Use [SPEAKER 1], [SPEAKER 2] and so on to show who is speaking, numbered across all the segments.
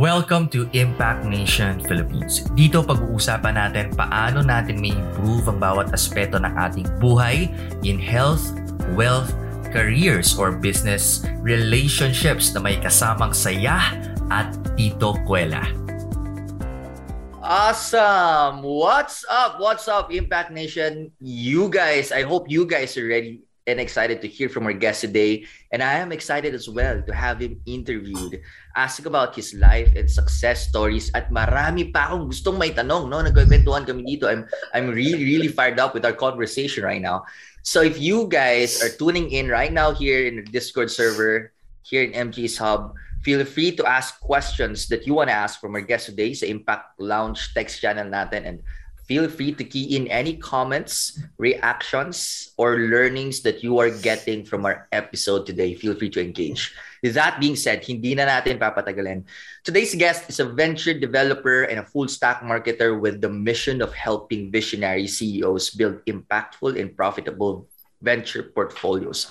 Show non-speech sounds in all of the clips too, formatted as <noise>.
[SPEAKER 1] Welcome to Impact Nation Philippines. Dito pag-uusapan natin paano natin may improve ang bawat aspeto ng ating buhay in health, wealth, careers or business relationships na may kasamang saya at Tito Kuela. Awesome! What's up? What's up, Impact Nation? You guys, I hope you guys are ready and excited to hear from our guest today. And I am excited as well to have him interviewed, ask about his life and success stories. At marami pa akong gustong may tanong, no? Nagkwentuhan kami dito. I'm, I'm really, really fired up with our conversation right now. So if you guys are tuning in right now here in the Discord server, here in MG's Hub, feel free to ask questions that you want to ask from our guest today sa Impact Lounge text channel natin. And feel free to key in any comments, reactions, or learnings that you are getting from our episode today. Feel free to engage. With that being said, hindi na natin papatagalin. Today's guest is a venture developer and a full stack marketer with the mission of helping visionary CEOs build impactful and profitable venture portfolios.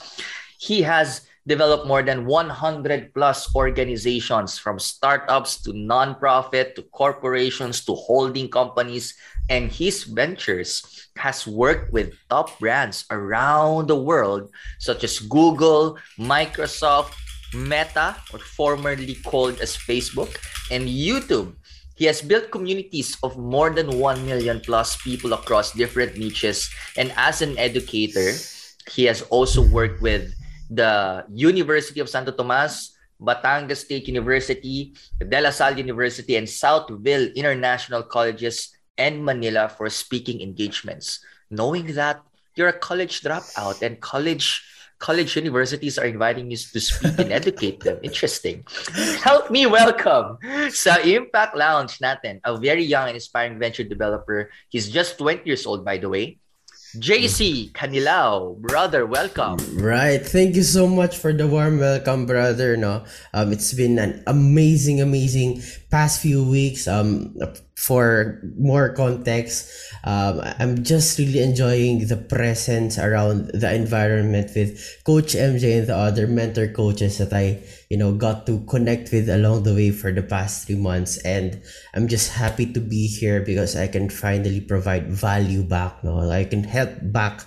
[SPEAKER 1] He has developed more than 100 plus organizations from startups to nonprofit to corporations to holding companies and his ventures has worked with top brands around the world such as Google, Microsoft, Meta or formerly called as Facebook and YouTube. He has built communities of more than 1 million plus people across different niches and as an educator, he has also worked with the University of Santo Tomas, Batangas State University, De La Salle University, and Southville International Colleges and Manila for speaking engagements. Knowing that you're a college dropout and college college universities are inviting you to speak and educate them. Interesting. Help me welcome sa Impact Lounge natin, a very young and inspiring venture developer. He's just 20 years old, by the way. JC Canilao, brother, welcome.
[SPEAKER 2] Right. Thank you so much for the warm welcome, brother. No, um, it's been an amazing, amazing past few weeks. Um, for more context, um, I'm just really enjoying the presence around the environment with Coach MJ and the other mentor coaches that I you know got to connect with along the way for the past three months and i'm just happy to be here because i can finally provide value back no i can help back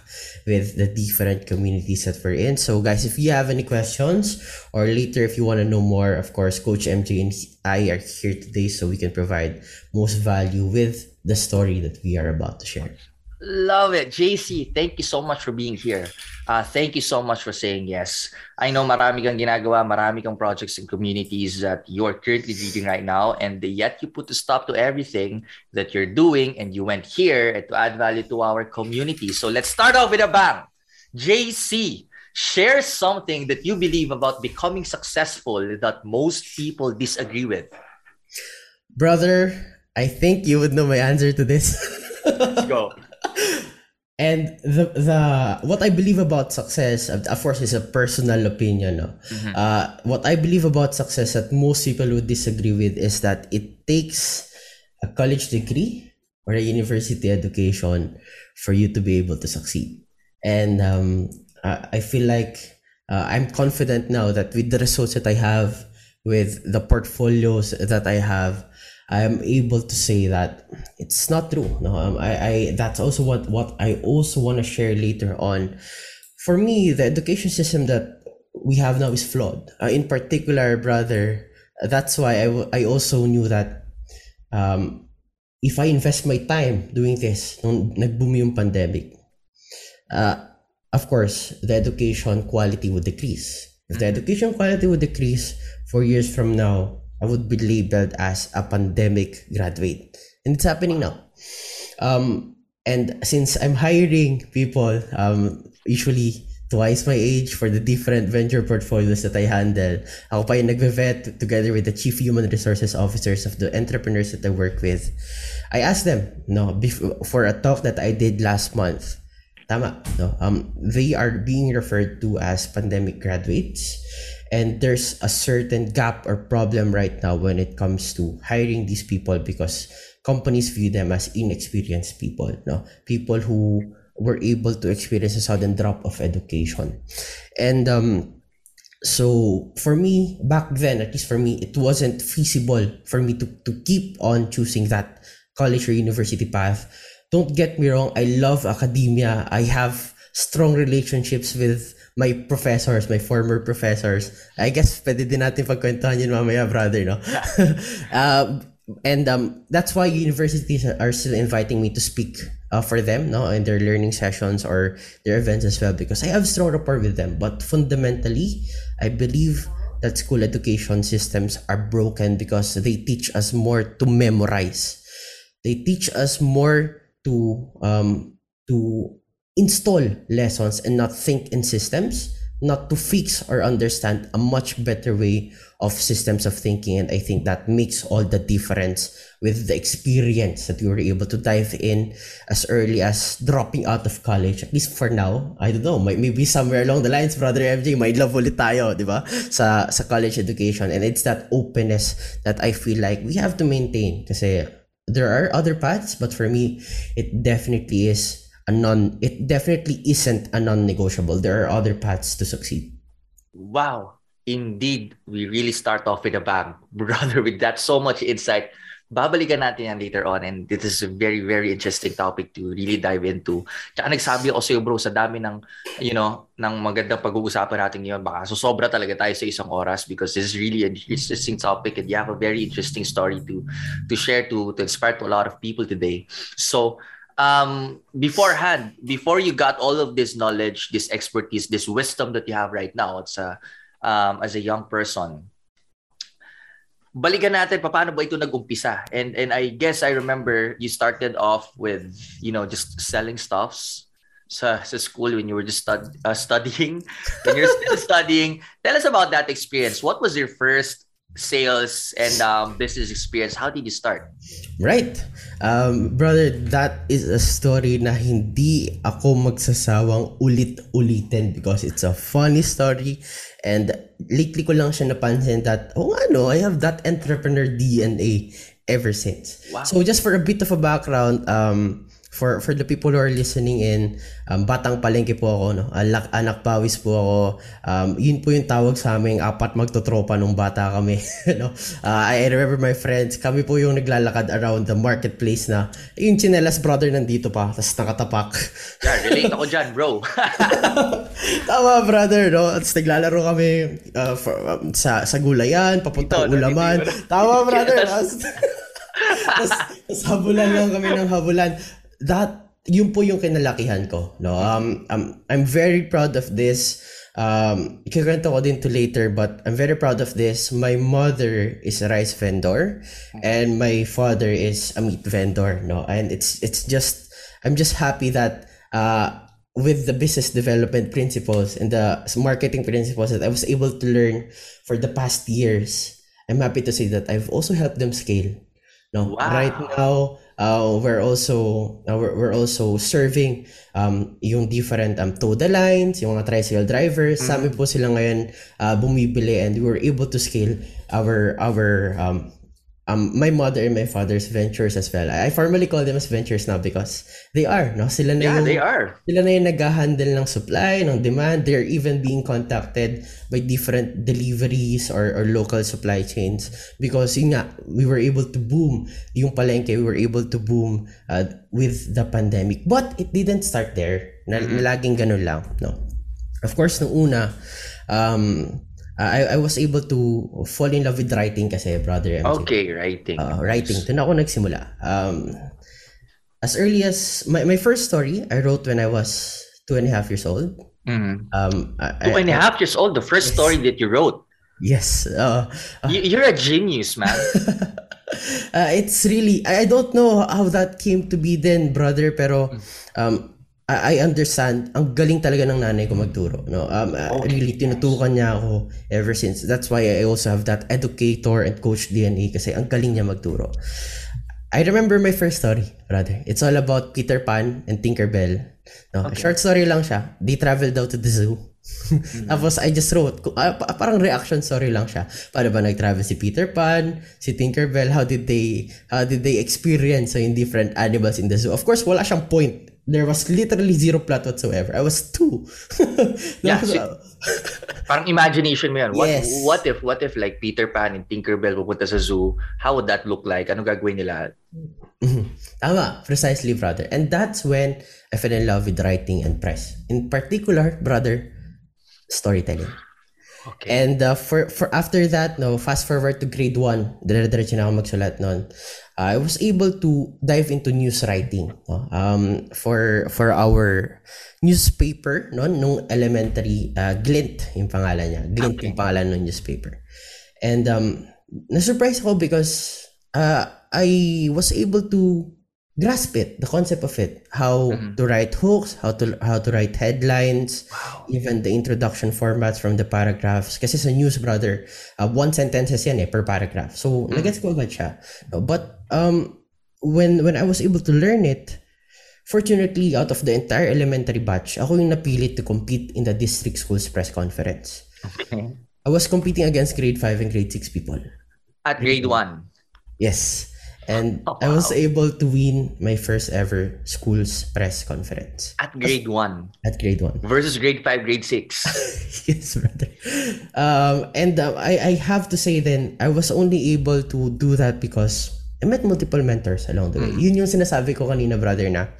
[SPEAKER 2] with the different communities that we're in. So guys if you have any questions or later if you want to know more of course coach mj and i are here today so we can provide most value with the story that we are about to share
[SPEAKER 1] Love it. JC, thank you so much for being here. Uh, thank you so much for saying yes. I know marami kang ginagawa, marami kang projects and communities that you're currently leading right now, and yet you put a stop to everything that you're doing, and you went here to add value to our community. So let's start off with a bang. JC, share something that you believe about becoming successful that most people disagree with.
[SPEAKER 2] Brother, I think you would know my answer to this.
[SPEAKER 1] Let's go. <laughs>
[SPEAKER 2] and the the what I believe about success, of course, is a personal opinion. No? Mm-hmm. Uh, what I believe about success that most people would disagree with is that it takes a college degree or a university education for you to be able to succeed. And um, I feel like uh, I'm confident now that with the results that I have, with the portfolios that I have, I am able to say that it's not true. No, um, I, I that's also what what I also want to share later on. For me, the education system that we have now is flawed. Uh, in particular, brother, that's why I, I also knew that um, if I invest my time doing this, nung nagboom yung pandemic, uh, of course, the education quality would decrease. If the mm-hmm. education quality would decrease four years from now, I would be labeled as a pandemic graduate. And it's happening now. Um, and since I'm hiring people, um, usually twice my age for the different venture portfolios that I handle. Ako pa yung nagve-vet together with the chief human resources officers of the entrepreneurs that I work with. I asked them, no, before, for a talk that I did last month. Tama, no? Um, they are being referred to as pandemic graduates and there's a certain gap or problem right now when it comes to hiring these people because companies view them as inexperienced people no? People who were able to experience a sudden drop of education. And um so for me back then at least for me it wasn't feasible for me to, to keep on choosing that college or university path. Don't get me wrong i love academia. I have strong relationships with my professors, my former professors. I guess pwede din natin pagkwentuhan yun mamaya, brother, no? uh, <laughs> and um, that's why universities are still inviting me to speak uh, for them no in their learning sessions or their events as well because I have strong rapport with them but fundamentally I believe that school education systems are broken because they teach us more to memorize they teach us more to um, to install lessons and not think in systems not to fix or understand a much better way of systems of thinking. And i think that makes all the difference with the experience that you were able to dive in as early as dropping out of college. At least for now i don't know maybe somewhere along the lines brother MJ might love ulit tayo di ba? Sa sa college education. And it's that openness that i feel like we have to maintain. Kasi there are other paths but for me it definitely is a non it definitely isn't a non-negotiable. There are other paths to succeed.
[SPEAKER 1] Wow. Indeed we really start off with a bang. <laughs> Brother with that so much insight babalikan natin yan later on. And this is a very very interesting topic to really dive into. Tsaka nagsabi ako sa'yo bro sa dami ng you know ng magandang pag-uusapan natin ngayon. Baka so sobra talaga tayo sa isang oras because this is really an interesting topic and you have a very interesting story to to share to to inspire to a lot of people today. So um beforehand before you got all of this knowledge this expertise this wisdom that you have right now it's a um, as a young person balikan natin paano ba ito nag-umpisa. And and I guess I remember you started off with you know just selling stuffs sa, sa school when you were just stud, uh, studying. When you're still <laughs> studying tell us about that experience. What was your first sales and um, business experience how did you start?
[SPEAKER 2] Right. Um, brother that is a story na hindi ako magsasawang ulit-ulitin because it's a funny story and lately ko lang siya napansin that oh ano I have that entrepreneur DNA ever since. Wow. so just for a bit of a background um, for for the people who are listening in, um, batang palengke po ako, no? Anak, anak pawis po ako. Um, yun po yung tawag sa aming apat magtotropa nung bata kami. <laughs> no? Uh, I remember my friends, kami po yung naglalakad around the marketplace na yung chinelas brother nandito pa, tapos nakatapak.
[SPEAKER 1] yeah, relate ako dyan, bro. <laughs>
[SPEAKER 2] Tama, brother, no? Tapos naglalaro kami uh, for, um, sa, sa gulayan, papunta Ito, ulaman. Tama, brother. <laughs> Tapos habulan lang kami ng habulan that yun po yung kinalakihan ko no? Um, um I'm very proud of this. Um ikikwento ko din to later but I'm very proud of this. My mother is a rice vendor and my father is a meat vendor no? And it's it's just I'm just happy that uh with the business development principles and the marketing principles that I was able to learn for the past years I'm happy to say that I've also helped them scale no? Wow. right now uh, we're also uh, we're, we're also serving um, yung different um, TODA lines, yung mga tricycle drivers. Mm-hmm. Sa amin po sila ngayon uh, bumibili and we were able to scale our our um, um, my mother and my father's ventures as well. I formally call them as ventures now because they are, no? Sila na
[SPEAKER 1] yeah,
[SPEAKER 2] yung,
[SPEAKER 1] they are.
[SPEAKER 2] Sila na yung nag-handle ng supply, ng demand. They're even being contacted by different deliveries or, or local supply chains because yun nga, we were able to boom yung palengke, we were able to boom uh, with the pandemic. But it didn't start there. Na, mm-hmm. laging ganun lang, no? Of course, nung una, um, I, I was able to fall in love with writing kasi, brother.
[SPEAKER 1] MJ. Okay, writing.
[SPEAKER 2] Uh, writing. Doon ako nagsimula. Um, as early as, my, my first story, I wrote when I was two and a half years old.
[SPEAKER 1] Mm. Um, I, two and a half years old, the first yes. story that you wrote.
[SPEAKER 2] Yes. Uh,
[SPEAKER 1] uh, You're a genius, man. <laughs>
[SPEAKER 2] uh, it's really, I don't know how that came to be then, brother, pero mm. um, I understand, ang galing talaga ng nanay ko magturo. No? Um, uh, okay. Really, tinutukan niya ako ever since. That's why I also have that educator and coach DNA kasi ang galing niya magturo. I remember my first story, brother. It's all about Peter Pan and Tinkerbell. No? Okay. Short story lang siya. They traveled out to the zoo. mm-hmm. <laughs> Tapos I just wrote, uh, parang reaction story lang siya. Paano ba nag-travel si Peter Pan, si Tinkerbell, how did they how did they experience so in different animals in the zoo? Of course, wala siyang point there was literally zero plot whatsoever. I was two. <laughs>
[SPEAKER 1] Yeah,
[SPEAKER 2] So, <laughs>
[SPEAKER 1] Parang imagination mo yan. What,
[SPEAKER 2] Yes.
[SPEAKER 1] what if, what if like Peter Pan and Tinkerbell pupunta sa zoo? How would that look like? Ano gagawin nila?
[SPEAKER 2] Mhm. Tama, precisely, brother. And that's when I fell in love with writing and press. In particular, brother, storytelling.
[SPEAKER 1] Okay.
[SPEAKER 2] And uh, for for after that, no, fast forward to grade 1, dire-diretso na ako magsulat noon. I was able to dive into news writing, no? Um for for our newspaper, no, nung elementary, uh, Glint yung pangalan niya. Glint
[SPEAKER 1] Okay.
[SPEAKER 2] yung pangalan ng newspaper. And um na-surprise ako because uh, I was able to grasp it, the concept of it, how
[SPEAKER 1] Mhm.
[SPEAKER 2] to write hooks, how to how to write headlines,
[SPEAKER 1] Wow.
[SPEAKER 2] even the introduction formats from the paragraphs. Kasi sa news, brother, uh, one sentences yan eh, per paragraph. So,
[SPEAKER 1] Mm.
[SPEAKER 2] nagets ko agad siya. But, um, when, when I was able to learn it, fortunately, out of the entire elementary batch, ako yung napilit to compete in the district schools press conference.
[SPEAKER 1] Okay.
[SPEAKER 2] I was competing against grade 5 and grade 6 people.
[SPEAKER 1] At grade 1.
[SPEAKER 2] Yes. And
[SPEAKER 1] Oh,
[SPEAKER 2] I was
[SPEAKER 1] wow.
[SPEAKER 2] able to win my first ever school's press conference
[SPEAKER 1] At grade 1.
[SPEAKER 2] at grade 1.
[SPEAKER 1] Versus grade 5, grade 6. <laughs>
[SPEAKER 2] yes, brother. Um, and uh, I, I have to say then, I was only able to do that because I met multiple mentors along the way.
[SPEAKER 1] Mm.
[SPEAKER 2] Yun yung sinasabi ko kanina, brother, na,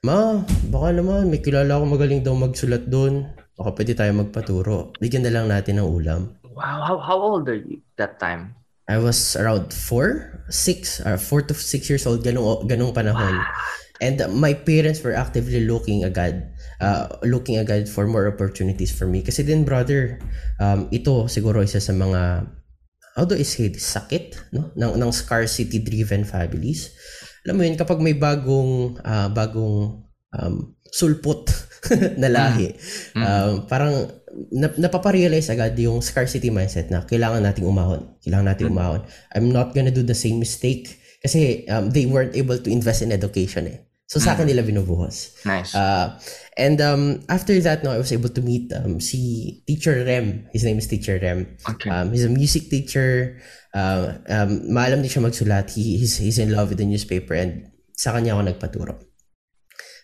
[SPEAKER 2] Ma, baka naman, may kilala ako magaling daw magsulat doon. Baka pwede tayo magpaturo. Bigyan na lang natin ng ulam.
[SPEAKER 1] Wow. How, how old are you that time?
[SPEAKER 2] I was around four, six, or four to six years old, ganong, ganong panahon. And uh, my parents were actively looking agad, uh, looking agad for more opportunities for me. Kasi din, brother, um, ito siguro isa sa mga, how do I say this, sakit, no? Ng, ng scarcity-driven families. Alam mo yun, kapag may bagong, ah, bagong um, sulpot <laughs> na lahi,
[SPEAKER 1] Mm.
[SPEAKER 2] um, parang na, napaparealize agad yung scarcity mindset na kailangan nating umahon. Kailangan nating
[SPEAKER 1] Mm.
[SPEAKER 2] umahon. I'm not gonna do the same mistake kasi um, they weren't able to invest in education eh. So sa akin nila binubuhos.
[SPEAKER 1] Nice.
[SPEAKER 2] Uh, and um, after that, no, I was able to meet um, si Teacher Rem. His name is Teacher Rem.
[SPEAKER 1] okay.
[SPEAKER 2] Um, he's a music teacher. Uh, um, maalam din siya magsulat. He, he's, he's in love with the newspaper and sa kanya ako nagpaturo.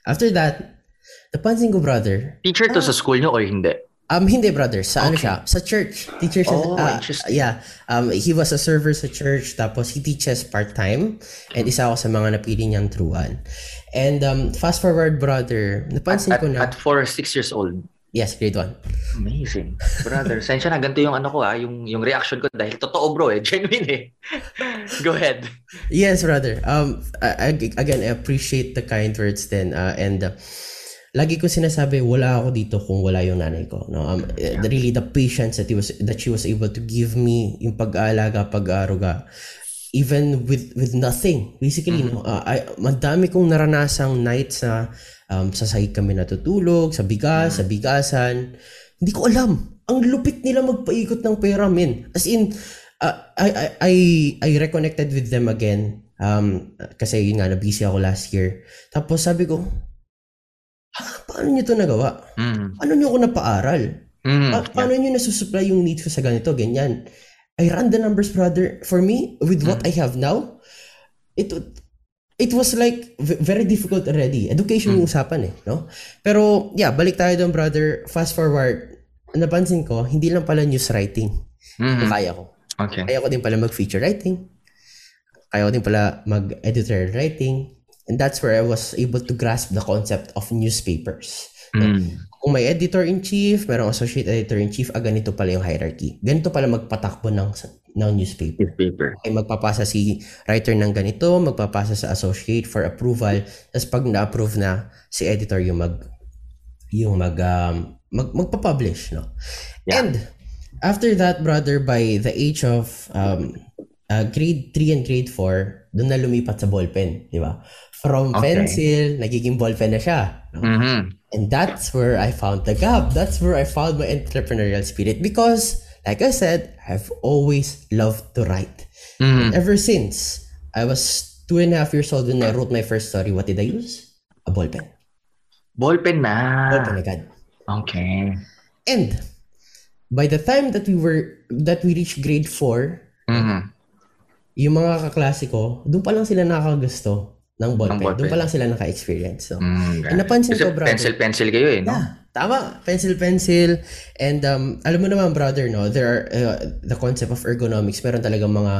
[SPEAKER 2] After that, napansin ko, brother,
[SPEAKER 1] Teacher to sa school nyo or hindi?
[SPEAKER 2] Um, hindi brother. Sa ano
[SPEAKER 1] Okay.
[SPEAKER 2] siya? Sa church. Teacher siya.
[SPEAKER 1] Oh, interesting.
[SPEAKER 2] yeah. Um, he was a server sa church. Tapos he teaches part-time. And isa ako sa mga napili niyang truan. And um, fast forward brother, napansin
[SPEAKER 1] At,
[SPEAKER 2] ko na.
[SPEAKER 1] at 4 or 6 years old.
[SPEAKER 2] yes, grade 1.
[SPEAKER 1] Amazing. Brother, sensya na ganito yung ano ko ah, yung yung reaction ko dahil totoo bro eh, <laughs> genuine eh. Go ahead.
[SPEAKER 2] Yes, brother. Um, I, I- again, I appreciate the kind words then. Uh, and uh, lagi ko sinasabi, wala ako dito kung wala yung nanay ko. No? Um, uh, really, the patience that, he was, that she was able to give me, yung pag-aalaga, pag-aaruga, even with with nothing. Basically, no, uh, I, madami kong naranasang nights na um, sa sahig kami natutulog, sa bigas, sa bigasan. Hindi ko alam. Ang lupit nila magpaikot ng pera, men. As in, uh, I, I, I, I reconnected with them again. Um, kasi yun nga, na-busy ako last year. Tapos sabi ko, "Ha, paano nyo to nagawa?
[SPEAKER 1] Mm.
[SPEAKER 2] Paano nyo ako napaaral?
[SPEAKER 1] Mm.
[SPEAKER 2] Pa- paano nyo nasusupply yung needs ko sa ganito, ganyan? I ran the numbers, brother. For me, with what I have now, it it was like very difficult already. Education yung usapan eh, no? Pero yeah, balik tayo doon, brother. Fast forward, napansin ko, hindi lang pala news writing
[SPEAKER 1] Mm.
[SPEAKER 2] kaya ko.
[SPEAKER 1] Okay.
[SPEAKER 2] Kaya ko din pala mag-feature writing. Kaya ko din pala mag-editorial writing. And that's where I was able to grasp the concept of newspapers.
[SPEAKER 1] Mm.
[SPEAKER 2] Kung may editor-in-chief, merong associate editor-in-chief, ah, ganito pala yung hierarchy. Ganito pala magpatakbo ng, ng newspaper.
[SPEAKER 1] Newspaper.
[SPEAKER 2] Ay magpapasa si writer ng ganito, magpapasa sa associate for approval. Tapos pag na-approve na, si editor yung mag yung mag, um, mag magpa-publish, no?
[SPEAKER 1] Yeah.
[SPEAKER 2] And after that, brother, by the age of um, uh, grade 3 and grade 4, doon na lumipat sa ballpen, di ba? From
[SPEAKER 1] Okay.
[SPEAKER 2] pencil, nagiging ballpen na siya.
[SPEAKER 1] Mhm.
[SPEAKER 2] And that's where I found the gap. That's where I found my entrepreneurial spirit because, like I said, I've always loved to write.
[SPEAKER 1] Mhm.
[SPEAKER 2] Ever since I was two and a half years old when I wrote my first story, what did I use? A ballpen.
[SPEAKER 1] Ballpen na.
[SPEAKER 2] Ballpen agad.
[SPEAKER 1] Okay.
[SPEAKER 2] And by the time that we were that we reached grade 4,
[SPEAKER 1] Mhm.
[SPEAKER 2] yung mga kaklase ko, doon pa lang sila nakakagusto ng ballpen.
[SPEAKER 1] Ng ballpen.
[SPEAKER 2] Doon pa lang sila naka-experience. So,
[SPEAKER 1] Mm,
[SPEAKER 2] Eh, napansin
[SPEAKER 1] Kasi
[SPEAKER 2] ko, brother.
[SPEAKER 1] pencil-pencil kayo eh, no?
[SPEAKER 2] Yeah, tama. Pencil, pencil. And um, alam mo naman, brother, no, there are, uh, the concept of ergonomics, meron talaga mga,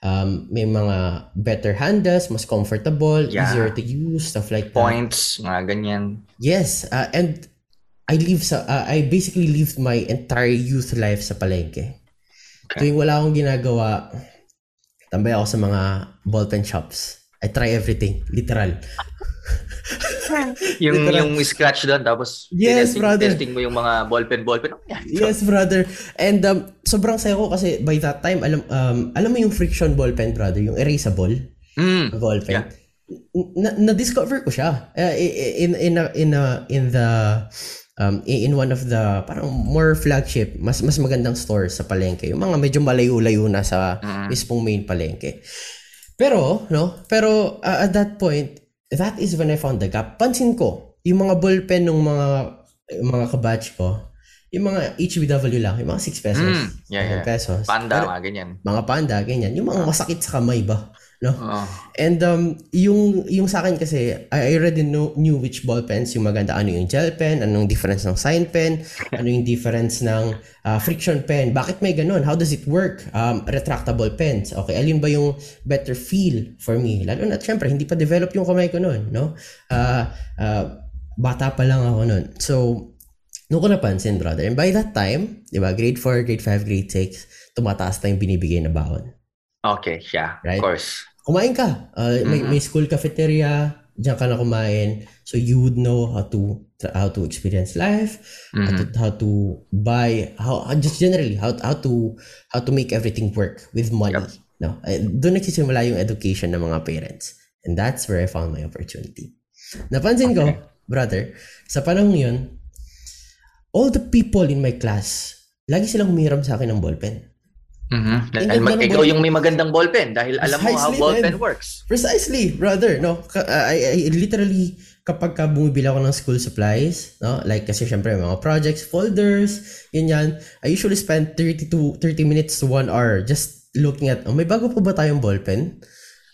[SPEAKER 2] um, may mga better handles, mas comfortable,
[SPEAKER 1] Yeah.
[SPEAKER 2] easier to use, stuff like that.
[SPEAKER 1] Points, mga ganyan.
[SPEAKER 2] Yes, uh, and I live sa, uh, I basically lived my entire youth life sa palengke.
[SPEAKER 1] Okay.
[SPEAKER 2] Tuwing wala akong ginagawa, tambay ako sa mga ballpen shops. I try everything, literal. <laughs>
[SPEAKER 1] Yung,
[SPEAKER 2] Literal.
[SPEAKER 1] yung scratch doon, tapos
[SPEAKER 2] Yes,
[SPEAKER 1] testing,
[SPEAKER 2] brother.
[SPEAKER 1] testing mo yung mga ballpen, ballpen. Oh, yan.
[SPEAKER 2] Yes, brother. And um, sobrang saya ko kasi by that time, alam um, alam mo yung friction ballpen, brother, yung erasable
[SPEAKER 1] Mm.
[SPEAKER 2] ballpen.
[SPEAKER 1] Yeah.
[SPEAKER 2] Na, na-discover ko siya uh, in in a, in a, in the um in one of the parang more flagship mas mas magandang stores sa palengke yung mga medyo malayo-layo na sa
[SPEAKER 1] Mm.
[SPEAKER 2] mismong main palengke pero no pero uh, at that point that is when I found the gap pansin ko yung mga ballpen ng mga yung mga kabatch ko yung mga HBW lang yung mga 6 pesos
[SPEAKER 1] Mm. Yeah,
[SPEAKER 2] 7
[SPEAKER 1] yeah.
[SPEAKER 2] pesos
[SPEAKER 1] Panda,
[SPEAKER 2] Pero-
[SPEAKER 1] mga ganyan.
[SPEAKER 2] mga panda ganyan yung mga masakit sa kamay ba no
[SPEAKER 1] Oo.
[SPEAKER 2] And um, yung, yung sa akin kasi, I, I already know, knew which ball pens yung maganda. Ano yung gel pen, anong difference ng sign pen, ano yung difference ng uh, friction pen. Bakit may ganun? How does it work? Um, retractable pens. Okay, alin ba yung better feel for me? Lalo na, syempre, hindi pa develop yung kamay ko nun, no? Uh, uh, bata pa lang ako nun. So, noon ko napansin, brother. And by that time, di ba, grade 4, grade 5, grade 6, tumataas na yung binibigay na baon
[SPEAKER 1] Okay, yeah,
[SPEAKER 2] Right?
[SPEAKER 1] of course.
[SPEAKER 2] Kumain ka. Uh, may,
[SPEAKER 1] Mhm.
[SPEAKER 2] may school cafeteria, diyan ka na kumain. So you would know how to how to experience life, how to how to buy, how just generally how how to how to make everything work with money.
[SPEAKER 1] Yep.
[SPEAKER 2] No, Eh, doon nagsisimula yung education ng mga parents. And that's where I found my opportunity. Napansin ko,
[SPEAKER 1] Okay.
[SPEAKER 2] brother, sa panahon yun, all the people in my class, lagi silang humiram sa akin ng ballpen.
[SPEAKER 1] Mhm.
[SPEAKER 2] Ganda ng
[SPEAKER 1] ikaw yung may magandang ballpen dahil alam mo how ballpen
[SPEAKER 2] man.
[SPEAKER 1] works.
[SPEAKER 2] Precisely, brother. No, Ka- I, I literally kapag ka bumibili ako ng school supplies, no, like kasi syempre mga projects, folders, yun yan, I usually spend 30 to 30 minutes to 1 hour just looking at, oh, may bago po ba tayong ballpen?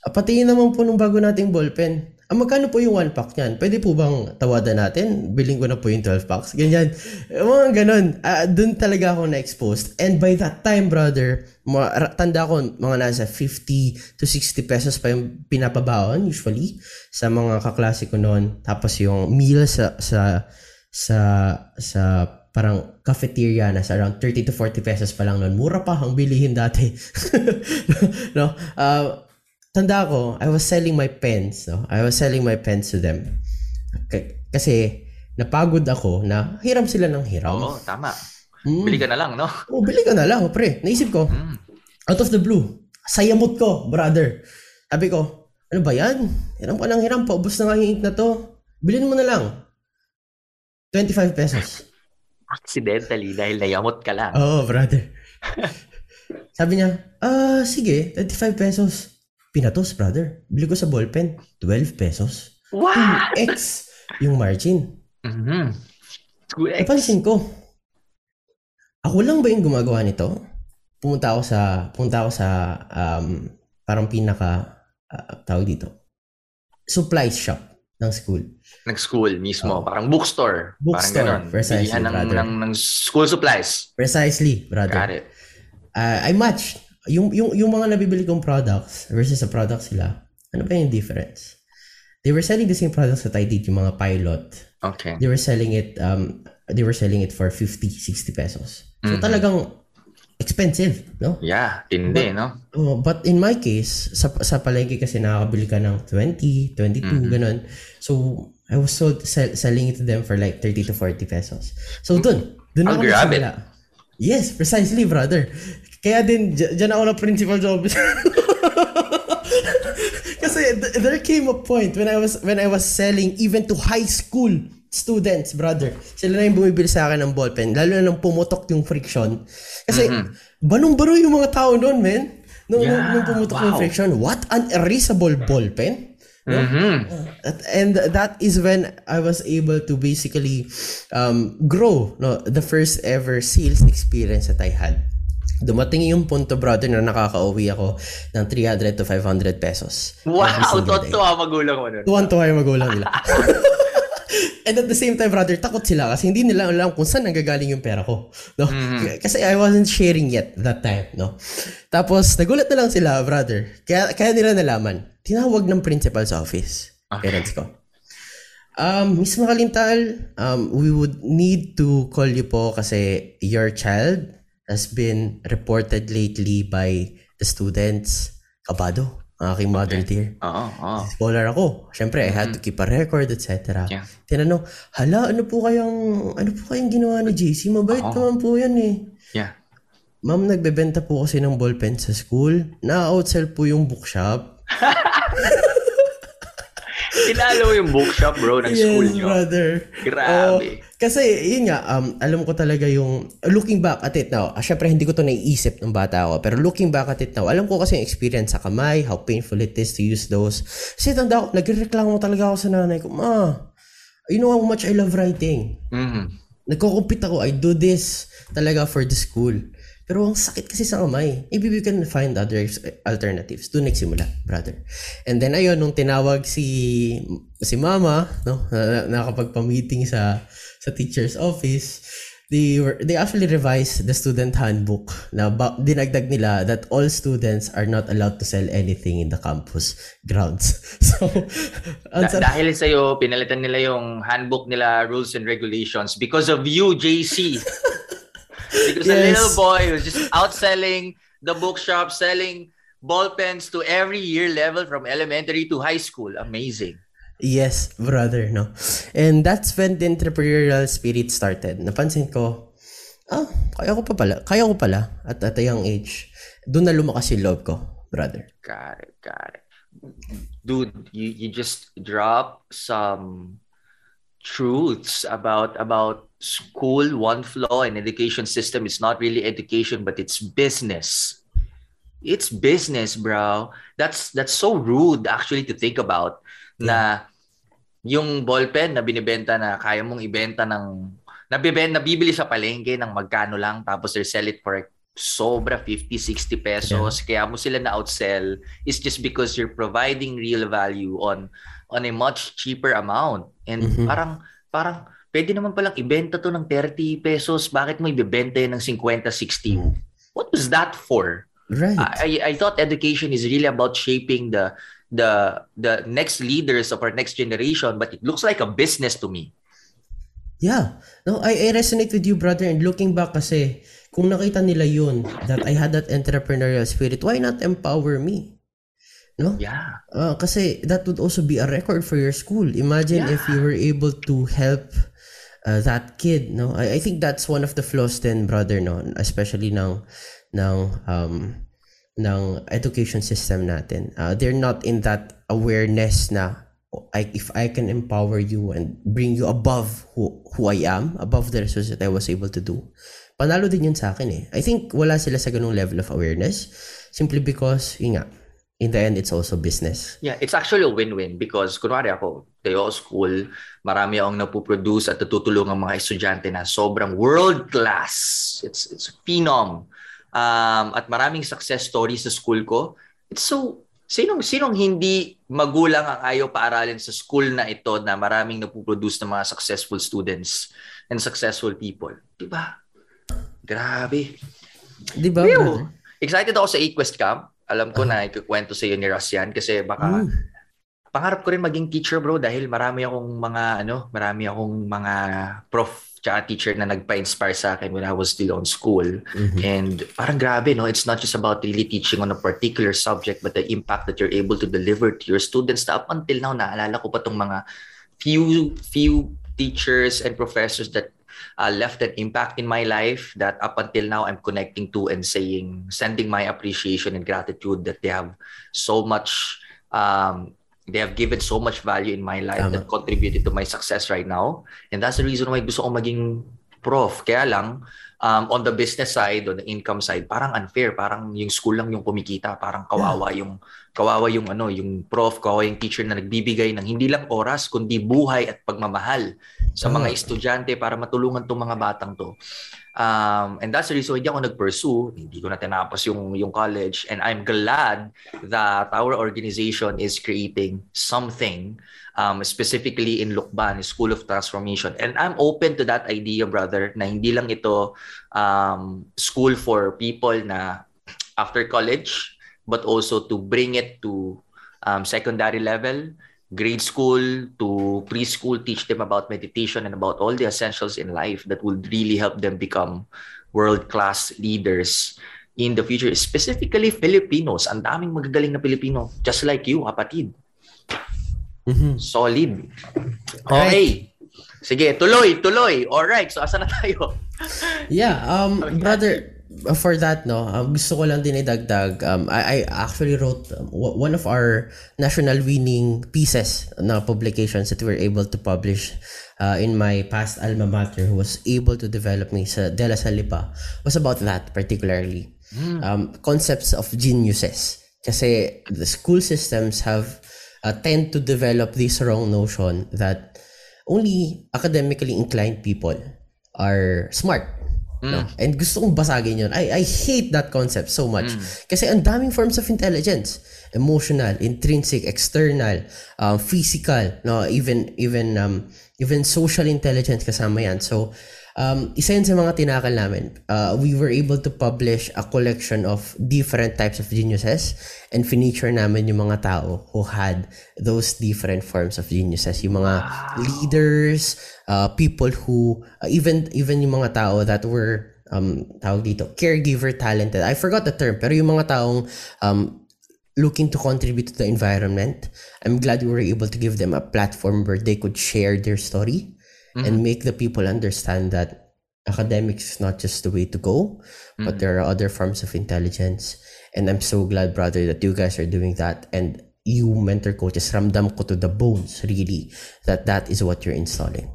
[SPEAKER 2] Ah, patingin naman po nung bago nating ballpen. Ah, magkano po yung 1 pack niyan? Pwede po bang tawadan natin? Biling ko na po yung 12 packs. Ganyan. Eh, Mga ganun. Ah, Doon talaga ako na-exposed. And by that time, brother, mga, tanda ko, mga nasa 50 to 60 pesos pa yung pinapabaon usually sa mga kaklase ko noon. Tapos yung meal sa sa sa sa parang cafeteria na sa around 30 to 40 pesos pa lang noon. Mura pa ang bilihin dati. <laughs> no? Uh, tanda ko, I was selling my pens. No? I was selling my pens to them. K- kasi napagod ako na hiram sila ng hiram.
[SPEAKER 1] Oo, tama.
[SPEAKER 2] Mm.
[SPEAKER 1] Bili ka na lang, no?
[SPEAKER 2] Oh, bili ka na lang, pre. Naisip ko,
[SPEAKER 1] Mm.
[SPEAKER 2] out of the blue, sayamot ko, brother. Sabi ko, ano ba yan? Hiram ka ng hiram, paubos na nga yung ink na to. Bilhin mo na lang. 25 pesos.
[SPEAKER 1] Accidentally, dahil nayamot ka lang.
[SPEAKER 2] Oo, brother. Sabi niya, ah, sige, 25 pesos. Pinatos, brother. Bili ko sa ballpen, 12 pesos.
[SPEAKER 1] Wow!
[SPEAKER 2] 2x yung margin.
[SPEAKER 1] Mhm. 2x.
[SPEAKER 2] Napansin ko, ako lang ba yung gumagawa nito? Pumunta ako sa, pumunta ako sa, um, parang pinaka, uh, tawag dito, supplies shop ng school.
[SPEAKER 1] Nag-school mismo.
[SPEAKER 2] Oo.
[SPEAKER 1] Parang bookstore.
[SPEAKER 2] Bookstore,
[SPEAKER 1] Parang ganun.
[SPEAKER 2] precisely,
[SPEAKER 1] Bilihan ng,
[SPEAKER 2] brother.
[SPEAKER 1] ng, ng school supplies.
[SPEAKER 2] Precisely,
[SPEAKER 1] Got
[SPEAKER 2] brother.
[SPEAKER 1] it.
[SPEAKER 2] Uh, I matched yung, yung, yung mga nabibili kong products versus sa products sila. Ano ba yung difference? They were selling the same products that I did, yung mga pilot.
[SPEAKER 1] Okay.
[SPEAKER 2] They were selling it, um, they were selling it for 50, 60 pesos. So
[SPEAKER 1] Mhm.
[SPEAKER 2] talagang expensive, no?
[SPEAKER 1] Yeah, tindi, no?
[SPEAKER 2] Oh, but in my case, sa, sa palengke kasi nakakabili ka ng 20, 22,
[SPEAKER 1] Mhm.
[SPEAKER 2] ganun. So, I was sold, sell, selling it to them for like 30 to 40 pesos. So, dun. Dun
[SPEAKER 1] I'll
[SPEAKER 2] ako
[SPEAKER 1] grab
[SPEAKER 2] nagsimula. Yes, precisely, brother. Kaya din, dyan, ako na principal job. <laughs> kasi th- there came a point when I was when I was selling even to high school students, brother. Sila na yung bumibili sa akin ng ballpen. Lalo na nung pumutok yung friction. Kasi, banong-baro yung mga tao noon, men. Nung,
[SPEAKER 1] Yeah,
[SPEAKER 2] nung pumutok yung
[SPEAKER 1] wow.
[SPEAKER 2] friction. What an erasable ballpen.
[SPEAKER 1] Mhm.
[SPEAKER 2] At- and that is when I was able to basically um, grow no the first ever sales experience that I had Dumating yung punto, brother, na nakaka-uwi ako ng 300 to 500 pesos.
[SPEAKER 1] Wow! Tuwan-tuwa magulang mo nun.
[SPEAKER 2] Tuwan-tuwa yung magulang nila. <laughs> <laughs> And at the same time, brother, takot sila kasi hindi nila alam kung saan nanggagaling yung pera ko. No? Mm-hmm. Kasi I wasn't sharing yet that time. No? Tapos, nagulat na lang sila, brother. Kaya, kaya nila nalaman. Tinawag ng principal's office. Okay. Parents ko. Um, Miss Makalintal, um, we would need to call you po kasi your child has been reported lately by the students. Kabado ang aking modern okay. tier.
[SPEAKER 1] Oo, oo.
[SPEAKER 2] Scholar ako. Siyempre, mm-hmm. I had to keep a record, etc. Yeah. Tinanong, hala, ano po kayang, ano po kayang ginawa ni JC? Mabait Uh-oh. naman po yan eh.
[SPEAKER 1] Yeah.
[SPEAKER 2] Ma'am, nagbebenta po kasi ng ballpen sa school. Na-outsell po yung bookshop. <laughs>
[SPEAKER 1] Tinalo yung bookshop, bro, ng yes, school nyo.
[SPEAKER 2] brother.
[SPEAKER 1] Grabe.
[SPEAKER 2] Oh, kasi, yun nga, um, alam ko talaga yung, looking back at it now, uh, syempre hindi ko to naiisip ng bata ako, pero looking back at it now, alam ko kasi yung experience sa kamay, how painful it is to use those. Kasi tanda ko, nagreklamo talaga ako sa nanay ko, ma, you know how much I love writing.
[SPEAKER 1] Mm-hmm.
[SPEAKER 2] Nagko-compete ako, I do this talaga for the school. Pero ang sakit kasi sa kamay. Maybe we can find other alternatives. Doon nagsimula, brother. And then ayun, nung tinawag si si mama, no, na, nakapagpa-meeting sa sa teacher's office, they were they actually revised the student handbook na ba, dinagdag nila that all students are not allowed to sell anything in the campus grounds. <laughs> So,
[SPEAKER 1] da- dahil sa iyo pinalitan nila yung handbook nila rules and regulations because of you JC. <laughs> Because yes. a little boy was just outselling the bookshop, selling ball pens to every year level from elementary to high school. Amazing.
[SPEAKER 2] Yes, brother, no. And that's when the entrepreneurial spirit started. Napansin ko, ah, kaya ko pa pala, kaya ko pala at at a young age. Doon na lumakas yung love ko, brother.
[SPEAKER 1] Got it, got it. Dude, you, you just drop some truths about about school, one flaw in education system is not really education, but it's business. It's business, bro. That's that's so rude actually to think about yeah. na yung ballpen na binibenta na kaya mong ibenta ng nabibenta nabibili sa palengke ng magkano lang tapos they sell it for sobra 50 60 pesos yeah. kaya mo sila na outsell is just because you're providing real value on on a much cheaper amount and mm-hmm. parang parang pwede naman palang ibenta to ng 30 pesos. Bakit mo ibebenta yun ng 50, 60? What was that for?
[SPEAKER 2] Right.
[SPEAKER 1] I, I thought education is really about shaping the the the next leaders of our next generation, but it looks like a business to me.
[SPEAKER 2] Yeah. No, I, I resonate with you, brother. And looking back kasi, kung nakita nila yun, that I had that entrepreneurial spirit, why not empower me? No?
[SPEAKER 1] Yeah.
[SPEAKER 2] Uh, kasi that would also be a record for your school. Imagine yeah. if you were able to help uh, that kid no? I, I think that's one of the flaws then brother no? Especially ng ng um ng education system natin. Uh, they're not in that awareness na I, if I can empower you and bring you above who, who I am above the resources that I was able to do panalo din yun sa akin eh. I think wala sila sa ganung level of awareness simply because yun nga in the end, it's also business.
[SPEAKER 1] Yeah, it's actually a win-win because kunwari ako, tayo school, marami akong napuproduce at natutulungan mga estudyante na sobrang world-class. It's, it's phenom. Um, at maraming success stories sa school ko. It's so, sinong, sinong hindi magulang ang ayaw paaralin sa school na ito na maraming napuproduce ng mga successful students and successful people? Diba? Grabe.
[SPEAKER 2] Diba,
[SPEAKER 1] Excited ako sa 8 Quest Camp alam ko na ikukwento sa iyo ni yan kasi baka mm. Pangarap ko rin maging teacher bro dahil marami akong mga ano, marami akong mga prof tsaka teacher na nagpa-inspire sa akin when I was still on school. Mm-hmm. And parang grabe, no? It's not just about really teaching on a particular subject but the impact that you're able to deliver to your students na up until now, naalala ko pa tong mga few few teachers and professors that uh, left an impact in my life that up until now I'm connecting to and saying, sending my appreciation and gratitude that they have so much, um, they have given so much value in my life Tama. that contributed to my success right now. And that's the reason why gusto ko maging prof. Kaya lang, um, on the business side, on the income side, parang unfair. Parang yung school lang yung kumikita. Parang kawawa yung kawawa yung ano, yung prof, kawawa yung teacher na nagbibigay ng hindi lang oras kundi buhay at pagmamahal sa mga estudyante para matulungan tong mga batang to. Um, and that's the reason hindi ako nag-pursue, hindi ko na tinapos yung, yung college. And I'm glad that our organization is creating something um, specifically in Lukban, School of Transformation. And I'm open to that idea, brother, na hindi lang ito um, school for people na after college, but also to bring it to um, secondary level, grade school to preschool, teach them about meditation and about all the essentials in life that will really help them become world-class leaders in the future. Specifically, Filipinos. Ang daming magagaling na Pilipino. Just like you, kapatid.
[SPEAKER 2] Mhm.
[SPEAKER 1] Solid. Okay. Sige, tuloy, tuloy. Alright, so asa na tayo?
[SPEAKER 2] Yeah, um, brother, for that, no, um, gusto ko lang din idagdag. Um, I, I actually wrote um, one of our national winning pieces na publications that we were able to publish uh, in my past alma mater who was able to develop me sa De La Salle pa was about that particularly. Um, concepts of geniuses. Kasi the school systems have uh, tend to develop this wrong notion that only academically inclined people are smart. No? And gusto kong basagin yun. I, I hate that concept so much. Kasi ang daming forms of intelligence. Emotional, intrinsic, external, um, physical, no? even even um, even social intelligence kasama yan. So, um, isa yun sa mga tinakal namin. Uh, we were able to publish a collection of different types of geniuses and feature namin yung mga tao who had those different forms of geniuses. Yung mga leaders, uh, people who, uh, even even yung mga tao that were um, tawag dito, caregiver talented. I forgot the term, pero yung mga taong um, looking to contribute to the environment. I'm glad we were able to give them a platform where they could share their story and make the people understand that academics is not just the way to go, but there are other forms of intelligence. And I'm so glad, brother, that you guys are doing that. And you mentor coaches, ramdam ko to the bones, really, that that is what you're installing.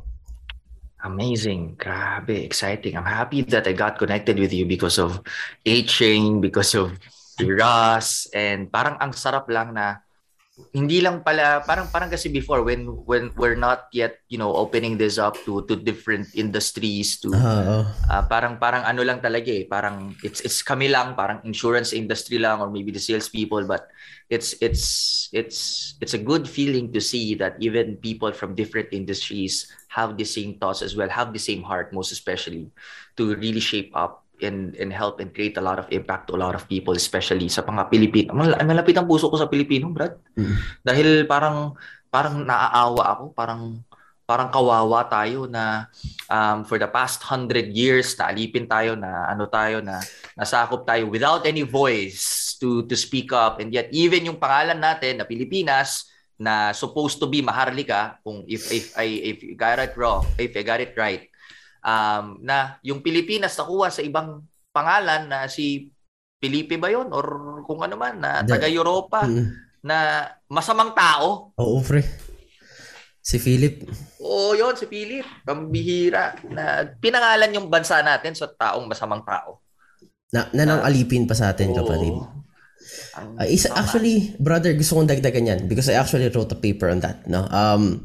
[SPEAKER 1] Amazing. Grabe, exciting. I'm happy that I got connected with you because of A-Chain, because of Russ, and parang ang sarap lang na hindi lang pala parang parang kasi before when when we're not yet you know opening this up to to different industries to ah, parang parang ano lang talaga eh parang it's it's kami lang parang insurance industry lang or maybe the sales people but it's it's it's it's a good feeling to see that even people from different industries have the same thoughts as well have the same heart most especially to really shape up and and help and create a lot of impact to a lot of people especially sa mga Pilipino. Mal- malapit ang puso ko sa Pilipino Brad.
[SPEAKER 2] Mm.
[SPEAKER 1] dahil parang parang naaawa ako. Parang parang kawawa tayo na um, for the past hundred years naalipin tayo na ano tayo na nasakop tayo without any voice to to speak up. And yet even yung pangalan natin na Pilipinas na supposed to be Maharlika kung if if I if I got it wrong if I got it right um, na yung Pilipinas nakuha sa ibang pangalan na si Felipe ba yun or kung ano man na taga Europa
[SPEAKER 2] Mm.
[SPEAKER 1] na masamang tao
[SPEAKER 2] Oo, pre. Si Philip.
[SPEAKER 1] Oo, yun, si Philip. Pambihira. Na pinangalan yung bansa natin sa taong masamang tao.
[SPEAKER 2] Na, nanang alipin pa sa atin,
[SPEAKER 1] Oo.
[SPEAKER 2] kapatid.
[SPEAKER 1] Ang
[SPEAKER 2] Uh, isa, actually, brother, gusto kong dagdagan yan because I actually wrote a paper on that. No, um,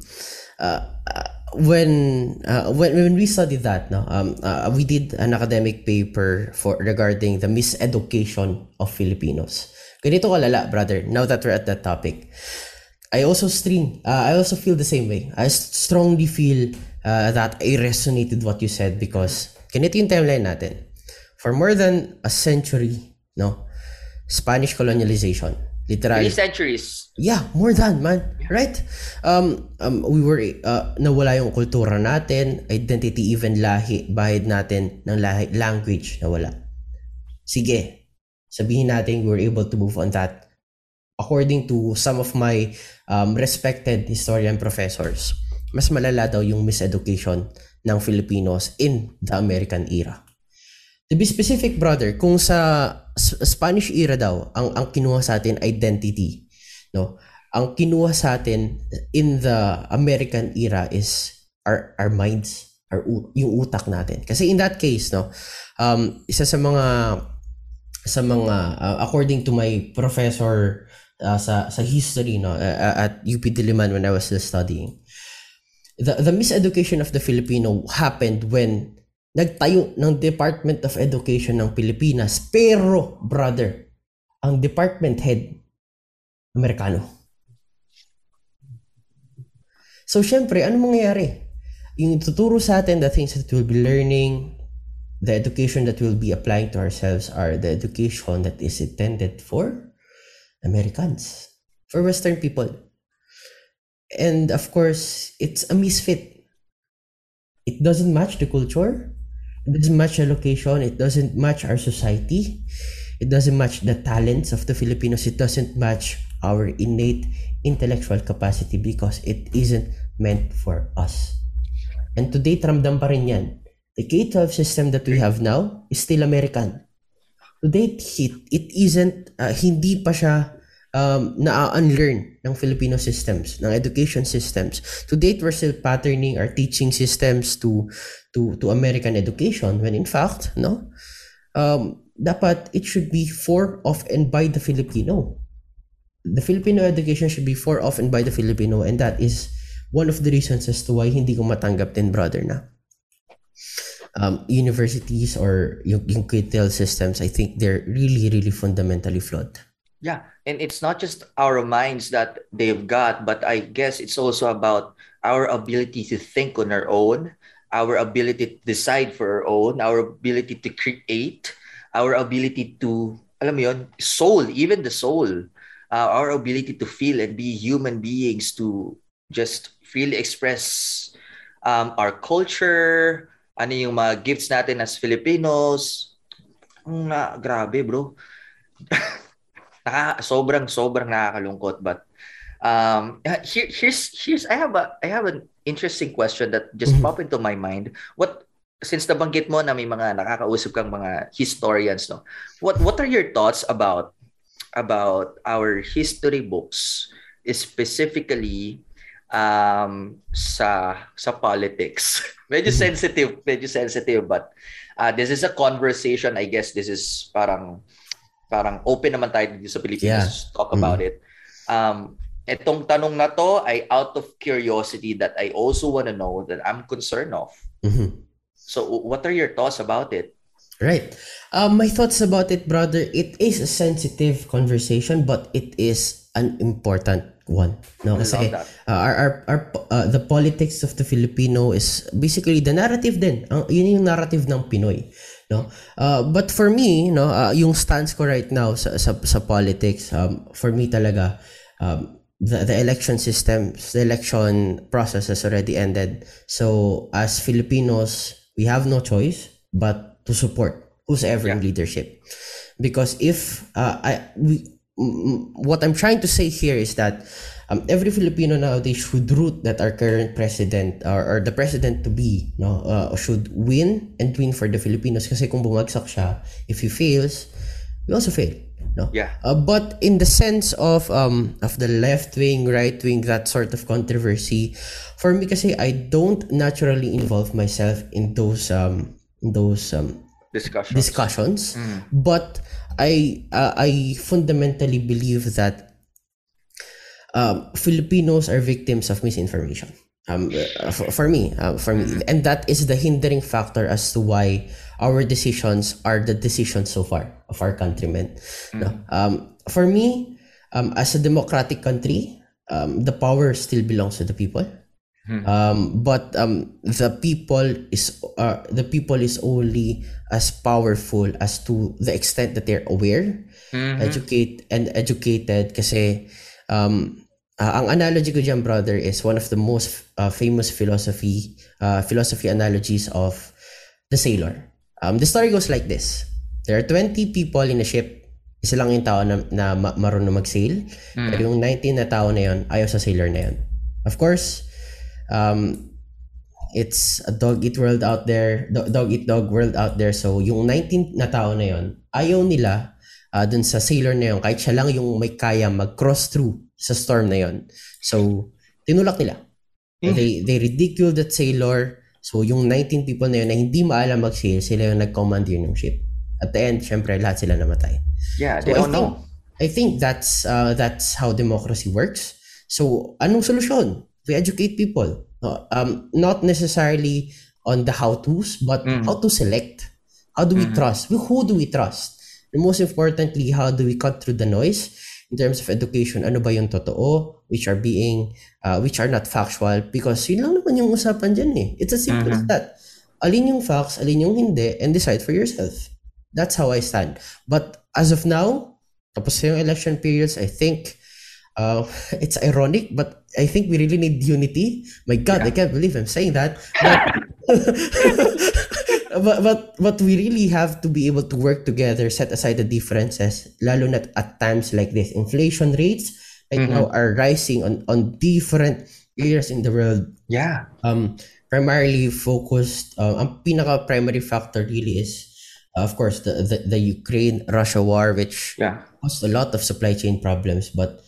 [SPEAKER 2] uh, uh, when uh, when when we studied that, no, um, uh, we did an academic paper for regarding the miseducation of Filipinos. Ganito kalala, brother. Now that we're at that topic, I also stream. Uh, I also feel the same way. I strongly feel uh, that I resonated what you said because ganito yung timeline natin. For more than a century, no, Spanish colonialization,
[SPEAKER 1] Three
[SPEAKER 2] literally.
[SPEAKER 1] centuries.
[SPEAKER 2] Yeah, more than man, right? Um, um, we were uh, nawala yung kultura natin, identity, even lahi, bahid natin ng lahi, language nawala. Sige, sabihin natin we were able to move on that. According to some of my um, respected historian professors, mas malala daw yung miseducation ng Filipinos in the American era. To be specific, brother, kung sa Spanish era daw, ang, ang kinuha sa atin identity, no? Ang kinuha sa atin in the American era is our our minds, our yung utak natin. Kasi in that case, no, um, isa sa mga sa mga uh, according to my professor uh, sa sa history no uh, at UP Diliman when I was still studying. The the miseducation of the Filipino happened when nagtayo ng Department of Education ng Pilipinas pero brother ang department head Amerikano. So syempre ano mangyayari? Yung tuturo sa atin the things that we'll be learning the education that we'll be applying to ourselves are the education that is intended for Americans, for Western people. And of course, it's a misfit. It doesn't match the culture. It doesn't match the location. It doesn't match our society. It doesn't match the talents of the Filipinos. It doesn't match our innate intellectual capacity because it isn't meant for us. And today, tramdam pa rin yan. The K-12 system that we have now is still American. to date, it, it isn't, uh, hindi pa siya um, na-unlearn ng Filipino systems, ng education systems. To date, we're still patterning our teaching systems to to to American education when in fact, no, um, dapat it should be for, of, and by the Filipino. The Filipino education should be for, of, and by the Filipino and that is one of the reasons as to why hindi ko matanggap din brother na um, universities or yung, yung K-12 systems, I think they're really, really fundamentally flawed.
[SPEAKER 1] Yeah, and it's not just our minds that they've got, but I guess it's also about our ability to think on our own, our ability to decide for our own, our ability to create, our ability to, alam mo yun, soul, even the soul, uh, our ability to feel and be human beings to just freely express um, our culture, ano yung mga gifts natin as Filipinos. Na, grabe bro. <laughs> Naka, sobrang sobrang nakakalungkot but um here, here's here's I have a I have an interesting question that just mm-hmm. popped into my mind. What since nabanggit mo na may mga nakakausap kang mga historians no. What what are your thoughts about about our history books specifically um sa sa politics? <laughs> medyo mm-hmm. sensitive, medyo sensitive but uh, this is a conversation. I guess this is parang parang open naman tayo dito sa Pilipinas yeah. talk mm-hmm. about it. Um, itong tanong na to ay out of curiosity that I also want to know that I'm concerned of. Mm-hmm. So what are your thoughts about it?
[SPEAKER 2] Right. Um, my thoughts about it, brother, it is a sensitive conversation, but it is an important one. No, kasi uh, our, our, our uh, the politics of the Filipino is basically the narrative din. Ang, yun yung narrative ng Pinoy. No? Uh, but for me, no, uh, yung stance ko right now sa, sa, sa politics, um, for me talaga, um, the, the election system, the election process has already ended. So, as Filipinos, we have no choice but to support who's ever yeah. in leadership. Because if uh, I we what I'm trying to say here is that um, every Filipino nowadays should root that our current president or, or the president to be no uh, should win and win for the Filipinos. Kasi kung bumagsak siya if he fails we also fail no?
[SPEAKER 1] Yeah.
[SPEAKER 2] Uh, but in the sense of um of the left wing right wing that sort of controversy for me kasi I don't naturally involve myself in those um in those um
[SPEAKER 1] discussions.
[SPEAKER 2] discussions. Mm. but I uh, I fundamentally believe that um, Filipinos are victims of misinformation. Um, uh, for, for me, uh, for me, mm-hmm. and that is the hindering factor as to why our decisions are the decisions so far of our countrymen. Mm. No? Um, for me, um, as a democratic country, um, the power still belongs to the people. Hmm. Um, but um, the people is uh, the people is only as powerful as to the extent that they're aware, mm-hmm. educate and educated. Kasi um, uh, ang analogy ko dyan, brother, is one of the most uh, famous philosophy uh, philosophy analogies of the sailor. Um, the story goes like this: There are 20 people in a ship. Isa lang yung tao na, na marunong mag-sail. Mm. Pero yung 19 na tao na yon ayaw sa sailor na yon. Of course, um, it's a dog eat world out there, dog eat dog world out there. So, yung 19 na tao na yon ayaw nila uh, dun sa sailor na yon kahit siya lang yung may kaya mag-cross through sa storm na yon So, tinulak nila. Mm. They, they ridicule that sailor. So, yung 19 people na yun na hindi maalam mag-sail, sila yung nag-commandeer ng ship. At the end, syempre, lahat sila namatay.
[SPEAKER 1] Yeah, they so, don't I think, know.
[SPEAKER 2] I think that's uh, that's how democracy works. So, anong solusyon? We educate people. Um, not necessarily on the how-tos, but
[SPEAKER 1] Mm.
[SPEAKER 2] how to select. How do we
[SPEAKER 1] Mhm.
[SPEAKER 2] trust? Who do we trust? And most importantly, how do we cut through the noise in terms of education? Ano ba yung totoo? Which are being, uh, which are not factual? Because yun lang naman yung usapan dyan eh. It's as simple as
[SPEAKER 1] Mhm.
[SPEAKER 2] that. Alin yung facts, alin yung hindi, and decide for yourself. That's how I stand. But as of now, tapos yung election periods, I think uh, <laughs> it's ironic, but I think we really need unity. My God, I can't believe I'm saying that. But, <laughs> <laughs> but, but, but we really have to be able to work together, set aside the differences, lalo na at times like this. Inflation rates right
[SPEAKER 1] Mhm.
[SPEAKER 2] now are rising on, on different areas in the world
[SPEAKER 1] Yeah.
[SPEAKER 2] um, primarily focused, uh, ang pinaka-primary factor really is, uh, of course, the, the, the Ukraine-Russia war, which
[SPEAKER 1] Yeah.
[SPEAKER 2] caused a lot of supply chain problems. But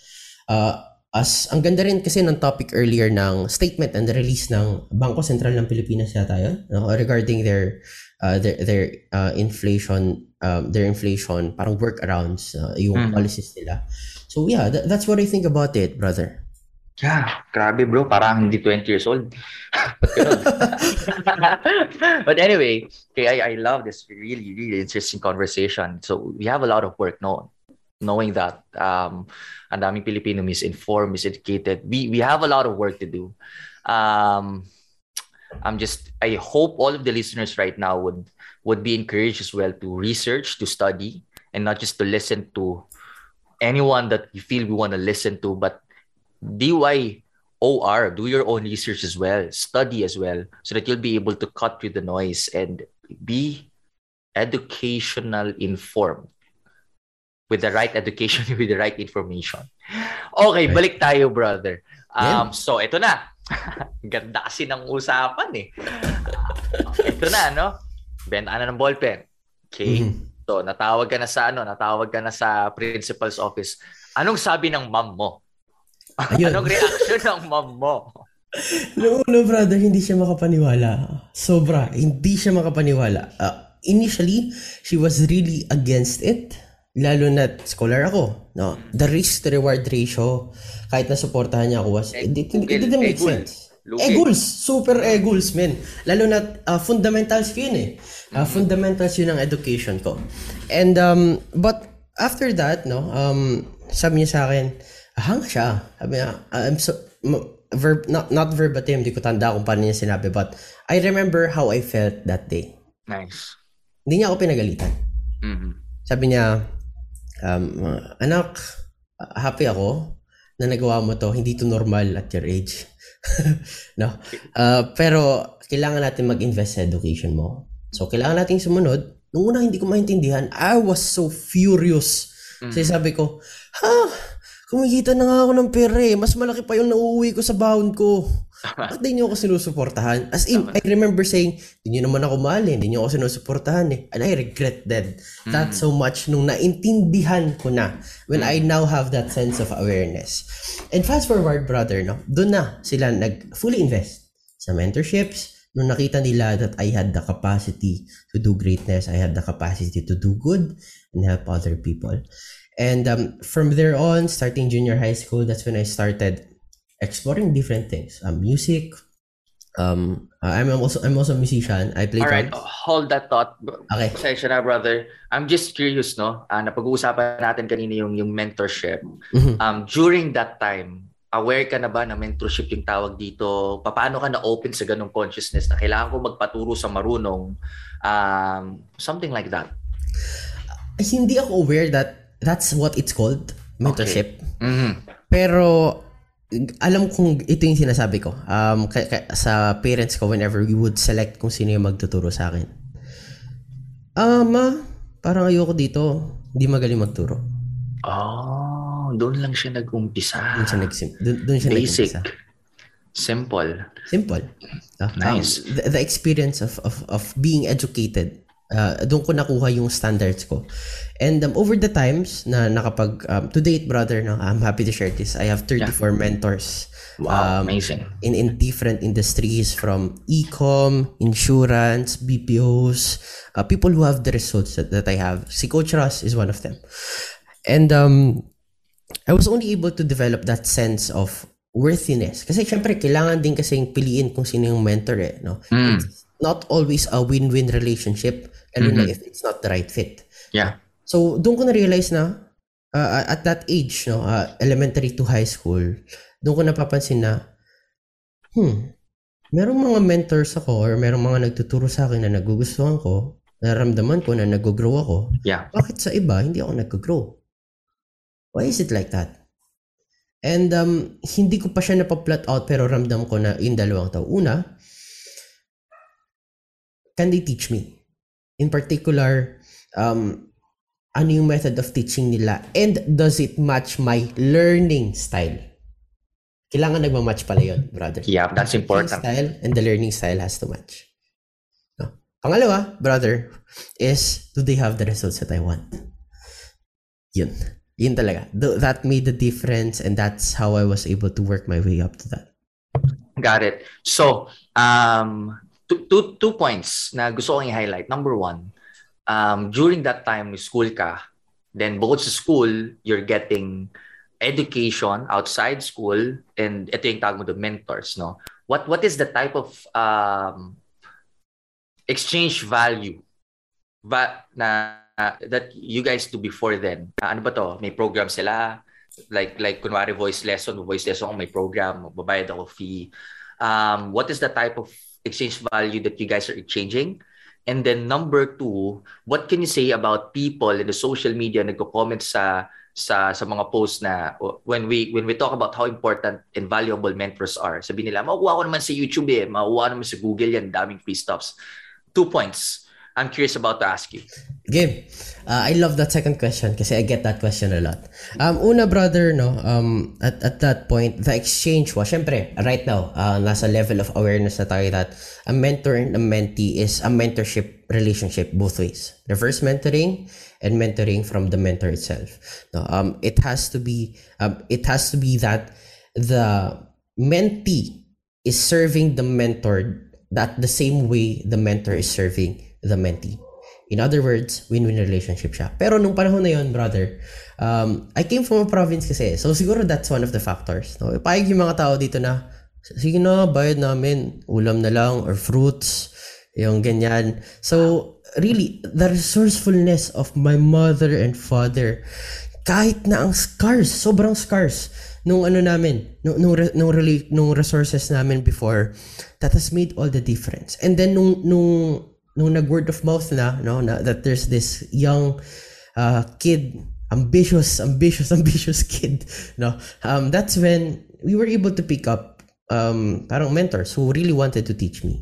[SPEAKER 2] uh, as ang ganda rin kasi ng topic earlier ng statement and the release ng Bangko Sentral ng Pilipinas yata yun, no? regarding their uh, their, their uh, inflation um, their inflation parang workarounds uh, yung
[SPEAKER 1] Mhm.
[SPEAKER 2] policies nila. So yeah, tha- that's what I think about it, brother.
[SPEAKER 1] Yeah, grabe bro, parang hindi 20 years old. <laughs> But anyway, okay, I, I love this really, really interesting conversation. So we have a lot of work no, knowing that um, ang daming Pilipino misinformed, miseducated. We, we have a lot of work to do. Um, I'm just, I hope all of the listeners right now would, would be encouraged as well to research, to study, and not just to listen to anyone that you feel we want to listen to, but DYOR, do your own research as well, study as well, so that you'll be able to cut through the noise and be educational informed with the right education, <laughs> with the right information. Okay,
[SPEAKER 2] Right.
[SPEAKER 1] balik tayo, brother.
[SPEAKER 2] Yeah.
[SPEAKER 1] Um, so, ito na. <laughs> Ganda kasi ng usapan eh. ito na, no? Benta na ng ballpen. Okay?
[SPEAKER 2] Mhm.
[SPEAKER 1] So, natawag ka na sa ano, natawag ka na sa principal's office. Anong sabi ng mom mo? <laughs>
[SPEAKER 2] Ayun.
[SPEAKER 1] Anong reaction ng mom mo?
[SPEAKER 2] Noong una, brother, hindi siya makapaniwala. Sobra, hindi siya makapaniwala. Uh, initially, she was really against it. Lalo na scholar ako. No? The risk to reward ratio, kahit na supportahan niya ako, was, it, it, it didn't make sense. Eguls, super eguls, men. Lalo na uh, fundamentals ko yun eh. Uh, fundamentals yun ng education ko. And, um, but after that, no, um, sabi niya sa akin, hanga siya. Sabi niya, I'm so, verb, not, not verbatim, di ko tanda kung paano niya sinabi, but I remember how I felt that day.
[SPEAKER 1] Nice.
[SPEAKER 2] Hindi niya ako pinagalitan.
[SPEAKER 1] Mhm.
[SPEAKER 2] Sabi niya, um, anak, happy ako na nagawa mo to. Hindi to normal at your age. <laughs> no? Uh, pero, kailangan natin mag-invest sa education mo. So, kailangan nating sumunod. Nung una, hindi ko maintindihan. I was so furious. Kasi sabi ko, ha? Kumikita na nga ako ng pera eh. Mas malaki pa yung nauuwi ko sa baon ko. Bakit <laughs> di niyo ako sinusuportahan? As in, I remember saying, di niyo naman ako mahal eh. Di niyo ako sinusuportahan eh. And I regret that. That so much nung naintindihan ko na when I now have that sense of awareness. And fast forward, brother, no? Doon na sila nag fully invest sa mentorships. Nung nakita nila that I had the capacity to do greatness, I had the capacity to do good and help other people. And um, from there on, starting junior high school, that's when I started exploring different things. Um, music. Um, I'm also I'm also a musician. I play
[SPEAKER 1] All right,
[SPEAKER 2] drums.
[SPEAKER 1] hold that thought.
[SPEAKER 2] Okay.
[SPEAKER 1] Pasensya na, brother. I'm just curious, no? Ah, napag-uusapan natin kanina yung, yung mentorship.
[SPEAKER 2] Mhm.
[SPEAKER 1] Um, during that time, aware ka na ba na mentorship yung tawag dito? Paano ka na-open sa ganong consciousness na kailangan ko magpaturo sa marunong? Um, something like that.
[SPEAKER 2] Hindi ako aware that that's what it's called, mentorship.
[SPEAKER 1] Mhm.
[SPEAKER 2] Pero alam kong ito yung sinasabi ko. Um, ka- ka- sa parents ko whenever we would select kung sino yung magtuturo sa akin. Ah, ma, parang ayoko dito. Hindi magaling magturo.
[SPEAKER 1] Oh, doon lang siya nag-umpisa.
[SPEAKER 2] Doon siya nag doon, doon siya
[SPEAKER 1] Basic.
[SPEAKER 2] nag-umpisa.
[SPEAKER 1] Simple.
[SPEAKER 2] Simple. Ah,
[SPEAKER 1] Nice.
[SPEAKER 2] Um, the, the experience of, of, of being educated, uh, doon ko nakuha yung standards ko. And um, over the times na nakapag, um, to date, brother, no, I'm happy to share this. I have 34 mentors.
[SPEAKER 1] Wow,
[SPEAKER 2] Um,
[SPEAKER 1] amazing.
[SPEAKER 2] in in different industries from e-com, insurance, BPOs, uh, people who have the results that, that I have. Si Coach Ross is one of them. And um, I was only able to develop that sense of worthiness. Kasi syempre, kailangan din kasing piliin kung sino yung mentor eh. No?
[SPEAKER 1] Mm.
[SPEAKER 2] It's not always a win-win relationship, lalo na
[SPEAKER 1] Mhm.
[SPEAKER 2] if it's not the right fit.
[SPEAKER 1] Yeah.
[SPEAKER 2] So, doon ko na-realize na, uh, at that age, no, uh, elementary to high school, doon ko napapansin na, hmm, merong mga mentors ako or merong mga nagtuturo sa akin na nagugustuhan ko, nararamdaman ko na nag-grow ako.
[SPEAKER 1] Yeah.
[SPEAKER 2] Bakit sa iba, hindi ako nag-grow? Why is it like that? And um, hindi ko pa siya napaplot out pero ramdam ko na yung dalawang tao. Una, can they teach me? In particular, um, ano yung method of teaching nila? And does it match my learning style? Kailangan nagmamatch pala yun, brother.
[SPEAKER 1] Yeah, that's important.
[SPEAKER 2] style and the learning style has to match. No. Pangalawa, brother, is do they have the results that I want? Yun. Yun talaga. Th- that made the difference and that's how I was able to work my way up to that.
[SPEAKER 1] Got it. So, um, two, two, two points na gusto kong i-highlight. Number one, um, during that time, school ka, then both school, you're getting education outside school, and ito yung tawag mo the mentors, no? What what is the type of um, exchange value va- na that you guys do before then? Ah, ano ba to? May program sila? Like like kunwari voice lesson, voice lesson ako may program, babayad ako fee. Um, what is the type of exchange value that you guys are exchanging? And then number two, what can you say about people in the social media nagko-comment sa sa sa mga posts na when we when we talk about how important and valuable mentors are. Sabi nila, makukuha ko naman sa YouTube eh, makukuha naman sa Google yan, daming free stuffs. Two points. I'm curious about to ask you.
[SPEAKER 2] Game. Uh, I love that second question kasi I get that question a lot. Um, una, brother, no, um, at, at that point, the exchange was, syempre, right now, uh, nasa level of awareness na tayo that a mentor and a mentee is a mentorship relationship both ways. Reverse mentoring and mentoring from the mentor itself. No, um, it has to be, um, it has to be that the mentee is serving the mentor that the same way the mentor is serving the mentee. In other words, win-win relationship siya. Pero nung panahon na yun, brother, um, I came from a province kasi. So siguro that's one of the factors. No? Ipayag yung mga tao dito na, sige na, bayad namin, ulam na lang, or fruits, yung ganyan. So, really, the resourcefulness of my mother and father, kahit na ang scars, sobrang scars, nung ano namin, nung, nung, nung, nung resources namin before, that has made all the difference. And then nung, nung, nung nag word of mouth na, no, na, that there's this young uh, kid, ambitious, ambitious, <laughs> ambitious kid, no, um, that's when we were able to pick up um, parang mentors who really wanted to teach me.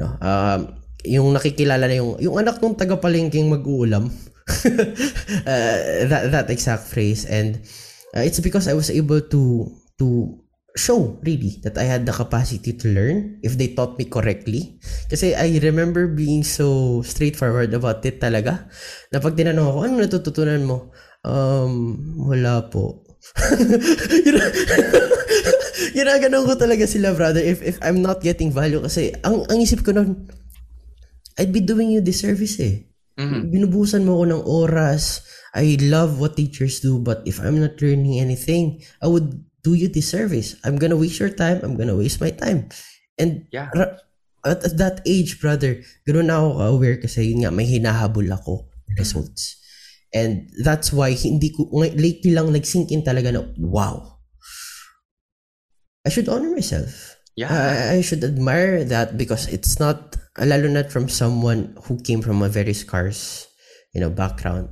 [SPEAKER 2] No, um, yung nakikilala na yung, yung anak nung taga-palengking mag-uulam, <laughs> uh, that, that exact phrase. And uh, it's because I was able to to show really that I had the capacity to learn if they taught me correctly. Kasi I remember being so straightforward about it talaga. Na pag tinanong ako, ano natututunan mo? Um, wala po. <laughs> Gina- <laughs> Ginaganon ko talaga sila, brother, if, if I'm not getting value. Kasi ang, ang isip ko nun, I'd be doing you disservice eh.
[SPEAKER 1] Mhm.
[SPEAKER 2] Binubusan mo ako ng oras. I love what teachers do, but if I'm not learning anything, I would do you disservice. I'm gonna waste your time. I'm gonna waste my time. And
[SPEAKER 1] Yeah.
[SPEAKER 2] at, at that age, brother, ganoon na ako aware kasi yun nga, may hinahabol ako results. And that's why hindi ko, lately lang nag-sink in talaga na, wow. I should honor myself.
[SPEAKER 1] Yeah.
[SPEAKER 2] I, I should admire that because it's not, lalo not from someone who came from a very scarce, you know, background.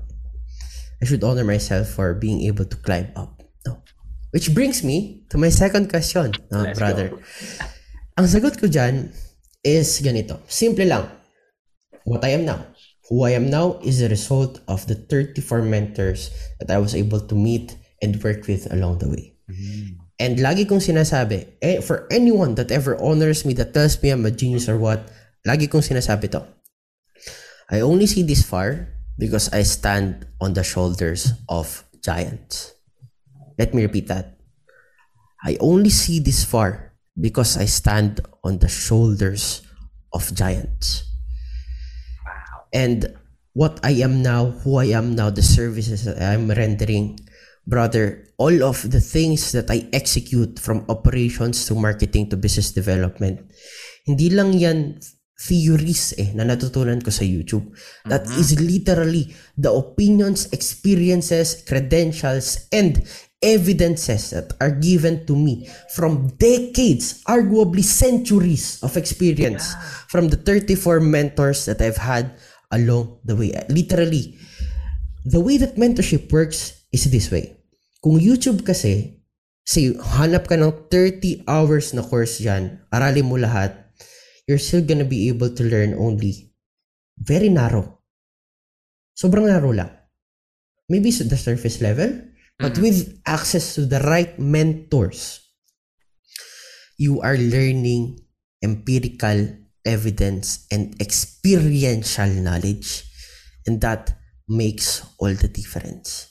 [SPEAKER 2] I should honor myself for being able to climb up. Which brings me to my second question, no,
[SPEAKER 1] Let's
[SPEAKER 2] brother.
[SPEAKER 1] go.
[SPEAKER 2] Ang sagot ko dyan is ganito. Simple lang. What I am now. Who I am now is a result of the 34 mentors that I was able to meet and work with along the way. And lagi kong sinasabi, eh, for anyone that ever honors me, that tells me I'm a genius or what, lagi kong sinasabi to. I only see this far because I stand on the shoulders of giants. Let me repeat that. I only see this far because I stand on the shoulders of giants. And what I am now, who I am now, the services that I'm rendering, brother, all of the things that I execute from operations to marketing to business development, hindi lang yan theories eh na natutunan ko sa YouTube. That
[SPEAKER 1] Mhm.
[SPEAKER 2] is literally the opinions, experiences, credentials, and evidences that are given to me from decades, arguably centuries of experience from the 34 mentors that I've had along the way. Literally, the way that mentorship works is this way. Kung YouTube kasi, say, hanap ka ng 30 hours na course dyan, aralin mo lahat, you're still gonna be able to learn only very narrow. Sobrang narrow lang. Maybe sa the surface level, but
[SPEAKER 1] Mhm.
[SPEAKER 2] with access to the right mentors, you are learning empirical evidence and experiential knowledge and that makes all the difference.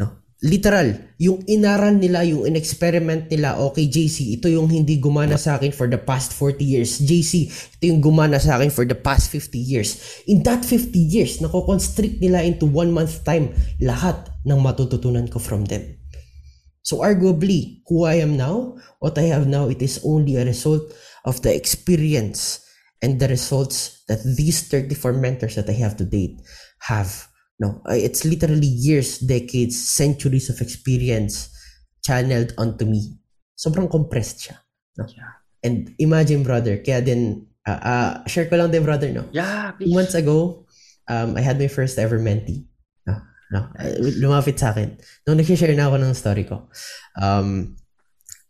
[SPEAKER 2] No? Literal yung inaral nila yung in-experiment nila okay JC ito yung hindi gumana sa akin for the past 40 years. JC ito yung gumana sa akin for the past 50 years. In that 50 years nako-constrict nila into one month time lahat ng matututunan ko from them So arguably, who I am now, what I have now, it is only a result of the experience and the results that these 34 mentors that I have to date have. No, it's literally years, decades, centuries of experience channeled onto me. Sobrang compressed siya. No?
[SPEAKER 1] Yeah.
[SPEAKER 2] And imagine, brother, kaya din, uh, uh, share ko lang din, brother, no?
[SPEAKER 1] Yeah,
[SPEAKER 2] Two months ago, um, I had my first ever mentee. No, uh, lumapit sa akin. Nung nag-share na ako ng story ko, um,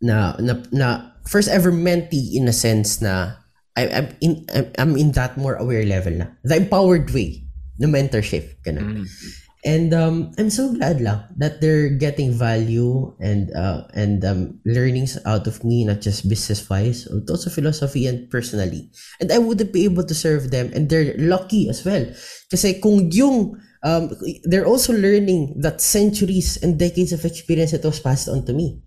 [SPEAKER 2] na, na, na first ever mentee in a sense na I, I'm in I'm, in that more aware level na. The empowered way na mentorship. Ganun.
[SPEAKER 1] Mm.
[SPEAKER 2] And um, I'm so glad lang that they're getting value and uh, and um, learnings out of me, not just business wise, but also philosophy and personally. And I wouldn't be able to serve them, and they're lucky as well. Kasi kung yung um, they're also learning that centuries and decades of experience that was passed on to me.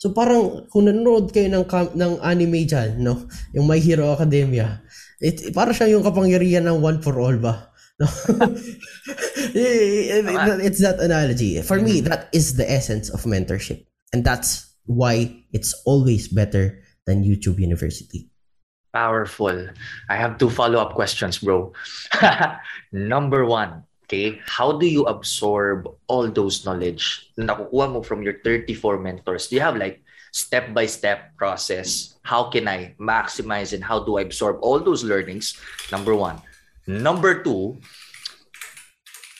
[SPEAKER 2] So parang kung nanonood kayo ng ng anime dyan, no, yung My Hero Academia, it, para siya yung kapangyarihan ng one for all ba? No? <laughs> it's that analogy. For me, that is the essence of mentorship. And that's why it's always better than YouTube University.
[SPEAKER 1] Powerful. I have two follow-up questions, bro. <laughs> Number one, okay, how do you absorb all those knowledge na nakukuha mo from your 34 mentors? Do you have like step-by-step process? How can I maximize and how do I absorb all those learnings? Number one. Number two,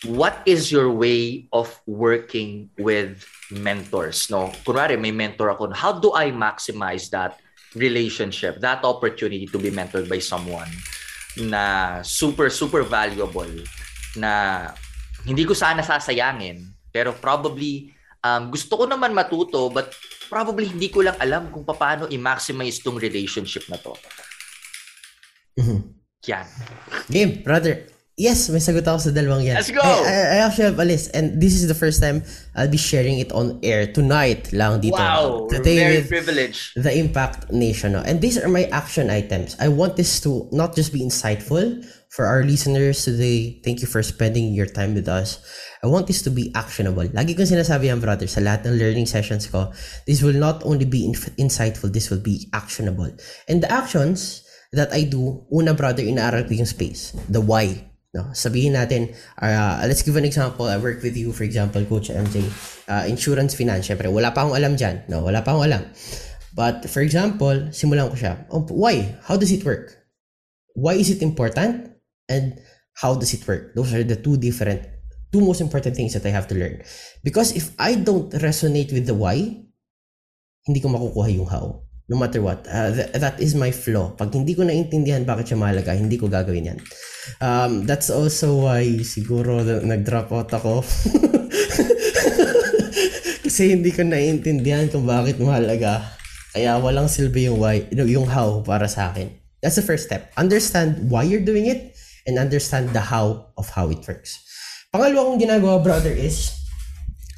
[SPEAKER 1] what is your way of working with mentors? No, kunwari may mentor ako. How do I maximize that relationship, that opportunity to be mentored by someone na super, super valuable na hindi ko sana sasayangin pero probably um, gusto ko naman matuto but probably hindi ko lang alam kung paano i-maximize tong relationship na to.
[SPEAKER 2] Mhm.
[SPEAKER 1] Yan.
[SPEAKER 2] Game, brother. Yes, may sagot ako sa dalawang yan.
[SPEAKER 1] Let's go!
[SPEAKER 2] I, I, I actually have a list and this is the first time I'll be sharing it on air tonight lang dito.
[SPEAKER 1] Wow,
[SPEAKER 2] Today
[SPEAKER 1] very
[SPEAKER 2] with
[SPEAKER 1] privileged.
[SPEAKER 2] the Impact Nation. no? And these are my action items. I want this to not just be insightful for our listeners today. Thank you for spending your time with us. I want this to be actionable. Lagi kong sinasabi yan, brother, sa lahat ng learning sessions ko, this will not only be inf- insightful, this will be actionable. And the actions that I do, una, brother, inaaral ko yung space. The why. No, sabihin natin, uh, let's give an example. I work with you, for example, Coach MJ, uh, insurance finance. Syempre, wala pa akong alam dyan. No, wala pa akong alam. But for example, simulan ko siya. Oh, why? How does it work? Why is it important? And how does it work? Those are the two different, two most important things that I have to learn. Because if I don't resonate with the why, hindi ko makukuha yung how. No matter what. Uh, th- that is my flaw. Pag hindi ko naintindihan bakit siya mahalaga, hindi ko gagawin yan. Um, that's also why siguro na- nag-drop out ako. <laughs> Kasi hindi ko naiintindihan kung bakit mahalaga. Kaya walang silbi yung why, yung how para sa akin. That's the first step. Understand why you're doing it and understand the how of how it works. Pangalawa kong ginagawa, brother, is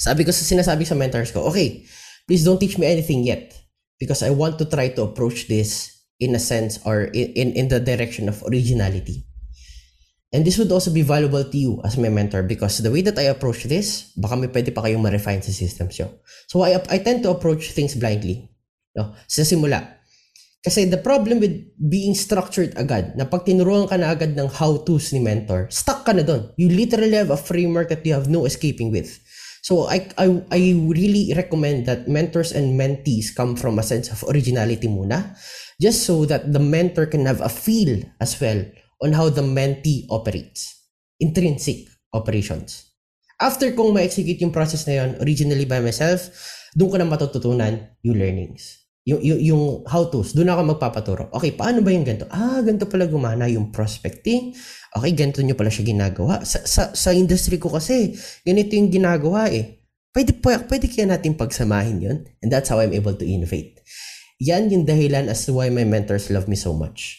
[SPEAKER 2] sabi ko sa sinasabi sa mentors ko, okay, please don't teach me anything yet because I want to try to approach this in a sense or in, in, in the direction of originality. And this would also be valuable to you as my mentor because the way that I approach this, baka may pwede pa kayong ma-refine sa systems nyo. So I, I tend to approach things blindly. No? Sa simula. Kasi the problem with being structured agad, na pag tinuruan ka na agad ng how-tos ni mentor, stuck ka na doon. You literally have a framework that you have no escaping with. So I, I, I really recommend that mentors and mentees come from a sense of originality muna, just so that the mentor can have a feel as well on how the mentee operates. Intrinsic operations. After kong ma-execute yung process na yun, originally by myself, doon ko na matututunan yung learnings. Yung, yung, yung how-tos, doon ako magpapaturo. Okay, paano ba yung ganito? Ah, ganito pala gumana yung prospecting. Okay, ganito nyo pala siya ginagawa. Sa, sa, sa industry ko kasi, ganito yung ginagawa eh. Pwede, pwede kaya natin pagsamahin yun? And that's how I'm able to innovate. Yan yung dahilan as to why my mentors love me so much.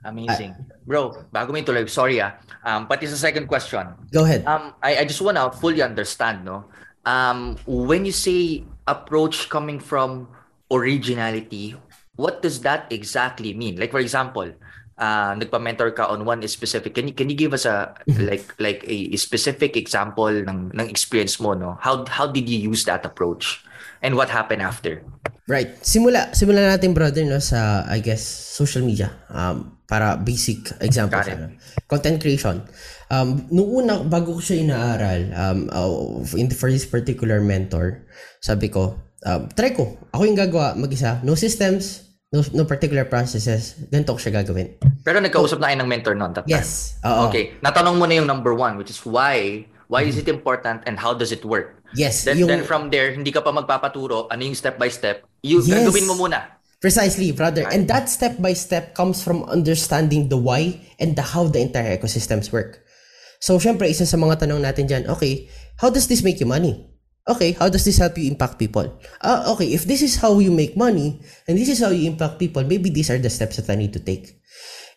[SPEAKER 1] Amazing. Bro, bago mo ituloy, sorry ah. Um, pati sa second question.
[SPEAKER 2] Go ahead.
[SPEAKER 1] Um, I, I just wanna fully understand, no? Um, when you say approach coming from originality, what does that exactly mean? Like for example, uh, nagpa-mentor ka on one specific. Can you can you give us a like like a, specific example ng ng experience mo, no? How how did you use that approach? And what happened after?
[SPEAKER 2] Right. Simula simula natin brother no sa I guess social media. Um para basic example ano. Content creation. Um, noong una, bago ko siya inaaral, um, uh, in, for this particular mentor, sabi ko, um, try ko. Ako yung gagawa mag-isa. No systems, no, no particular processes. Ganito ko siya gagawin.
[SPEAKER 1] Pero nagkausap na kayo ng mentor noon that
[SPEAKER 2] Yes.
[SPEAKER 1] Oo. Okay. Natanong mo na yung number one, which is why Why is it important and how does it work?
[SPEAKER 2] Yes.
[SPEAKER 1] Then, yung... then from there, hindi ka pa magpapaturo, ano yung step by step, you yes. gagawin mo muna.
[SPEAKER 2] Precisely, brother. And that step by step comes from understanding the why and the how the entire ecosystems work. So, syempre, isa sa mga tanong natin dyan, okay, how does this make you money? Okay, how does this help you impact people? Uh, okay, if this is how you make money and this is how you impact people, maybe these are the steps that I need to take.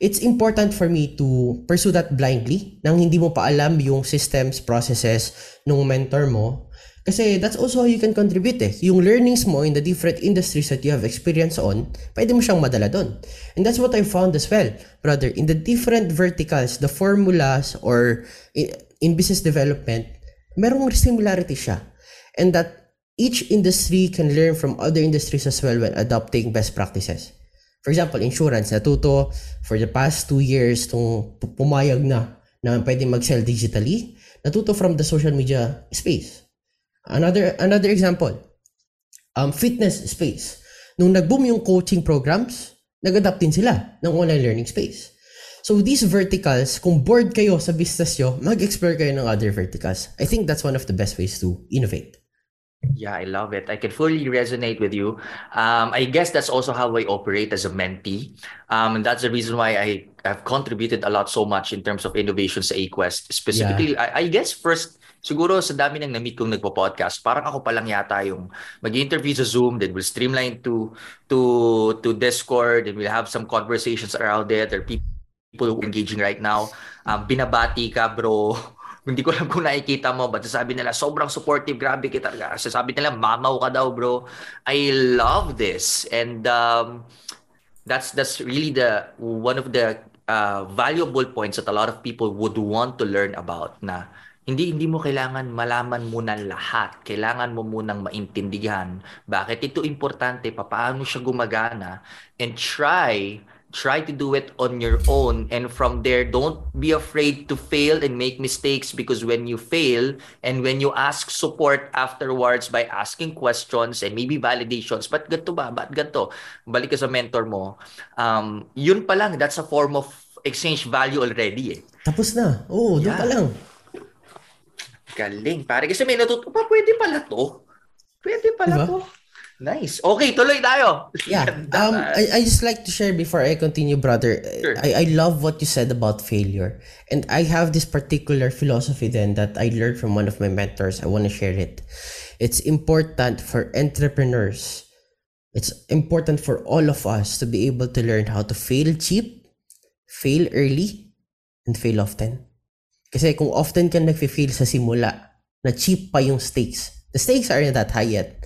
[SPEAKER 2] It's important for me to pursue that blindly nang hindi mo pa alam yung systems, processes ng mentor mo kasi that's also how you can contribute eh. Yung learnings mo in the different industries that you have experience on, pwede mo siyang madala doon. And that's what I found as well, brother. In the different verticals, the formulas or in, in business development, merong similarity siya. And that each industry can learn from other industries as well when adopting best practices. For example, insurance, natuto for the past two years tung pumayag na na pwede mag-sell digitally, natuto from the social media space Another another example, um, fitness space. Nung nag-boom yung coaching programs, nag-adapt din sila ng online learning space. So these verticals, kung bored kayo sa business nyo, mag-explore kayo ng other verticals. I think that's one of the best ways to innovate.
[SPEAKER 1] Yeah, I love it. I can fully resonate with you. Um, I guess that's also how I operate as a mentee. Um, and that's the reason why I have contributed a lot so much in terms of innovation sa Aquest. Specifically, yeah. I, I guess first, siguro sa dami ng na-meet kong nagpo-podcast, parang ako pa lang yata yung mag-interview sa Zoom, then we'll streamline to to to Discord, and we'll have some conversations around it. Are people who engaging right now. Um, binabati ka, bro. <laughs> Hindi ko alam kung nakikita mo, but sasabi nila, sobrang supportive, grabe kita. Sasabi nila, mamaw ka daw, bro. I love this. And um, that's that's really the one of the uh, valuable points that a lot of people would want to learn about na hindi hindi mo kailangan malaman muna lahat. Kailangan mo munang maintindihan bakit ito importante, paano siya gumagana and try try to do it on your own. And from there don't be afraid to fail and make mistakes because when you fail and when you ask support afterwards by asking questions and maybe validations but ganito ba? Ba't ganito? Balik ka sa mentor mo. Um yun pa lang that's a form of exchange value already eh.
[SPEAKER 2] Tapos na. Oo yeah. doon pa lang
[SPEAKER 1] Galing. Pare, kasi may natuto pa, pwede pala to. Pwede pala diba? to. Nice. Okay, tuloy tayo.
[SPEAKER 2] Yeah. <laughs> Um, I, I just like to share before I continue, brother. Sure. I, I love what you said about failure. And I have this particular philosophy then that I learned from one of my mentors. I want to share it. It's important for entrepreneurs. It's important for all of us to be able to learn how to fail cheap, fail early, and fail often. Kasi kung often ka nag-feel sa simula na cheap pa yung stakes, the stakes aren't that high yet,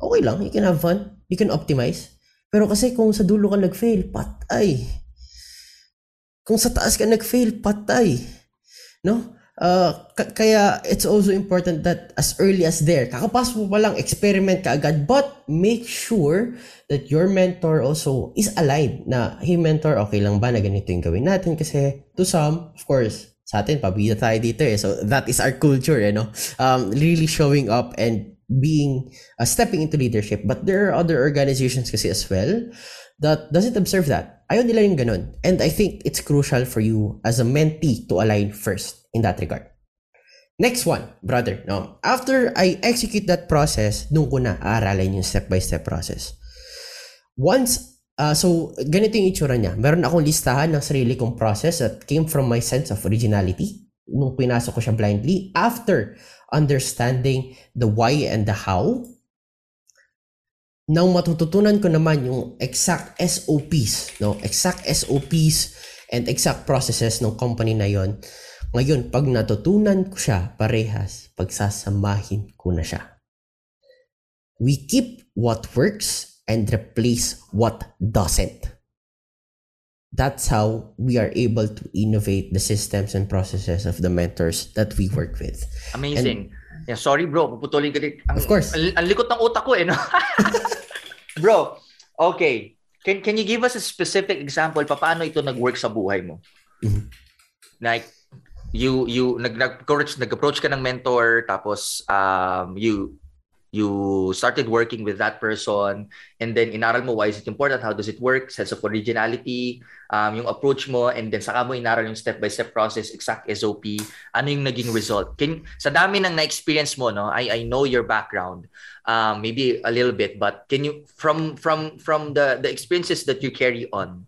[SPEAKER 2] okay lang, you can have fun, you can optimize. Pero kasi kung sa dulo ka nag-fail, pat, ay, Kung sa taas ka nag-fail, patay. No? Uh, k- kaya it's also important that as early as there, kakapasok mo pa lang, experiment ka agad, but make sure that your mentor also is aligned na, hey mentor, okay lang ba na ganito yung gawin natin? Kasi to some, of course, sa atin, pabida tayo dito eh. So that is our culture, you know? Um, really showing up and being, uh, stepping into leadership. But there are other organizations kasi as well that doesn't observe that. Ayaw nila yung ganun. And I think it's crucial for you as a mentee to align first in that regard. Next one, brother. No, after I execute that process, doon ko na aaralin yung step-by-step process. Once, uh, so ganito yung itsura niya. Meron akong listahan ng sarili kong process that came from my sense of originality nung pinasok ko siya blindly. After understanding the why and the how, nang matututunan ko naman yung exact SOPs, no? Exact SOPs and exact processes ng company na yon ngayon, pag natutunan ko siya parehas, pagsasamahin ko na siya. We keep what works and replace what doesn't. That's how we are able to innovate the systems and processes of the mentors that we work with.
[SPEAKER 1] Amazing. And, yeah, sorry bro, puputulin ka din.
[SPEAKER 2] Ang, of course.
[SPEAKER 1] Ang, ang likot ng utak ko eh. No? <laughs> bro, okay. Can, can you give us a specific example paano ito nag-work sa buhay mo? Mm-hmm. Like, you you nag nag-approach nag-approach ka ng mentor tapos um you you started working with that person and then inaral mo why is it important? How does it work? Sense of originality um yung approach mo and then saka mo inaral yung step by step process exact SOP ano yung naging result? Can sa dami ng na-experience mo no I I know your background um maybe a little bit but can you from from from the the experiences that you carry on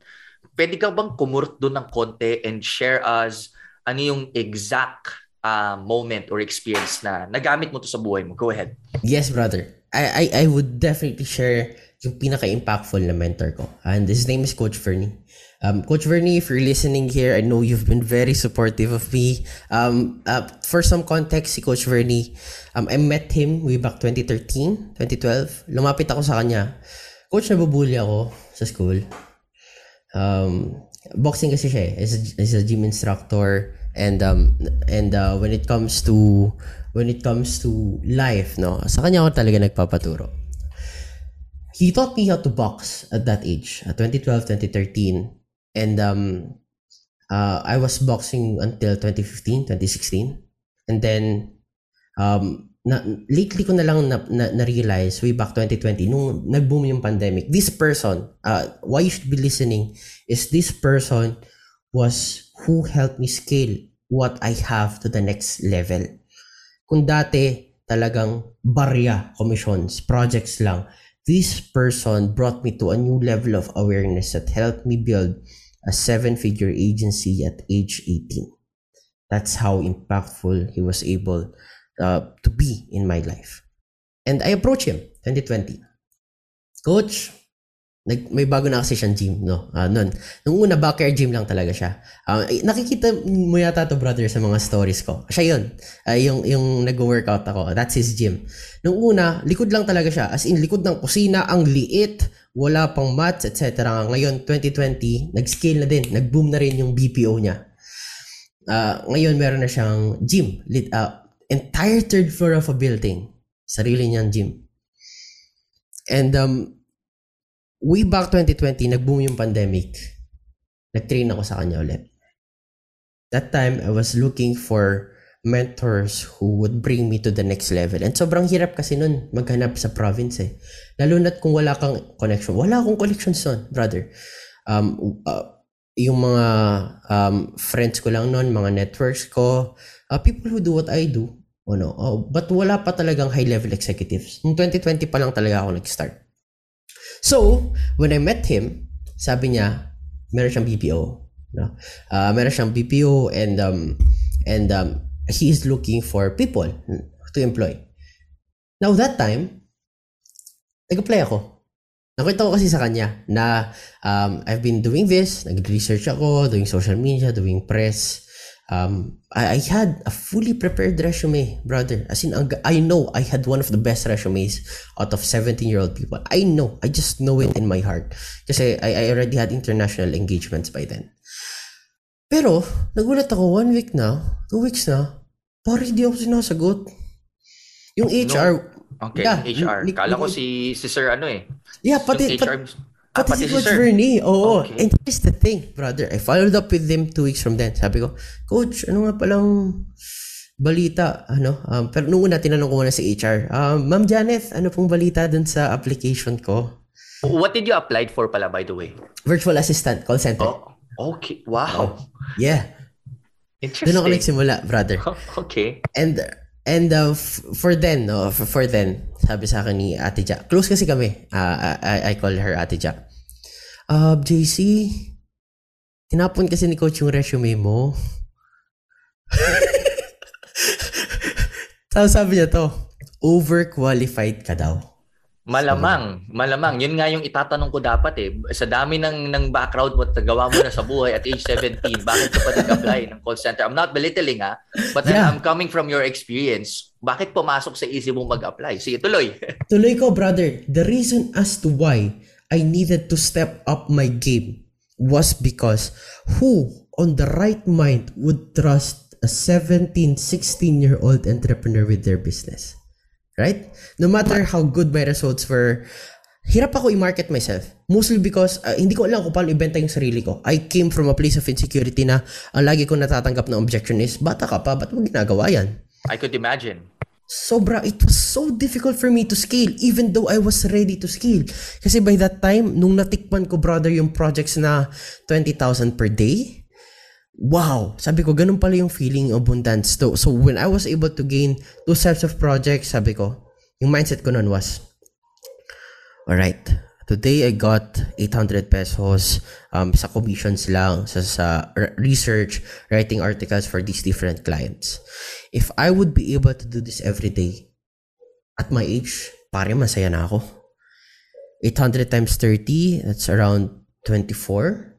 [SPEAKER 1] pwede ka bang kumurot doon ng konti and share us ano yung exact uh, moment or experience na nagamit mo to sa buhay mo? Go ahead.
[SPEAKER 2] Yes, brother. I, I, I would definitely share yung pinaka-impactful na mentor ko. And his name is Coach Fernie. Um, Coach Vernie, if you're listening here, I know you've been very supportive of me. Um, uh, for some context, si Coach Vernie, um, I met him way back 2013, 2012. Lumapit ako sa kanya. Coach, nabubuli ako sa school. Um, boxing kasi siya eh. As a, as a gym instructor and um and uh, when it comes to when it comes to life no sa kanya ako talaga nagpapaturo. He taught me how to box at that age at 2012 2013 and um uh, I was boxing until 2015 2016 and then um na, lately ko na lang na, na, na realize way back 2020 nung nag-boom yung pandemic this person uh, why you should be listening is this person was who helped me scale what I have to the next level. Kung dati talagang barya, commissions, projects lang, this person brought me to a new level of awareness that helped me build a seven-figure agency at age 18. That's how impactful he was able uh, to be in my life. And I approached him 2020. Coach, Nag, may bago na kasi siyang gym, no? Uh, nun. Nung una, backyard gym lang talaga siya. Uh, nakikita mo yata to brother sa mga stories ko. Siya yun. Uh, yung, yung nag-workout ako. That's his gym. Nung una, likod lang talaga siya. As in, likod ng kusina, ang liit, wala pang mats, etc. Ngayon, 2020, nag-scale na din. Nag-boom na rin yung BPO niya. Uh, ngayon, meron na siyang gym. Lit, uh, entire third floor of a building. Sarili niyang gym. And um, way back 2020, nag-boom yung pandemic. Nag-train ako sa kanya ulit. That time, I was looking for mentors who would bring me to the next level. And sobrang hirap kasi nun maghanap sa province eh. Lalo na't kung wala kang connection. Wala akong connections nun, brother. Um, uh, yung mga um, friends ko lang nun, mga networks ko, uh, people who do what I do, oh no, oh, but wala pa talagang high-level executives. Noong 2020 pa lang talaga ako nag-start. So, when I met him, sabi niya, meron siyang BPO. No? Uh, meron siyang BPO and um, and um, he is looking for people to employ. Now that time, nag-apply ako. Nakita ko kasi sa kanya na um, I've been doing this, nag-research ako, doing social media, doing press, um, I, I had a fully prepared resume, brother. As in, I know I had one of the best resumes out of 17-year-old people. I know. I just know it in my heart. Kasi I, I already had international engagements by then. Pero, nagulat ako, one week na, two weeks na, parang hindi ako sinasagot. Yung HR,
[SPEAKER 1] Okay,
[SPEAKER 2] Yeah,
[SPEAKER 1] HR. Kala ko si, si Sir ano eh.
[SPEAKER 2] yeah, pati, pati,
[SPEAKER 1] HR. Ah,
[SPEAKER 2] Pati,
[SPEAKER 1] pati
[SPEAKER 2] si Coach
[SPEAKER 1] Sir.
[SPEAKER 2] Bernie, oo.
[SPEAKER 1] Okay.
[SPEAKER 2] And here's the thing, brother. I followed up with him two weeks from then. Sabi ko, Coach, ano nga palang balita? Ano? Um, pero nung una, tinanong ko muna si HR. Um, Ma'am Janet, ano pong balita dun sa application ko?
[SPEAKER 1] What did you apply for pala, by the way?
[SPEAKER 2] Virtual assistant, call center.
[SPEAKER 1] Oh, okay. Wow.
[SPEAKER 2] Yeah.
[SPEAKER 1] Interesting.
[SPEAKER 2] Doon ako nagsimula, brother. <laughs>
[SPEAKER 1] okay.
[SPEAKER 2] And and uh, f- for then, no, for, for then, sabi sa akin ni Ate Jack, close kasi kami. Uh, I, I call her Ate Jack. Uh, JC, tinapon kasi ni Coach yung resume mo. <laughs> Tapos sabi niya to, overqualified ka daw.
[SPEAKER 1] Malamang, malamang. Yun nga yung itatanong ko dapat eh. Sa dami ng, ng background mo at nagawa mo na sa buhay at age 17, bakit ka pa nag-apply ng call center? I'm not belittling ha, but
[SPEAKER 2] Yeah.
[SPEAKER 1] I'm coming from your experience. Bakit pumasok sa isip mong mag-apply? Sige, tuloy. <laughs>
[SPEAKER 2] Tuloy ko, brother. The reason as to why I needed to step up my game was because who on the right mind would trust a 17, 16 year old entrepreneur with their business? Right? No matter how good my results were, hirap ako i-market myself. Mostly because uh, hindi ko alam kung paano ibenta yung sarili ko. I came from a place of insecurity na ang lagi ko natatanggap na objection is, bata ka pa, ba't mo ginagawa yan?
[SPEAKER 1] I could imagine.
[SPEAKER 2] Sobra, it was so difficult for me to scale even though I was ready to scale. Kasi by that time, nung natikman ko brother yung projects na 20,000 per day, wow, sabi ko, ganun pala yung feeling abundance. So, so when I was able to gain two sets of projects, sabi ko, yung mindset ko nun was, alright, today I got 800 pesos um, sa commissions lang, sa, sa research, writing articles for these different clients. If I would be able to do this every day, at my age, pare, masaya na ako. 800 times 30, that's around 24.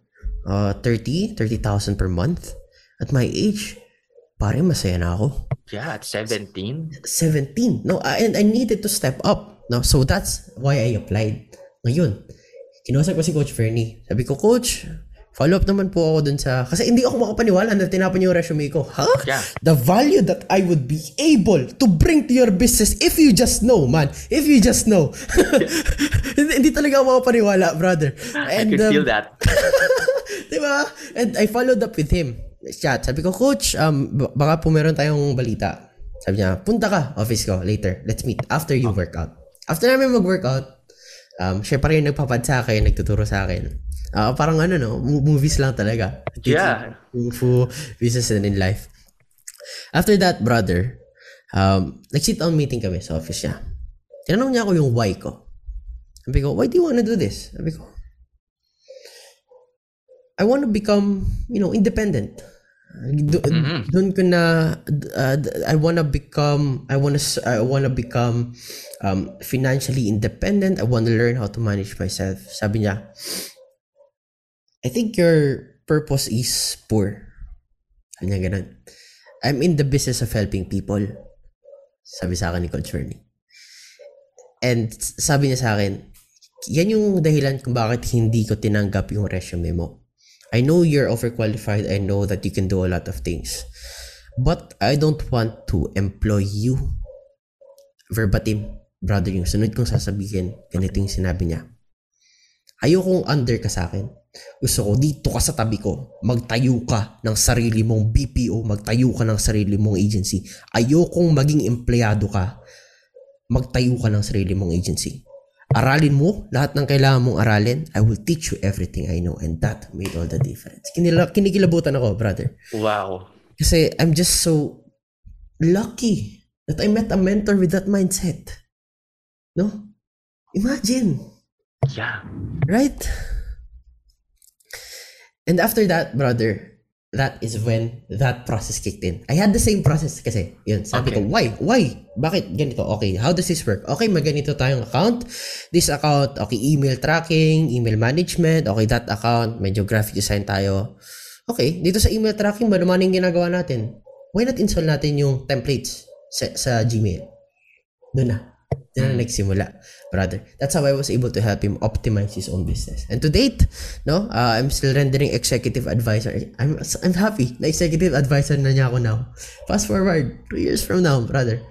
[SPEAKER 2] Uh, 30, 30,000 per month. At my age, pare, masaya na ako.
[SPEAKER 1] Yeah, at 17.
[SPEAKER 2] 17. No, I- and I needed to step up. No, so that's why I applied. Ngayon, kinausap ko si Coach Fernie. Sabi ko, Coach, follow up naman po ako dun sa... Kasi hindi ako makapaniwala na tinapon yung resume ko. Ha?
[SPEAKER 1] Yeah.
[SPEAKER 2] The value that I would be able to bring to your business if you just know, man. If you just know. <laughs> hindi, hindi talaga ako makapaniwala, brother.
[SPEAKER 1] I
[SPEAKER 2] And,
[SPEAKER 1] could
[SPEAKER 2] um,
[SPEAKER 1] feel that. <laughs>
[SPEAKER 2] Diba? And I followed up with him. Chat. Sabi ko, Coach, um, baka po meron tayong balita. Sabi niya, punta ka, office ko, later. Let's meet after you work out. After namin mag-workout, um, siya pa rin nagpapad sa akin, nagtuturo sa akin. Ah, parang ano, no? mo- Movies lang talaga.
[SPEAKER 1] Yeah.
[SPEAKER 2] Kung fu business and in life. After that, brother, um, nag-sit down meeting kami sa office niya. Tinanong niya ako yung why ko. Sabi ko, why do you wanna do this? Sabi ko, I want to become, you know, independent. Do,
[SPEAKER 1] Mhm.
[SPEAKER 2] Doon ko na uh, I want to become I want to I want to become um, financially independent. I want to learn how to manage myself. Sabi niya, I think your purpose is poor. Sabi niya ganun. I'm in the business of helping people. Sabi sa akin ni Coach Fernie. And sabi niya sa akin, yan yung dahilan kung bakit hindi ko tinanggap yung resume mo. I know you're overqualified. I know that you can do a lot of things. But I don't want to employ you. Verbatim, brother, yung sunod kong sasabihin, ganito yung sinabi niya. Ayokong under ka sa akin. Gusto ko dito ka sa tabi ko. Magtayo ka ng sarili mong BPO. Magtayo ka ng sarili mong agency. Ayokong maging empleyado ka. Magtayo ka ng sarili mong agency. Aralin mo lahat ng kailangan mong aralin. I will teach you everything I know. And that made all the difference. Kinila, kinikilabutan ako, brother.
[SPEAKER 1] Wow.
[SPEAKER 2] Kasi I'm just so lucky that I met a mentor with that mindset. No? Imagine.
[SPEAKER 1] Yeah.
[SPEAKER 2] Right? And after that, brother, that is when that process kicked in. I had the same process kasi. Yun, sabi ko,
[SPEAKER 1] Okay.
[SPEAKER 2] why? Why? Bakit ganito? Okay, how does this work? Okay, maganito tayong account. This account, okay, email tracking, email management. Okay, that account, medyo graphic design tayo. Okay, dito sa email tracking, maluman yung ginagawa natin. Why not install natin yung templates sa, sa Gmail? Doon na. Diyan na nagsimula, brother. That's how I was able to help him optimize his own business. And to date, no, uh, I'm still rendering executive advisor. I'm I'm happy na executive advisor na niya ako now. Fast forward, two years from now, brother.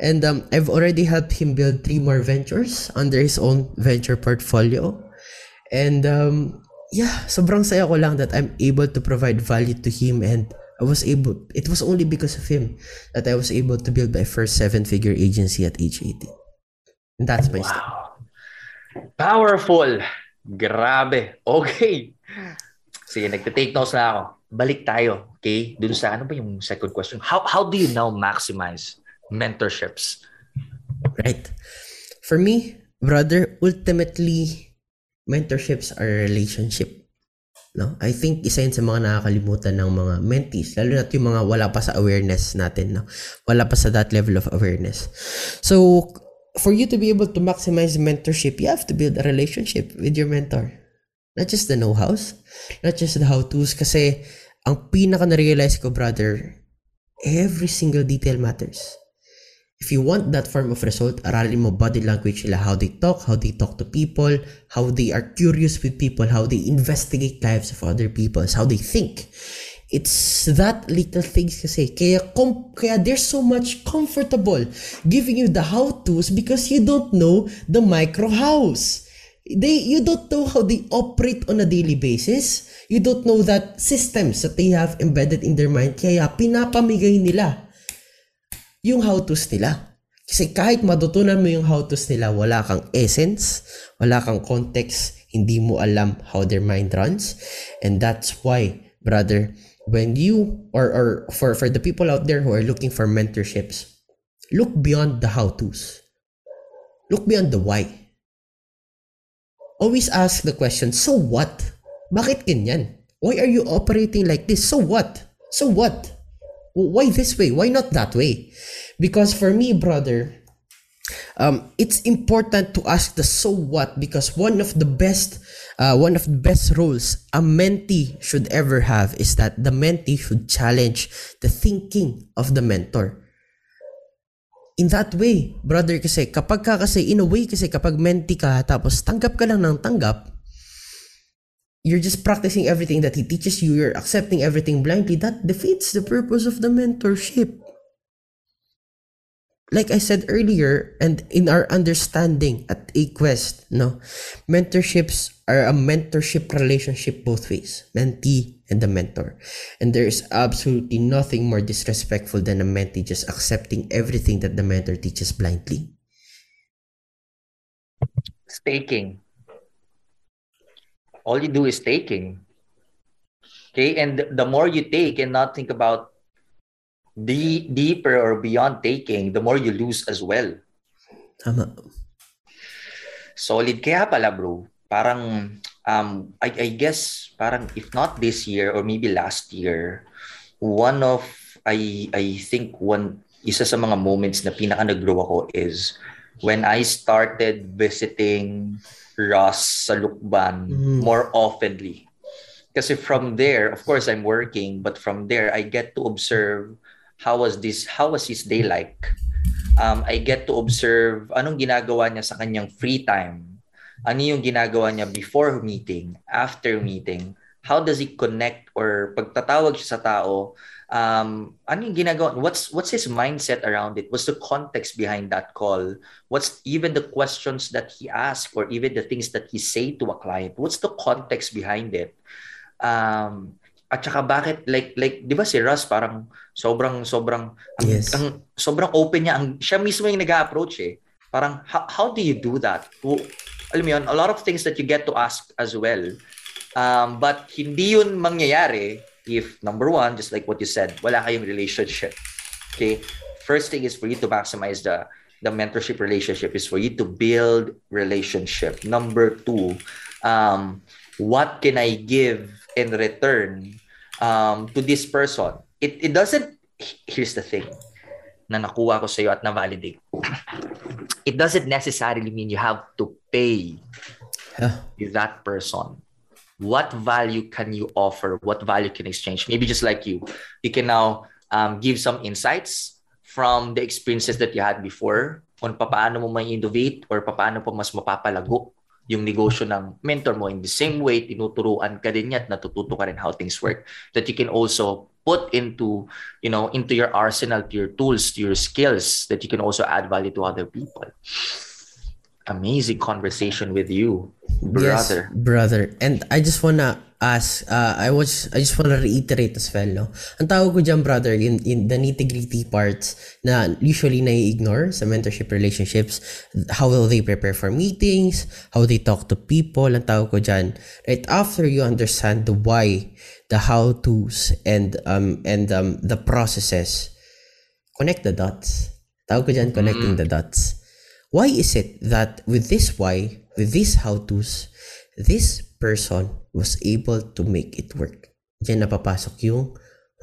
[SPEAKER 2] And um, I've already helped him build three more ventures under his own venture portfolio. And um, yeah, sobrang saya ko lang that I'm able to provide value to him and I was able, it was only because of him that I was able to build my first seven-figure agency at age 18. And that's my wow. story.
[SPEAKER 1] Powerful. Grabe. Okay. Sige, nagte-take notes na ako. Balik tayo, okay? Dun sa ano ba yung second question? How how do you now maximize mentorships?
[SPEAKER 2] Right. For me, brother, ultimately mentorships are a relationship No? I think isa yun sa mga nakakalimutan ng mga mentees, lalo na yung mga wala pa sa awareness natin, no? wala pa sa that level of awareness. So, for you to be able to maximize mentorship, you have to build a relationship with your mentor. Not just the know-hows, not just the how-tos, kasi ang pinaka na-realize ko, brother, every single detail matters. If you want that form of result, aralin mo body language nila, how they talk, how they talk to people, how they are curious with people, how they investigate lives of other people, how they think. It's that little things kasi. Kaya, com- kaya they're so much comfortable giving you the how-tos because you don't know the micro hows. They, you don't know how they operate on a daily basis. You don't know that systems that they have embedded in their mind. Kaya pinapamigay nila yung how-tos nila. Kasi kahit matutunan mo yung how-tos nila, wala kang essence, wala kang context, hindi mo alam how their mind runs. And that's why, brother, when you, or, or for, for the people out there who are looking for mentorships, look beyond the how-tos. Look beyond the why. Always ask the question, so what? Bakit ganyan? Why are you operating like this? So what? So what? Why this way? Why not that way? Because for me, brother, um, it's important to ask the so what because one of the best uh, one of the best roles a mentee should ever have is that the mentee should challenge the thinking of the mentor in that way brother kasi kapag ka kasi in a way kasi kapag mentee ka tapos tanggap ka lang ng tanggap you're just practicing everything that he teaches you, you're accepting everything blindly, that defeats the purpose of the mentorship. Like I said earlier, and in our understanding at A-Quest, no, mentorships are a mentorship relationship both ways, mentee and the mentor. And there is absolutely nothing more disrespectful than a mentee just accepting everything that the mentor teaches blindly.
[SPEAKER 1] Staking all you do is taking. Okay, and the more you take and not think about the deeper or beyond taking, the more you lose as well.
[SPEAKER 2] Tama.
[SPEAKER 1] Solid kaya pala bro. Parang um I, I guess parang if not this year or maybe last year, one of I I think one isa sa mga moments na pinaka nag-grow ako is when I started visiting Ross sa Lukban mm. more oftenly. Kasi from there, of course, I'm working, but from there, I get to observe how was this, how was his day like. Um, I get to observe anong ginagawa niya sa kanyang free time. Ano yung ginagawa niya before meeting, after meeting. How does he connect or pagtatawag siya sa tao, um, ano yung ginagawa? What's, what's his mindset around it? What's the context behind that call? What's even the questions that he asks or even the things that he say to a client? What's the context behind it? Um, at saka bakit like like 'di ba si Russ parang sobrang sobrang ang, yes. ang sobrang open niya ang siya mismo yung nag-approach eh. Parang how, how do you do that? Alam mo yun, a lot of things that you get to ask as well. Um, but hindi yun mangyayari if number one, just like what you said, wala kayong relationship. Okay? First thing is for you to maximize the the mentorship relationship is for you to build relationship. Number two, um, what can I give in return um, to this person? It, it doesn't, here's the thing, na nakuha ko sa iyo at na-validate. It doesn't necessarily mean you have to pay yeah. that person. What value can you offer? What value can exchange? Maybe just like you you can now um, give some insights from the experiences that you had before kung paano mo may innovate or paano pa mas mapapalago yung negosyo ng mentor mo. In the same way tinuturuan ka din niya at natututo ka rin how things work. That you can also put into you know into your arsenal to your tools to your skills that you can also add value to other people amazing conversation with you brother
[SPEAKER 2] yes, brother and i just wanna ask, uh, I was, I just want to reiterate as well, no? Ang tawag ko dyan, brother, in, in the nitty-gritty parts na usually na-ignore sa mentorship relationships, how will they prepare for meetings, how they talk to people, ang tawag ko dyan, right after you understand the why, the how-tos, and, um, and um, the processes, connect the dots. Tawag ko dyan, connecting mm. the dots. Why is it that with this why, with these how-tos, this person was able to make it work. Diyan napapasok yung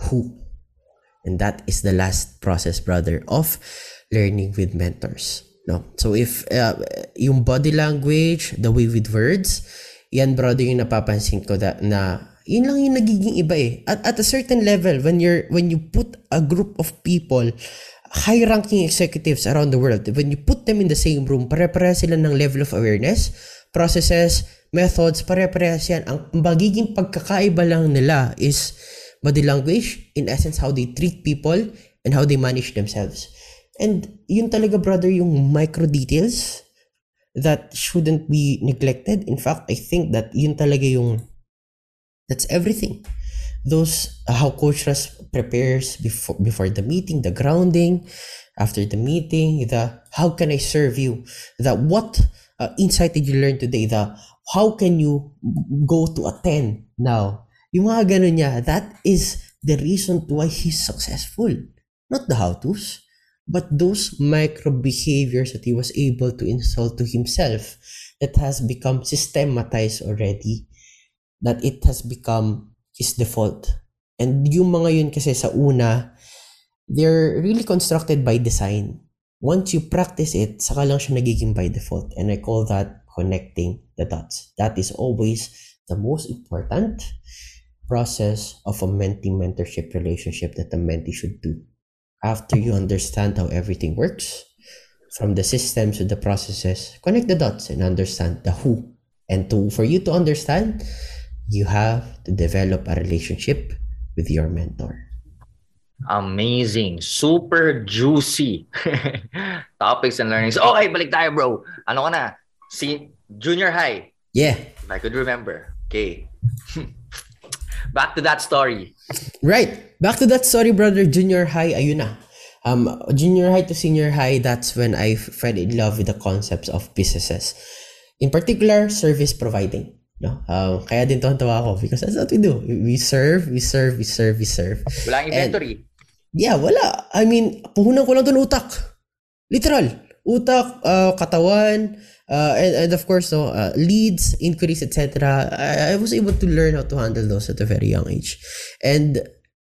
[SPEAKER 2] who. And that is the last process, brother, of learning with mentors. No? So if uh, yung body language, the way with words, yan brother yung napapansin ko that, na yun lang yung nagiging iba eh. At, at a certain level, when you're when you put a group of people, high-ranking executives around the world, when you put them in the same room, pare-pareha sila ng level of awareness, processes, methods, pare-parehas yan. Ang magiging pagkakaiba lang nila is body language, in essence, how they treat people and how they manage themselves. And yun talaga, brother, yung micro details that shouldn't be neglected. In fact, I think that yun talaga yung that's everything. Those uh, how coach prepares before before the meeting, the grounding, after the meeting, the how can I serve you, the what uh, insight did you learn today, the how can you go to a 10 now? Yung mga ganun niya, that is the reason why he's successful. Not the how-tos, but those micro behaviors that he was able to install to himself that has become systematized already, that it has become his default. And yung mga yun kasi sa una, they're really constructed by design. Once you practice it, saka lang siya nagiging by default. And I call that connecting the dots. That is always the most important process of a mentee mentorship relationship that a mentee should do. After you understand how everything works, from the systems to the processes, connect the dots and understand the who. And to for you to understand, you have to develop a relationship with your mentor.
[SPEAKER 1] Amazing. Super juicy. <laughs> Topics and learnings. Okay, balik tayo, bro. Ano ka na? Si junior high.
[SPEAKER 2] Yeah.
[SPEAKER 1] If I could remember. Okay. <laughs> Back to that story.
[SPEAKER 2] Right. Back to that story, brother. Junior high, ayun na. Um, junior high to senior high, that's when I fell in love with the concepts of businesses. In particular, service providing. No? Um, kaya din tawa ako because that's what we do. We serve, we serve, we serve, we serve.
[SPEAKER 1] Wala inventory.
[SPEAKER 2] And, yeah, wala. I mean, puhunan ko lang doon utak. Literal. Utak, uh, katawan, uh, and, and of course, no, uh, leads, increase, etc. I, I was able to learn how to handle those at a very young age. And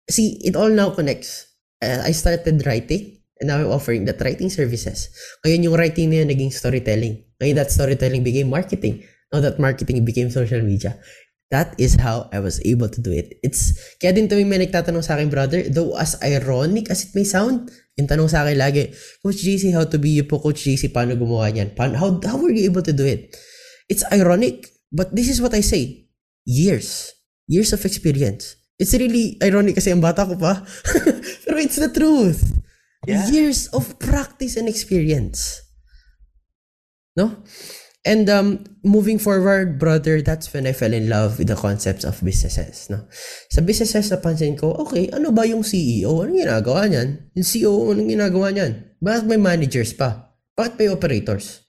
[SPEAKER 2] see, it all now connects. Uh, I started writing and now I'm offering that writing services. Ngayon yung writing na yun naging storytelling. Ngayon that storytelling became marketing. Now that marketing became social media. That is how I was able to do it. It's, kaya din tuwing may nagtatanong sa akin, brother, though as ironic as it may sound, yung tanong sa akin lagi, Coach JC, how to be you po, Coach JC, paano gumawa niyan? Paano, how, how were you able to do it? It's ironic, but this is what I say. Years. Years of experience. It's really ironic kasi ang bata ko pa. <laughs> Pero it's the truth. Yeah. Years of practice and experience. No? And um, moving forward, brother, that's when I fell in love with the concepts of businesses. No? Sa businesses, napansin ko, okay, ano ba yung CEO? Anong ginagawa niyan? Yung CEO, anong ginagawa niyan? Bakit may managers pa? Bakit may operators?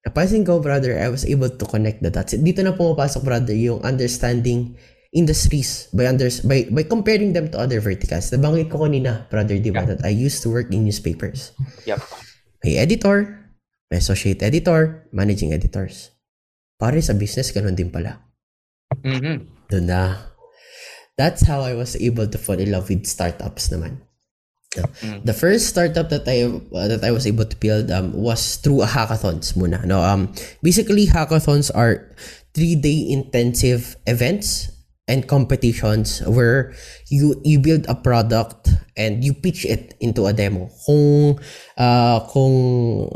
[SPEAKER 2] Napansin ko, brother, I was able to connect the dots. Dito na pumapasok, brother, yung understanding industries by under, by by comparing them to other verticals. Nabanggit ko kanina, brother, di ba, yep. that I used to work in newspapers.
[SPEAKER 1] Yep.
[SPEAKER 2] May editor, may associate editor, managing editors. Pare sa business, ganun din pala.
[SPEAKER 1] Mm-hmm.
[SPEAKER 2] Doon na. That's how I was able to fall in love with startups naman. Mm. The first startup that I uh, that I was able to build um, was through a hackathons muna. No, um, basically hackathons are three day intensive events and competitions where you you build a product and you pitch it into a demo. Kung uh, kung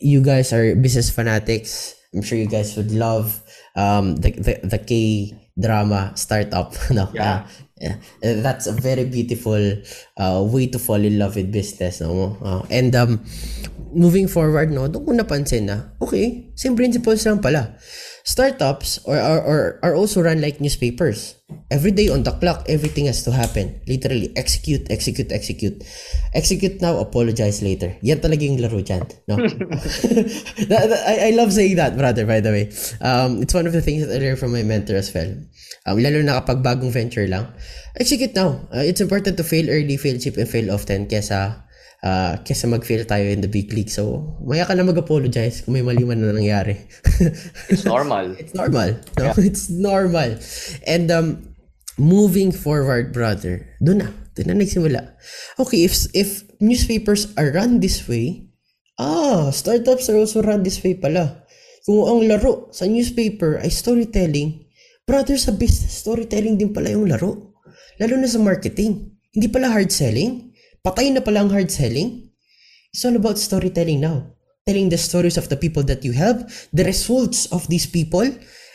[SPEAKER 2] you guys are business fanatics, I'm sure you guys would love um, the, the the K drama startup. <laughs> no,
[SPEAKER 1] Yeah.
[SPEAKER 2] Uh, yeah. That's a very beautiful uh, way to fall in love with business. No? Uh, and um, moving forward, no, doon ko napansin na, okay, same principles lang pala. Startups or are, are, are also run like newspapers. Every day on the clock, everything has to happen. Literally, execute, execute, execute. Execute now, apologize later. Yan talaga yung laro dyan. No? <laughs> <laughs> That- that- I, I love saying that, brother, by the way. Um, it's one of the things that I learned from my mentor as well. Um, lalo na kapag bagong venture lang. Execute now. Uh, it's important to fail early, fail cheap, and fail often kesa uh, kesa mag-fail tayo in the big league. So, maya ka na mag-apologize kung may mali man na nangyari.
[SPEAKER 1] It's normal. <laughs>
[SPEAKER 2] It's normal. No? It's normal. And um, moving forward, brother, doon na. Doon na nagsimula. Okay, if, if newspapers are run this way, ah, startups are also run this way pala. Kung ang laro sa newspaper ay storytelling, brother, sa business, storytelling din pala yung laro. Lalo na sa marketing. Hindi pala hard selling. Patay na pala ang hard selling. It's all about storytelling now. Telling the stories of the people that you help, the results of these people,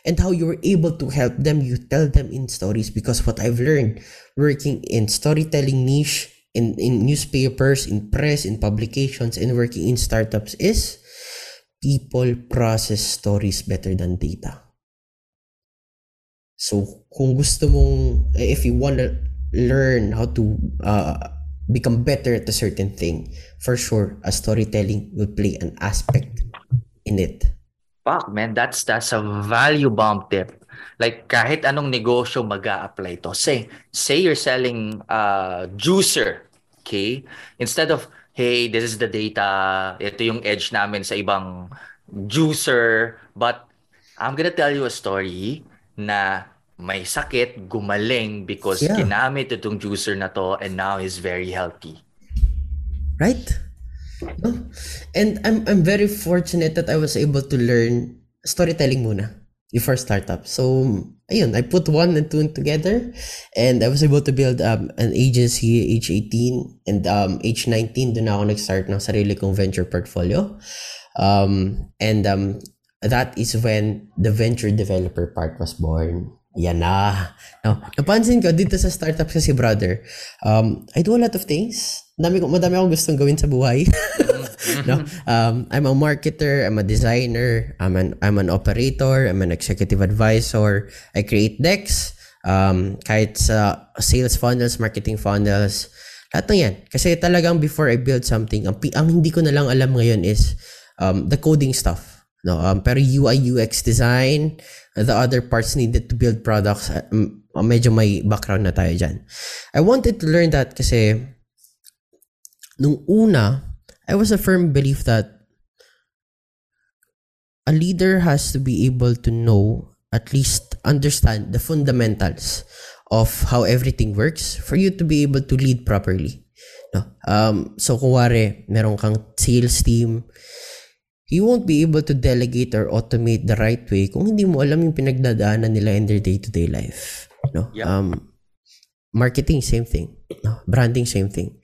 [SPEAKER 2] and how you were able to help them. You tell them in stories because what I've learned working in storytelling niche, in, in newspapers, in press, in publications, and working in startups is people process stories better than data. So, kung gusto mong, if you want to learn how to uh, become better at a certain thing, for sure, a storytelling will play an aspect in it.
[SPEAKER 1] Fuck, man, that's that's a value bomb tip. Like kahit anong negosyo mag apply to. Say, say you're selling uh juicer, okay? Instead of, hey, this is the data, ito yung edge namin sa ibang juicer, but I'm gonna tell you a story na may sakit, gumaling because
[SPEAKER 2] Yeah.
[SPEAKER 1] ginamit itong juicer na to and now he's very healthy.
[SPEAKER 2] Right? No? And I'm I'm very fortunate that I was able to learn storytelling muna before startup. So, ayun, I put one and two together and I was able to build um, an agency age 18 and um, age 19 doon ako nag-start ng sarili kong venture portfolio. Um, and um, that is when the venture developer part was born. Yan na. No, napansin ko dito sa startup kasi brother, um, I do a lot of things. Dami ko, madami akong gustong gawin sa buhay. <laughs> no? Um, I'm a marketer, I'm a designer, I'm an, I'm an operator, I'm an executive advisor, I create decks, um, kahit sa sales funnels, marketing funnels, lahat ng yan. Kasi talagang before I build something, ang, ang hindi ko na lang alam ngayon is um, the coding stuff. No, um, pero UI, UX design, the other parts needed to build products, uh, um, medyo may background na tayo dyan. I wanted to learn that kasi nung una, I was a firm belief that a leader has to be able to know, at least understand the fundamentals of how everything works for you to be able to lead properly. No? Um, so, kung wari, meron kang sales team, you won't be able to delegate or automate the right way kung hindi mo alam yung pinagdadaanan nila in their day-to-day life. No?
[SPEAKER 1] Yeah.
[SPEAKER 2] Um, marketing, same thing. No? Branding, same thing.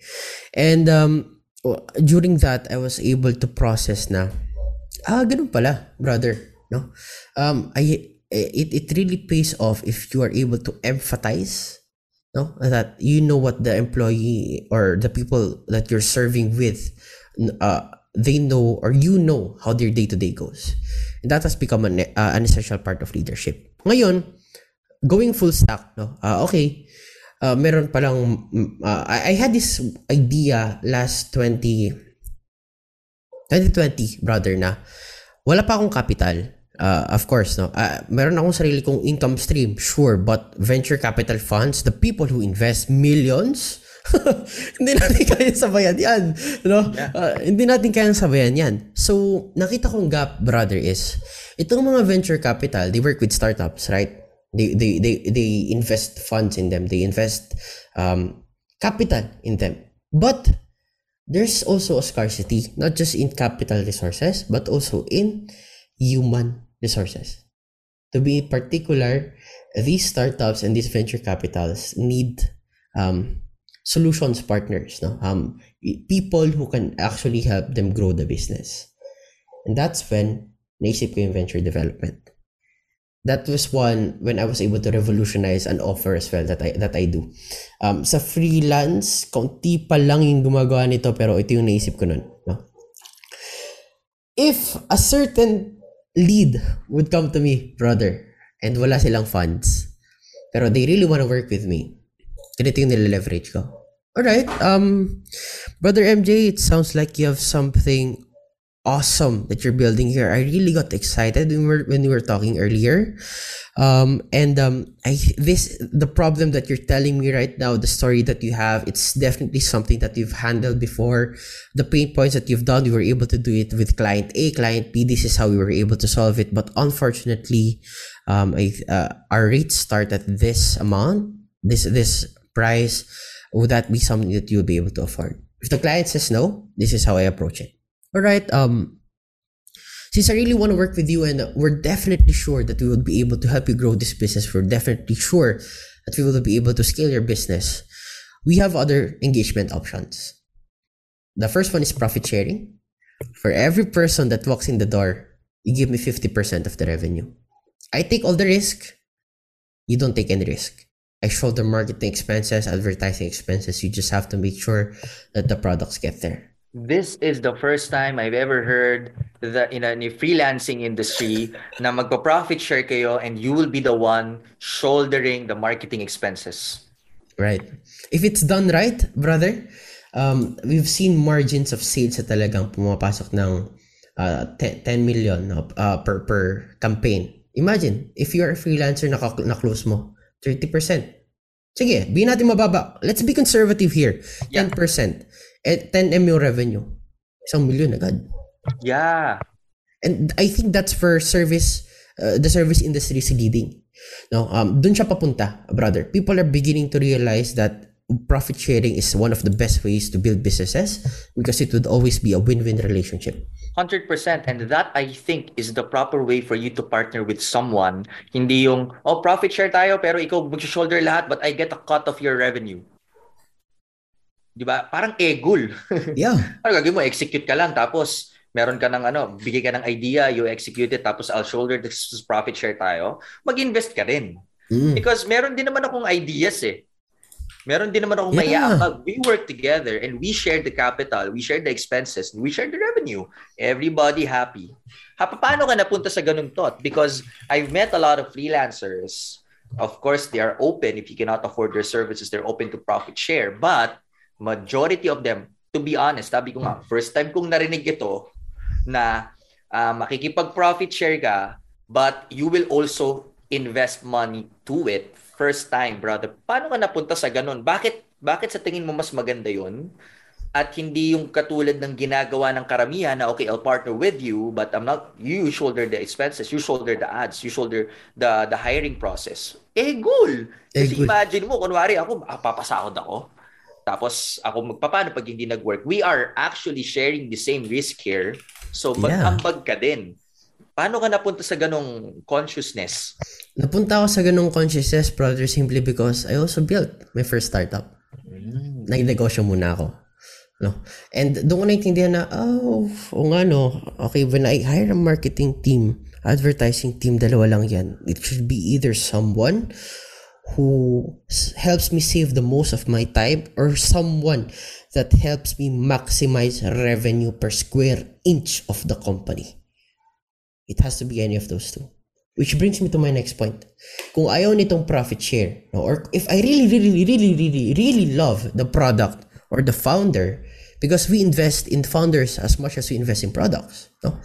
[SPEAKER 2] And um, during that, I was able to process na, ah, ganun pala, brother. No? Um, I, it, it really pays off if you are able to empathize no that you know what the employee or the people that you're serving with uh, they know or you know how their day-to-day goes. And that has become an, uh, an essential part of leadership. Ngayon going full stack no? Uh, okay. Uh, meron palang uh, I, I had this idea last 20 2020 brother na wala pa akong capital. Uh, of course no? Uh, meron akong sarili kong income stream sure but venture capital funds the people who invest millions <laughs> hindi natin kaya sabayan yan no? Uh, hindi natin kaya sabayan yan. So nakita kong gap brother is itong mga venture capital they work with startups right? They they they, they invest funds in them. They invest um, capital in them. But there's also a scarcity, not just in capital resources, but also in human resources. To be particular, these startups and these venture capitals need um, solutions partners, no? Um, people who can actually help them grow the business. And that's when naisip ko yung venture development. That was one when I was able to revolutionize an offer as well that I that I do. Um, sa freelance, konti pa lang yung gumagawa nito pero ito yung naisip ko nun. No? If a certain lead would come to me, brother, and wala silang funds, pero they really want to work with me, ganito yung nile-leverage ko. Alright, um, brother MJ, it sounds like you have something awesome that you're building here. I really got excited when we were when we were talking earlier. Um, and um, I this the problem that you're telling me right now, the story that you have, it's definitely something that you've handled before. The pain points that you've done, you were able to do it with client A, client B. This is how we were able to solve it. But unfortunately, um, I, uh, our rates start at this amount, this this price. Would that be something that you'll be able to afford? If the client says no, this is how I approach it. All right. Um, since I really want to work with you, and we're definitely sure that we will be able to help you grow this business. We're definitely sure that we will be able to scale your business. We have other engagement options. The first one is profit sharing. For every person that walks in the door, you give me 50% of the revenue. I take all the risk. You don't take any risk. I show the marketing expenses, advertising expenses. You just have to make sure that the products get there.
[SPEAKER 1] This is the first time I've ever heard that in a freelancing industry na magpa-profit share kayo and you will be the one shouldering the marketing expenses.
[SPEAKER 2] Right. If it's done right, brother, um, we've seen margins of sales na talagang pumapasok ng uh, 10, 10 million uh, per per campaign. Imagine, if you're a freelancer na, na close mo, 30%. Sige, be natin mababa. Let's be conservative here. Yeah. 10%. Eh, 10M yung revenue. Isang million agad.
[SPEAKER 1] Yeah.
[SPEAKER 2] And I think that's for service, uh, the service industry is leading. No, um, dun siya papunta, brother. People are beginning to realize that profit sharing is one of the best ways to build businesses because it would always be a win-win relationship.
[SPEAKER 1] 100% and that I think is the proper way for you to partner with someone. Hindi yung oh profit share tayo pero ikaw mag-shoulder lahat but I get a cut of your revenue. 'di ba? Parang egul. <laughs>
[SPEAKER 2] Yeah.
[SPEAKER 1] Ano gagawin mo execute ka lang tapos meron ka ng ano bigay ka ng idea you execute it tapos I'll shoulder this profit share tayo. Mag-invest ka rin. Mm. because meron din naman akong ideas eh Meron din naman akong yeah. mayakag. We work together and we share the capital, we share the expenses, we share the revenue. Everybody happy. Ha, paano ka napunta sa ganung thought? Because I've met a lot of freelancers. Of course, they are open. If you cannot afford their services, they're open to profit share. But majority of them, to be honest, sabi ko nga, first time kong narinig ito na uh, makikipag-profit share ka, but you will also invest money to it first time, brother, paano ka napunta sa ganun? Bakit, bakit sa tingin mo mas maganda yon At hindi yung katulad ng ginagawa ng karamihan na, okay, I'll partner with you, but I'm not, you shoulder the expenses, you shoulder the ads, you shoulder the the hiring process. Eh, goal! Eh, Kasi imagine mo, kunwari ako, ah, papasahod ako. Tapos ako magpapano pag hindi nag-work. We are actually sharing the same risk here. So mag-ambag ka din. Paano ka napunta sa ganong consciousness?
[SPEAKER 2] Napunta ako sa ganong consciousness, brother, simply because I also built my first startup. Mm. Nag-negosyo muna ako. No? And doon ko naintindihan na, oh, o nga no, okay, when I hire a marketing team, advertising team, dalawa lang yan. It should be either someone who helps me save the most of my time or someone that helps me maximize revenue per square inch of the company. It has to be any of those two. Which brings me to my next point. Kung ayaw nitong profit share, no, or if I really, really, really, really, really love the product or the founder, because we invest in founders as much as we invest in products. No?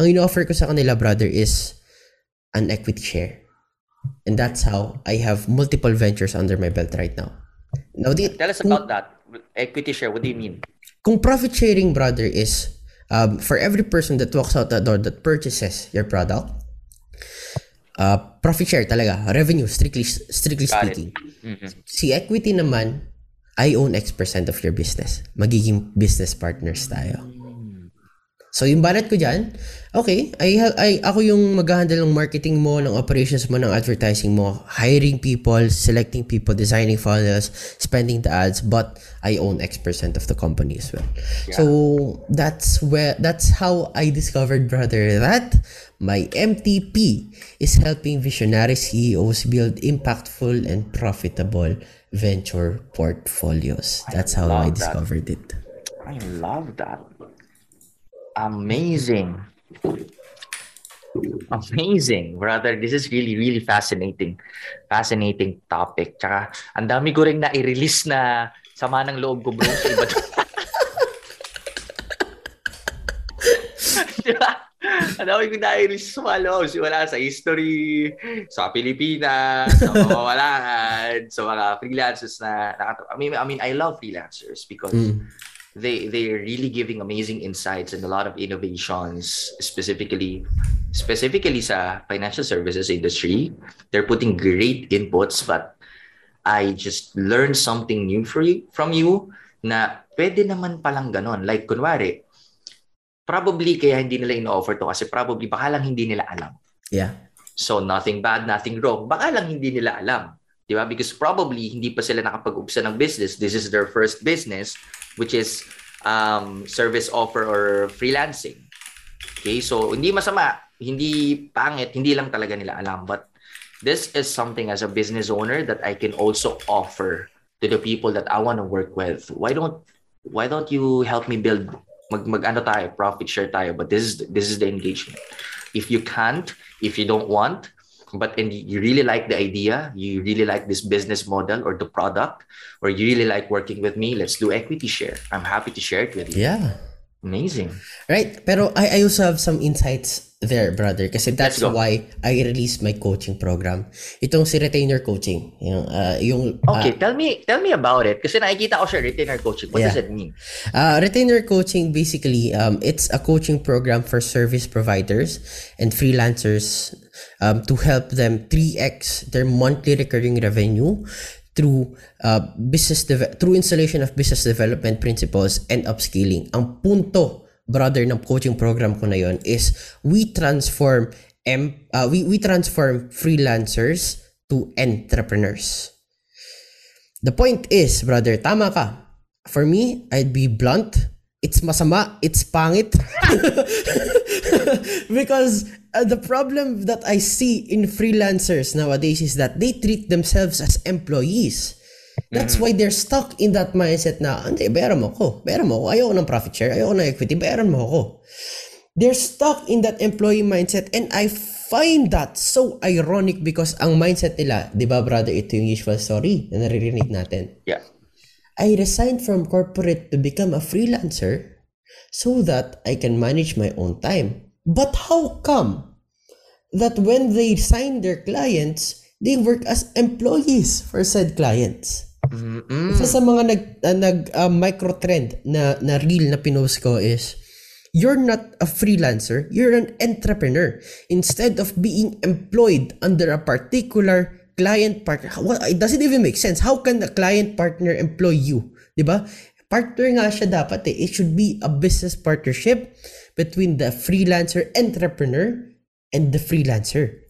[SPEAKER 2] Ang ino-offer ko sa kanila, brother, is an equity share. And that's how I have multiple ventures under my belt right now.
[SPEAKER 1] Now, the, Tell us about that. Equity share, what do you mean?
[SPEAKER 2] Kung profit sharing, brother, is um, for every person that walks out the door that purchases your product, uh, profit share talaga, revenue strictly strictly Got speaking. Mm-hmm. Si equity naman, I own X percent of your business. Magiging business partners tayo. So yung balat ko dyan, okay, I, I, ako yung mag-handle ng marketing mo, ng operations mo, ng advertising mo, hiring people, selecting people, designing funnels, spending the ads, but I own X percent of the company as well. Yeah. So that's where that's how I discovered, brother, that my MTP is helping visionary CEOs build impactful and profitable venture portfolios. That's I how I discovered
[SPEAKER 1] that. it. I love that. Amazing. Amazing, brother. This is really, really fascinating. Fascinating topic. Tsaka, ang dami ko rin na-release na sama ng loob ko, bro. Sa iba. diba? Ang dami ko na-release sa mga loob. Wala sa history, sa Pilipinas, sa mawawalan, sa mga freelancers na nakatawa. I mean, I mean, I love freelancers because mm they they're really giving amazing insights and a lot of innovations specifically specifically sa financial services industry. They're putting great inputs but I just learned something new for you, from you na pwede naman palang ganon. Like kunwari probably kaya hindi nila ino-offer to kasi probably baka lang hindi nila alam.
[SPEAKER 2] Yeah.
[SPEAKER 1] So nothing bad nothing wrong. Baka lang hindi nila alam Di ba? Because probably hindi pa sila nakapag-umpisa ng business. This is their first business which is um, service offer or freelancing. Okay, so hindi masama, hindi pangit, hindi lang talaga nila alam. But this is something as a business owner that I can also offer to the people that I want to work with. Why don't why don't you help me build mag, mag ano tayo, profit share tayo, but this is this is the engagement. If you can't, if you don't want, but and you really like the idea, you really like this business model or the product, or you really like working with me, let's do equity share. I'm happy to share it with you.
[SPEAKER 2] Yeah.
[SPEAKER 1] Amazing.
[SPEAKER 2] Right. Pero I, I also have some insights there, brother. Kasi that's why I released my coaching program. Itong si retainer coaching. Yung, uh, yung,
[SPEAKER 1] uh, okay, tell me tell me about it. Kasi nakikita ko siya retainer coaching. What yeah. does it mean?
[SPEAKER 2] Uh, retainer coaching, basically, um, it's a coaching program for service providers and freelancers um, to help them 3x their monthly recurring revenue through uh, business de- through installation of business development principles and upskilling. Ang punto, brother, ng coaching program ko na yon is we transform em- uh, we we transform freelancers to entrepreneurs. The point is, brother, tama ka. For me, I'd be blunt. It's masama, it's pangit. <laughs> because uh, the problem that I see in freelancers nowadays is that they treat themselves as employees. That's mm. why they're stuck in that mindset na, hindi, bayaran mo ko. Bayaran mo ko. Ayoko ng profit share. Ayoko ng equity. Bayaran mo ko. They're stuck in that employee mindset and I find that so ironic because ang mindset nila, di ba brother, ito yung usual story na naririnig natin.
[SPEAKER 1] Yeah.
[SPEAKER 2] I resigned from corporate to become a freelancer so that I can manage my own time. But how come that when they sign their clients, they work as employees for said clients? Mm-mm. Isa sa mga nag, uh, nag uh, micro trend na, na reel na pinost ko is you're not a freelancer, you're an entrepreneur. Instead of being employed under a particular client partner, well, it doesn't even make sense. How can a client partner employ you? 'Di ba? Partner nga siya dapat eh. It should be a business partnership between the freelancer entrepreneur and the freelancer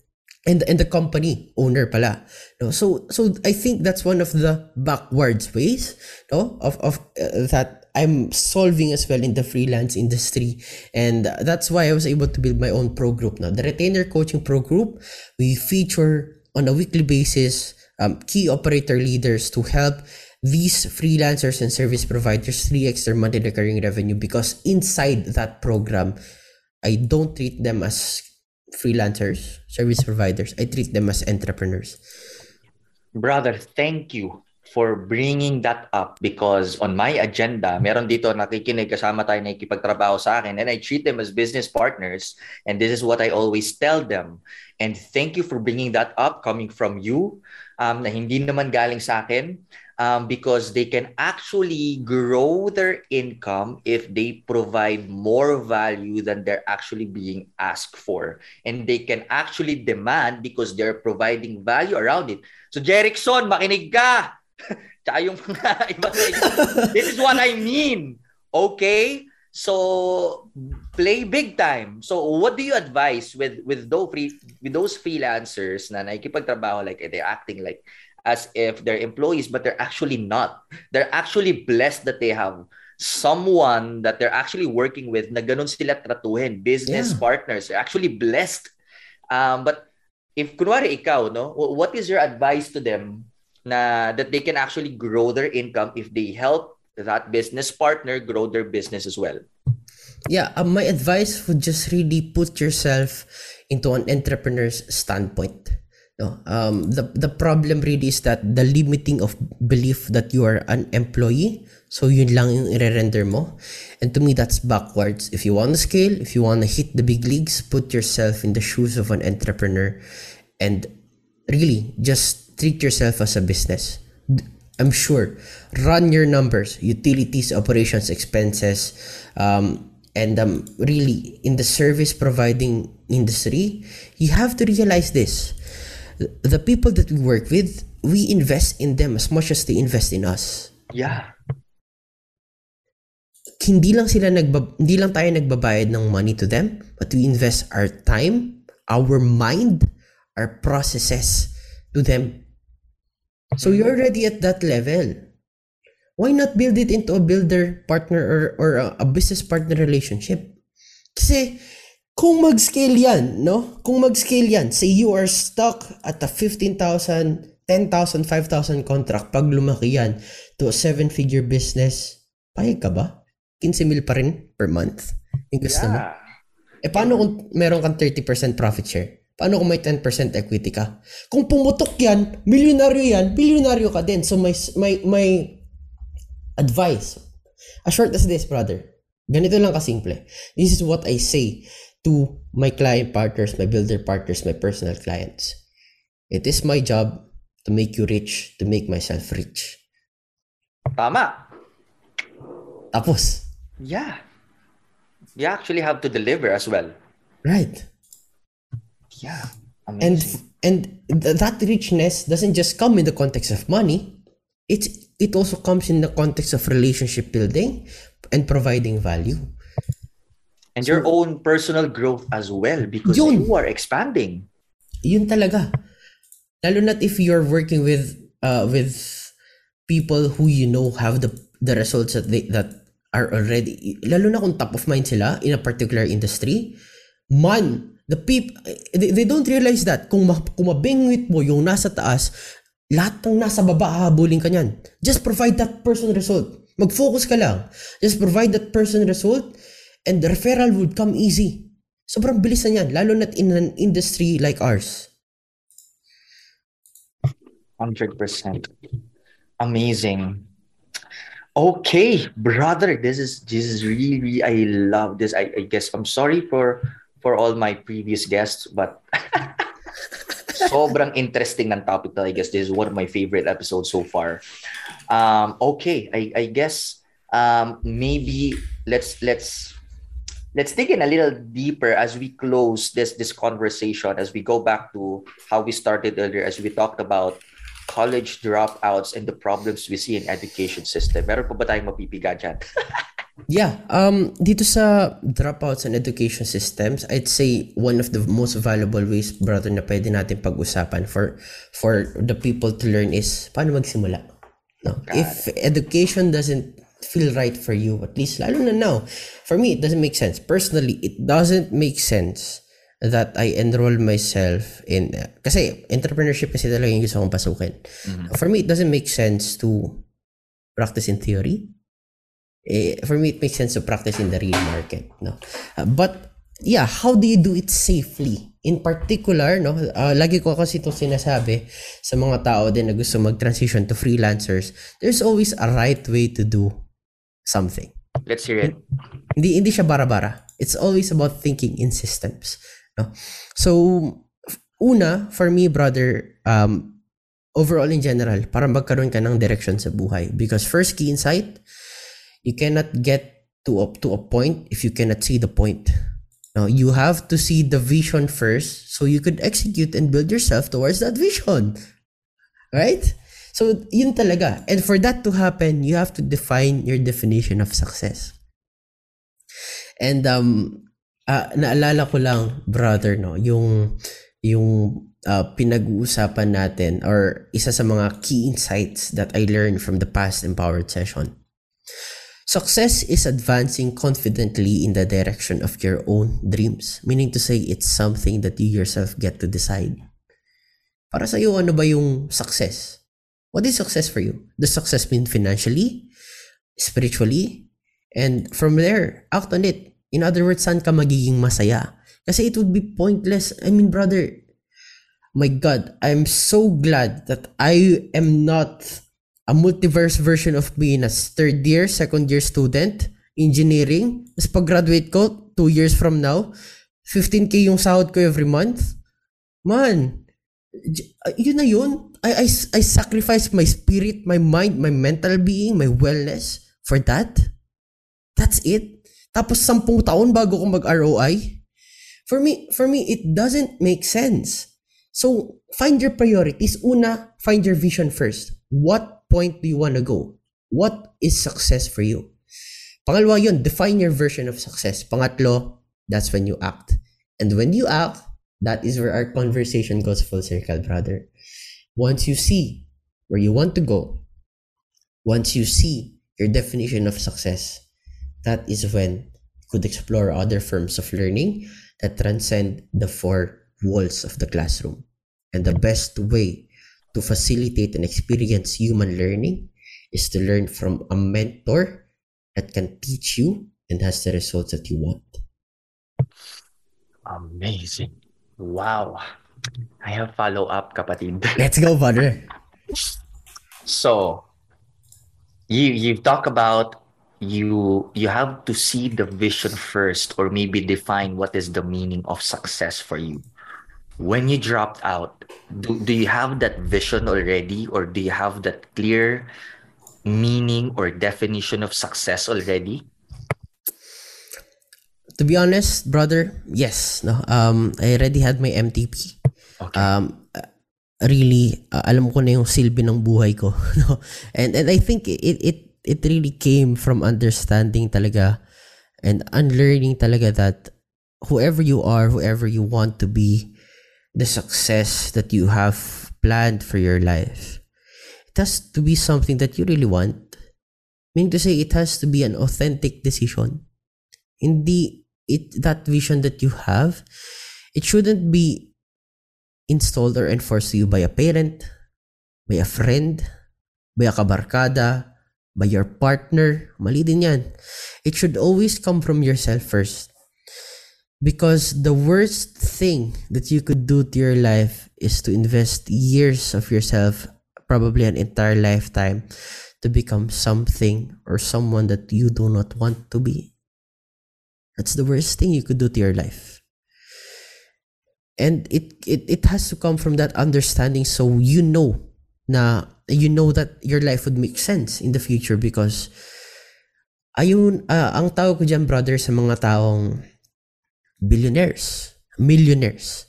[SPEAKER 2] and and the company owner pala no? So so i think that's one of the backwards ways no? Of of uh, that i'm solving as well in the freelance industry. And that's why i was able to build my own pro group now the retainer coaching pro group we feature on a weekly basis um, key operator leaders to help these freelancers and service providers 3x their monthly recurring revenue because inside that program, I don't treat them as freelancers, service providers. I treat them as entrepreneurs.
[SPEAKER 1] Brother, thank you for bringing that up because on my agenda, meron dito nakikinig kasama tayo na ikipagtrabaho sa akin and I treat them as business partners and this is what I always tell them. And thank you for bringing that up coming from you um, na hindi naman galing sa akin um, because they can actually grow their income if they provide more value than they're actually being asked for. And they can actually demand because they're providing value around it. So, Jerickson, makinig ka! <laughs> Yung <laughs> iba This is what I mean. Okay? So play big time. So what do you advise with with those free with those freelancers na nakikipagtrabaho like they're acting like as if they're employees but they're actually not. They're actually blessed that they have someone that they're actually working with na ganun sila tratuhin, business yeah. partners. They're actually blessed. Um, but if kunwari ikaw, no, what is your advice to them na that they can actually grow their income if they help that business partner grow their business as well?
[SPEAKER 2] Yeah, uh, my advice would just really put yourself into an entrepreneur's standpoint. No, um, the the problem really is that the limiting of belief that you are an employee, so yun lang yung i-render mo. And to me, that's backwards. If you want to scale, if you want to hit the big leagues, put yourself in the shoes of an entrepreneur, and really just treat yourself as a business. I'm sure. Run your numbers, utilities, operations, expenses, um, and um, really in the service providing industry, you have to realize this. The people that we work with, we invest in them as much as they invest in us.
[SPEAKER 1] Yeah.
[SPEAKER 2] Hindi lang sila nagba, hindi lang tayo nagbabayad ng money to them, but we invest our time, our mind, our processes to them So you're already at that level. Why not build it into a builder partner or, or a, a business partner relationship? Kasi kung mag-scale yan, no? Kung mag-scale yan, say you are stuck at a 15,000, 10,000, 5,000 contract, pag lumaki yan to a seven-figure business, payag ka ba? 15 mil pa rin per month. Yung gusto yeah. mo. Eh paano kung meron kang 30% profit share? Paano kung may 10% equity ka? Kung pumutok yan, milyonaryo yan, bilyonaryo ka din. So may, may, may advice. As short as this, brother. Ganito lang kasimple. This is what I say to my client partners, my builder partners, my personal clients. It is my job to make you rich, to make myself rich.
[SPEAKER 1] Tama.
[SPEAKER 2] Tapos.
[SPEAKER 1] Yeah. You actually have to deliver as well.
[SPEAKER 2] Right.
[SPEAKER 1] Yeah.
[SPEAKER 2] Amazing. And and th- that richness doesn't just come in the context of money. It's it also comes in the context of relationship building and providing value.
[SPEAKER 1] And so, your own personal growth as well because yun, you are expanding.
[SPEAKER 2] Yun talaga. Lalo not if you're working with uh with people who you know have the the results that they that are already lalo na kung top of mind sila in a particular industry man the people, they, they don't realize that kung, ma, kung mabingwit mo yung nasa taas, lahat ng nasa baba hahabulin ka niyan. Just provide that person result. Mag-focus ka lang. Just provide that person result and the referral would come easy. Sobrang bilis na yan, lalo na in an industry like ours.
[SPEAKER 1] 100%. Amazing. Okay, brother, this is this is really I love this. I, I guess I'm sorry for for all my previous guests, but <laughs> sobrang interesting ng topic I guess this is one of my favorite episodes so far. Um, okay, I, I guess um, maybe let's let's let's dig in a little deeper as we close this this conversation as we go back to how we started earlier as we talked about college dropouts and the problems we see in education system. Meron pa ba tayong mapipiga dyan? <laughs>
[SPEAKER 2] Yeah, um, dito sa dropouts and education systems, I'd say one of the most valuable ways, brother, na pwede natin pag-usapan for for the people to learn is paano magsimula. No? If education doesn't feel right for you, at least lalo na now, for me, it doesn't make sense. Personally, it doesn't make sense that I enroll myself in, uh, kasi entrepreneurship kasi talaga yung gusto kong pasukin. Mm-hmm. For me, it doesn't make sense to practice in theory eh, for me, it makes sense to practice in the real market. No? Uh, but, yeah, how do you do it safely? In particular, no, uh, lagi ko kasi ito sinasabi sa mga tao din na gusto mag-transition to freelancers, there's always a right way to do something.
[SPEAKER 1] Let's hear it.
[SPEAKER 2] Hindi, hindi siya bara-bara. It's always about thinking in systems. No? So, una, for me, brother, um, overall in general, para magkaroon ka ng direction sa buhay. Because first key insight, you cannot get to up to a point if you cannot see the point now you have to see the vision first so you could execute and build yourself towards that vision right so yun talaga and for that to happen you have to define your definition of success And um uh, naalala ko lang, brother, no, yung yung uh, pinag-uusapan natin or isa sa mga key insights that I learned from the past empowered session. Success is advancing confidently in the direction of your own dreams, meaning to say it's something that you yourself get to decide. Para sa iyo, ano ba yung success? What is success for you? Does success mean financially, spiritually, and from there, act on it. In other words, saan ka magiging masaya? Kasi it would be pointless. I mean, brother, my God, I'm so glad that I am not a multiverse version of me na third year, second year student, engineering. Tapos pag-graduate ko, two years from now, 15k yung sahod ko every month. Man, yun na yun. I, I, I sacrifice my spirit, my mind, my mental being, my wellness for that. That's it. Tapos sampung taon bago ko mag-ROI. For me, for me, it doesn't make sense. So, find your priorities. Una, find your vision first. What point do you want to go? What is success for you? Pangalawa yun, define your version of success. Pangatlo, that's when you act. And when you act, that is where our conversation goes full circle, brother. Once you see where you want to go, once you see your definition of success, that is when you could explore other forms of learning that transcend the four walls of the classroom. And the best way to facilitate and experience human learning is to learn from a mentor that can teach you and has the results that you want.
[SPEAKER 1] Amazing. Wow. I have follow up, kapatid. <laughs>
[SPEAKER 2] Let's go, brother.
[SPEAKER 1] So, you you talk about you you have to see the vision first or maybe define what is the meaning of success for you when you dropped out, do, do you have that vision already or do you have that clear meaning or definition of success already?
[SPEAKER 2] To be honest, brother, yes. No, um, I already had my MTP. Okay. Um, really, uh, alam ko na yung silbi ng buhay ko. <laughs> No? And, and I think it, it, it really came from understanding talaga and unlearning talaga that whoever you are, whoever you want to be, the success that you have planned for your life. It has to be something that you really want. Meaning to say, it has to be an authentic decision. In the it that vision that you have, it shouldn't be installed or enforced to you by a parent, by a friend, by a kabarkada, by your partner. Mali din yan. It should always come from yourself first. Because the worst thing that you could do to your life is to invest years of yourself, probably an entire lifetime, to become something or someone that you do not want to be. That's the worst thing you could do to your life. And it, it, it has to come from that understanding so you know na you know that your life would make sense in the future because ayun uh, ang tawag ko diyan brother sa mga taong billionaires, millionaires.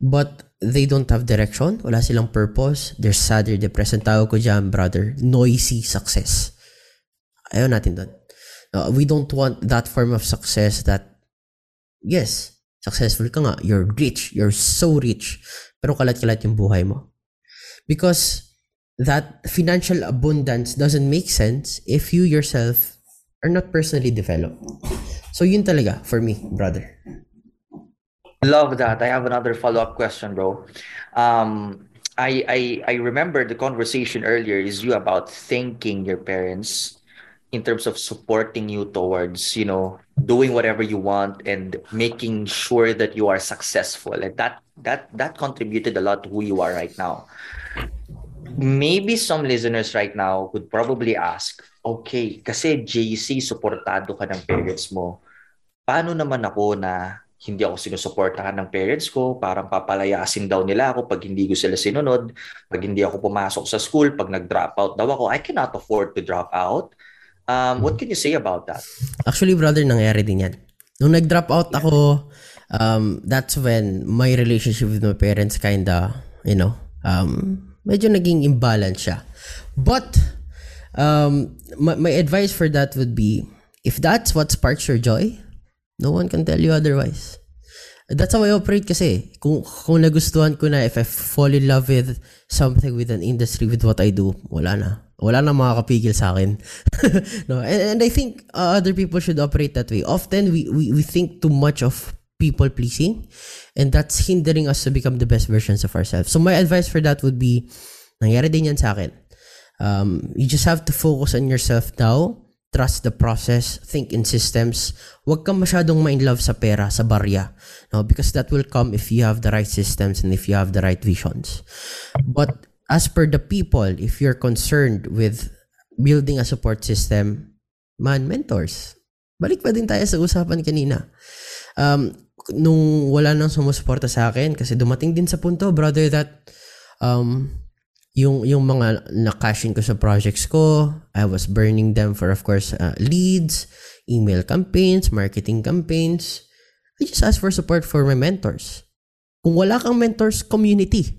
[SPEAKER 2] But they don't have direction, wala silang purpose, they're sad, they're depressed. Ang tawag ko dyan, brother, noisy success. Ayaw natin doon. No, we don't want that form of success that, yes, successful ka nga, you're rich, you're so rich, pero kalat-kalat yung buhay mo. Because that financial abundance doesn't make sense if you yourself are not personally developed. So yun talaga for me, brother.
[SPEAKER 1] Love that. I have another follow-up question, bro. Um, I, I I remember the conversation earlier is you about thanking your parents in terms of supporting you towards, you know, doing whatever you want and making sure that you are successful. And that that that contributed a lot to who you are right now. Maybe some listeners right now would probably ask, okay, kasi JC, supportado ka ng parents mo paano naman ako na hindi ako sinusuportahan ng parents ko, parang papalayasin daw nila ako pag hindi ko sila sinunod, pag hindi ako pumasok sa school, pag nag-drop out daw ako, I cannot afford to drop out. Um, what can you say about that?
[SPEAKER 2] Actually, brother, nangyari din yan. Nung nag-drop out yeah. ako, um, that's when my relationship with my parents kinda, you know, um, medyo naging imbalance siya. But, um, my, my advice for that would be, if that's what sparks your joy, No one can tell you otherwise. That's how I operate kasi. Kung, kung nagustuhan ko na, if I fall in love with something with an industry, with what I do, wala na. Wala na makakapigil sa akin. <laughs> no, and, and I think uh, other people should operate that way. Often, we, we, we think too much of people pleasing and that's hindering us to become the best versions of ourselves. So my advice for that would be, nangyari din yan sa akin. Um, you just have to focus on yourself now trust the process, think in systems. Huwag kang masyadong ma love sa pera, sa barya. No? Because that will come if you have the right systems and if you have the right visions. But as per the people, if you're concerned with building a support system, man, mentors. Balik pa din tayo sa usapan kanina. Um, nung wala nang sumusuporta sa akin, kasi dumating din sa punto, brother, that um, yung yung mga na-cash ko sa projects ko, I was burning them for of course uh, leads, email campaigns, marketing campaigns. I just ask for support for my mentors. Kung wala kang mentors, community.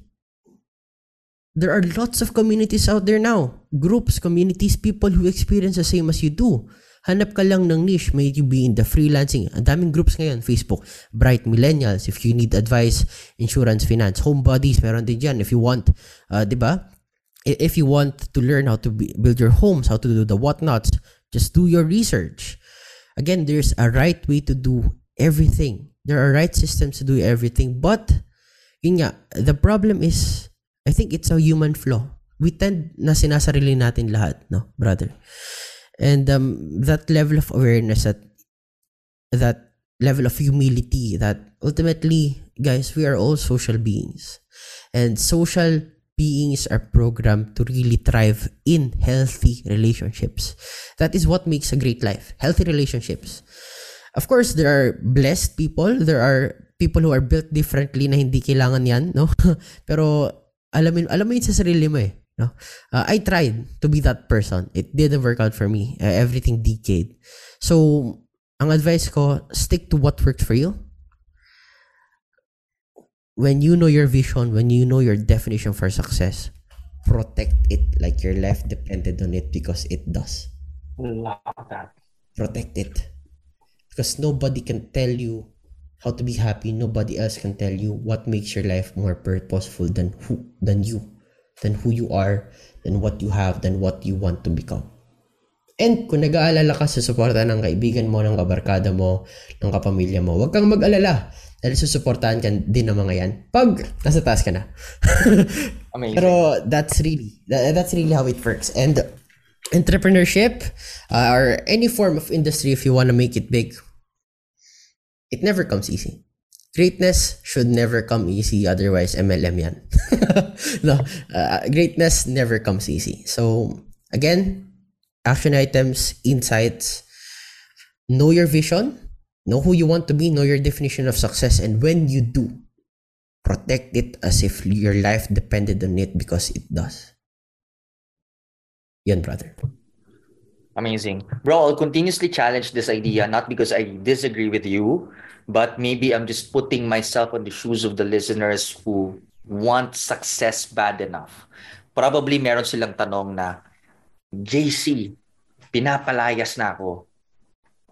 [SPEAKER 2] There are lots of communities out there now. Groups, communities, people who experience the same as you do. Hanap ka lang ng niche. May you be in the freelancing. Ang daming groups ngayon. Facebook, Bright Millennials. If you need advice, insurance, finance, homebodies, meron din dyan. If you want, uh, di ba? If you want to learn how to be, build your homes, how to do the whatnots, just do your research. Again, there's a right way to do everything. There are right systems to do everything. But, yun nga, the problem is, I think it's a human flaw. We tend na sinasarili natin lahat, no, brother? and um, that level of awareness that that level of humility that ultimately guys we are all social beings. And social beings are programmed to really thrive in healthy relationships. That is what makes a great life healthy relationships. Of course there are blessed people. There are people who are built differently na hindi kailangan yan no? <laughs> Pero alam mo alam mo yun sa sarili mo eh No? Uh, I tried to be that person. It didn't work out for me. Uh, everything decayed. So, ang advice ko, stick to what worked for you. When you know your vision, when you know your definition for success, protect it like your life depended on it because it does.
[SPEAKER 1] Love that.
[SPEAKER 2] Protect it. Because nobody can tell you how to be happy. Nobody else can tell you what makes your life more purposeful than who than you than who you are, than what you have, than what you want to become. And kung nag-aalala ka sa suporta ng kaibigan mo, ng kabarkada mo, ng kapamilya mo, huwag kang mag-alala dahil susuportahan ka din ng mga yan pag nasa taas ka na. <laughs>
[SPEAKER 1] Amazing.
[SPEAKER 2] Pero that's really, that, that's really how it works. And entrepreneurship uh, or any form of industry, if you want to make it big, it never comes easy. Greatness should never come easy, otherwise MLM yan. <laughs> no, uh, greatness never comes easy. So, again, action items, insights, know your vision, know who you want to be, know your definition of success, and when you do, protect it as if your life depended on it because it does. Yan, brother.
[SPEAKER 1] Amazing. Bro, I'll continuously challenge this idea, not because I disagree with you, but maybe I'm just putting myself on the shoes of the listeners who want success bad enough. Probably meron silang tanong na, JC, pinapalayas na ako.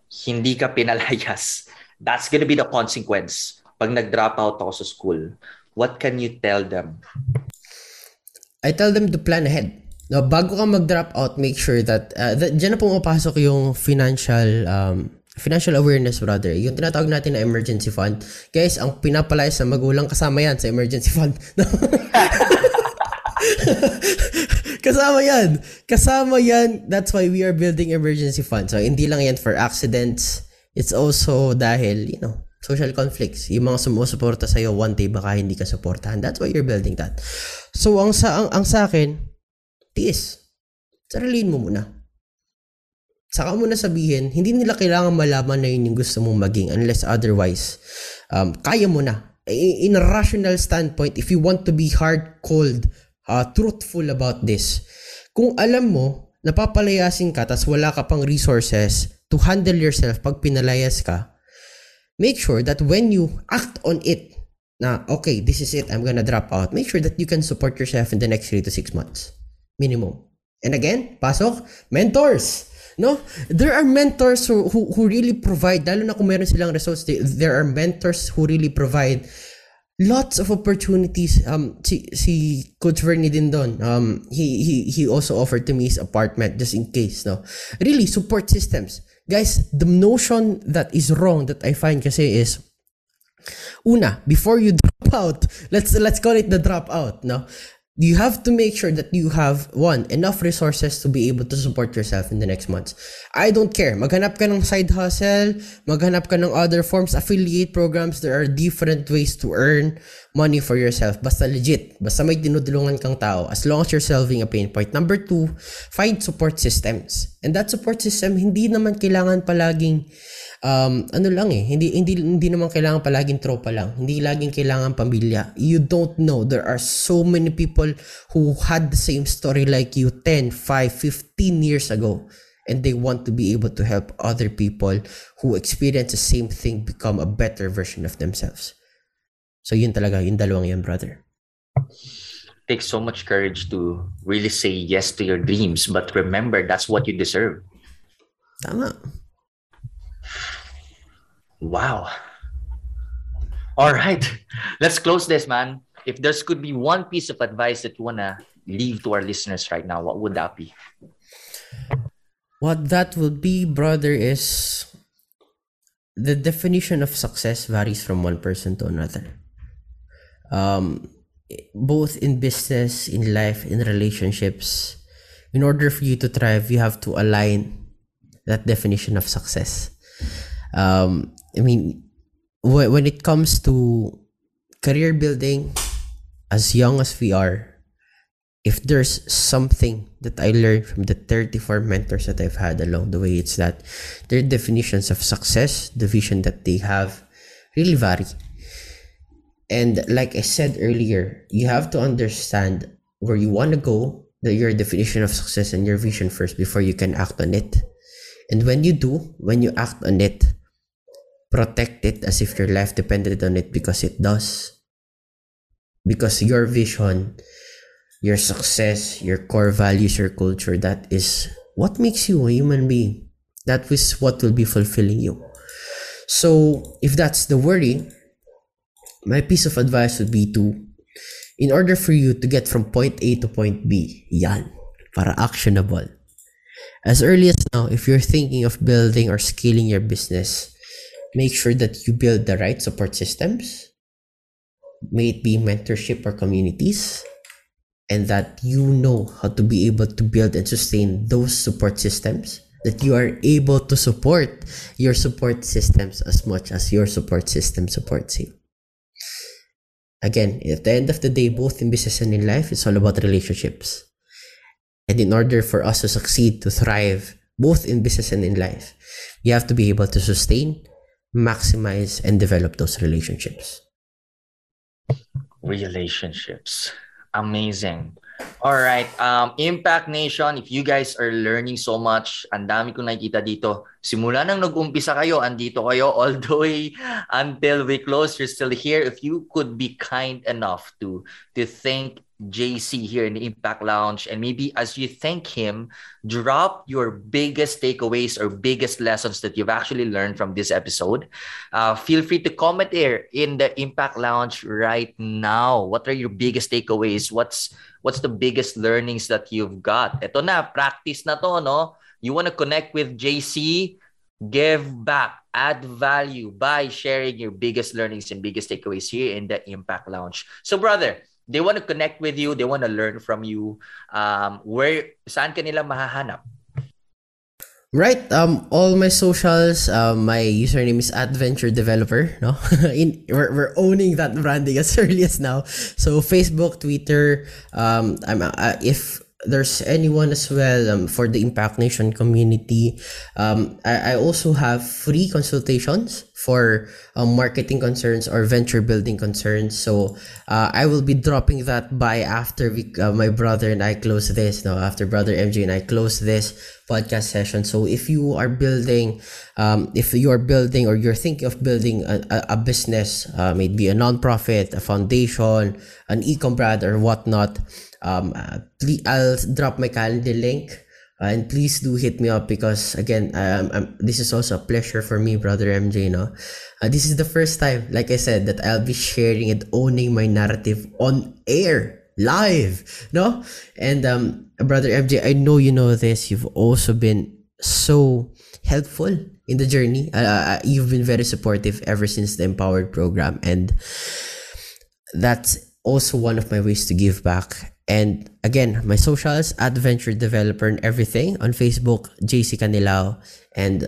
[SPEAKER 1] Hindi ka pinalayas. That's gonna be the consequence pag nag-drop out ako sa school. What can you tell them?
[SPEAKER 2] I tell them to plan ahead. No, bago ka mag-drop out, make sure that, uh, that dyan na pumapasok yung financial um, financial awareness, brother. Yung tinatawag natin na emergency fund. Guys, ang pinapalaya sa magulang kasama yan sa emergency fund. <laughs> kasama yan. Kasama yan. That's why we are building emergency fund. So, hindi lang yan for accidents. It's also dahil, you know, social conflicts. Yung mga sumusuporta sa'yo, one day baka hindi ka supportahan. That's why you're building that. So, ang sa, ang, ang sa akin, tiis. Saraliin mo muna saka mo na sabihin, hindi nila kailangan malaman na yun yung gusto mong maging unless otherwise, um, kaya mo na. In a rational standpoint, if you want to be hard-cold, uh, truthful about this, kung alam mo, napapalayasin ka, tas wala ka pang resources to handle yourself pag pinalayas ka, make sure that when you act on it, na, okay, this is it, I'm gonna drop out, make sure that you can support yourself in the next 3 to 6 months. Minimum. And again, pasok, mentors! No? There are mentors who, who, who really provide, lalo na kung meron silang results, there are mentors who really provide lots of opportunities. Um, si, si Coach Vernie din doon, um, he, he, he also offered to me his apartment just in case, no? Really, support systems. Guys, the notion that is wrong that I find kasi is, una, before you <laughs> drop out, let's let's call it the drop out, no? You have to make sure that you have one enough resources to be able to support yourself in the next months. I don't care. Maghanap ka ng side hustle, maghanap ka ng other forms, affiliate programs, there are different ways to earn money for yourself. Basta legit. Basta may dinudulungan kang tao. As long as you're solving a pain point. Number two, find support systems. And that support system, hindi naman kailangan palaging um, ano lang eh, hindi, hindi, hindi naman kailangan palaging tropa lang. Hindi laging kailangan pamilya. You don't know. There are so many people who had the same story like you 10, 5, 15 years ago. And they want to be able to help other people who experience the same thing become a better version of themselves. So yun talaga, yung dalawang yan, brother.
[SPEAKER 1] takes so much courage to really say yes to your dreams. But remember, that's what you deserve.
[SPEAKER 2] Tama.
[SPEAKER 1] Wow. All right. Let's close this, man. If there's could be one piece of advice that you wanna leave to our listeners right now, what would that be?
[SPEAKER 2] What that would be, brother, is the definition of success varies from one person to another. Um, both in business, in life, in relationships. In order for you to thrive, you have to align that definition of success. Um, I mean, when, it comes to career building, as young as we are, if there's something that I learned from the 34 mentors that I've had along the way, it's that their definitions of success, the vision that they have, really vary. And like I said earlier, you have to understand where you want to go, the, your definition of success and your vision first before you can act on it. And when you do, when you act on it, protect it as if your life depended on it because it does. Because your vision, your success, your core values, your culture, that is what makes you a human being. That is what will be fulfilling you. So, if that's the worry, my piece of advice would be to, in order for you to get from point A to point B, yan, para actionable. As early as now, if you're thinking of building or scaling your business, make sure that you build the right support systems, may it be mentorship or communities, and that you know how to be able to build and sustain those support systems, that you are able to support your support systems as much as your support system supports you. Again, at the end of the day, both in business and in life, it's all about relationships. And in order for us to succeed, to thrive, both in business and in life, you have to be able to sustain maximize and develop those relationships.
[SPEAKER 1] Relationships. Amazing. All right um impact nation if you guys are learning so much ang dami kong nakikita dito simula nang nag-umpisa kayo andito kayo <laughs> all the until we close. You're still here. If you could be kind enough to to thank JC here in the Impact Lounge. And maybe as you thank him, drop your biggest takeaways or biggest lessons that you've actually learned from this episode. Uh, feel free to comment there in the Impact Lounge right now. What are your biggest takeaways? What's what's the biggest learnings that you've got? Ito na, practice na to, no? You want to connect with JC? Give back, add value by sharing your biggest learnings and biggest takeaways here in the Impact Lounge. So, brother, they want to connect with you, they want to learn from you. Um, where saan kanila mahahanap?
[SPEAKER 2] Right. Um, all my socials, um, my username is Adventure Developer. No, <laughs> in we're, we're owning that branding as <laughs> early as now. So Facebook, Twitter. Um, I'm uh, if there's anyone as well um, for the Impact Nation community. Um, I, I also have free consultations for um, marketing concerns or venture building concerns. So uh, I will be dropping that by after we, uh, my brother and I close this. No, after brother MJ and I close this podcast session. So if you are building, um, if you are building or you're thinking of building a, a, a business, uh, maybe a nonprofit, a foundation, an e-com brand or whatnot um, uh, I'll drop my calendar link Uh, and please do hit me up because again, um, um, this is also a pleasure for me, brother MJ. No, uh, this is the first time, like I said, that I'll be sharing and owning my narrative on air, live. No, and um, brother MJ, I know you know this. You've also been so helpful in the journey. Uh, uh, you've been very supportive ever since the Empowered program, and that's also one of my ways to give back. And again, my socials, Adventure Developer and everything on Facebook, JC Canilao. And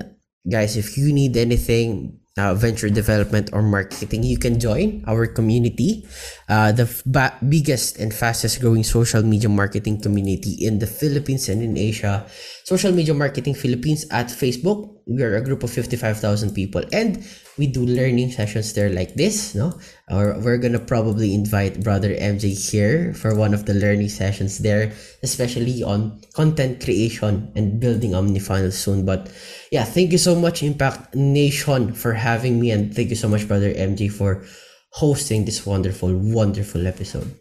[SPEAKER 2] guys, if you need anything, uh, venture development or marketing, you can join our community, uh, the ba- biggest and fastest growing social media marketing community in the Philippines and in Asia. Social Media Marketing Philippines at Facebook. We are a group of 55,000 people and we do learning sessions there like this, no? Or we're gonna probably invite brother MJ here for one of the learning sessions there, especially on content creation and building OmniFunnel soon. But yeah, thank you so much, Impact Nation, for having me, and thank you so much, brother MJ, for hosting this wonderful, wonderful episode.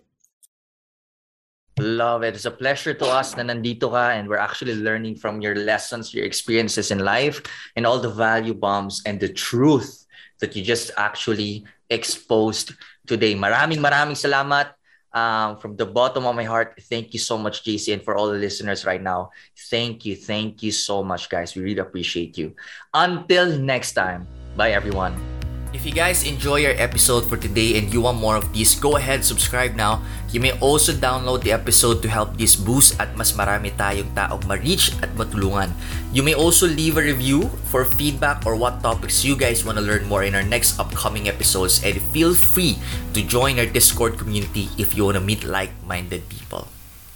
[SPEAKER 1] Love it. It's a pleasure to us na nandito ka and we're actually learning from your lessons, your experiences in life, and all the value bombs and the truth that you just actually exposed today. Maraming maraming salamat. Um, from the bottom of my heart, thank you so much, JC, and for all the listeners right now. Thank you, thank you so much, guys. We really appreciate you. Until next time, bye, everyone. If you guys enjoy our episode for today and you want more of these, go ahead, subscribe now. You may also download the episode to help this boost at mas marami tayong taong ma-reach at matulungan. You may also leave a review for feedback or what topics you guys want to learn more in our next upcoming episodes and feel free to join our Discord community if you want to meet like-minded people.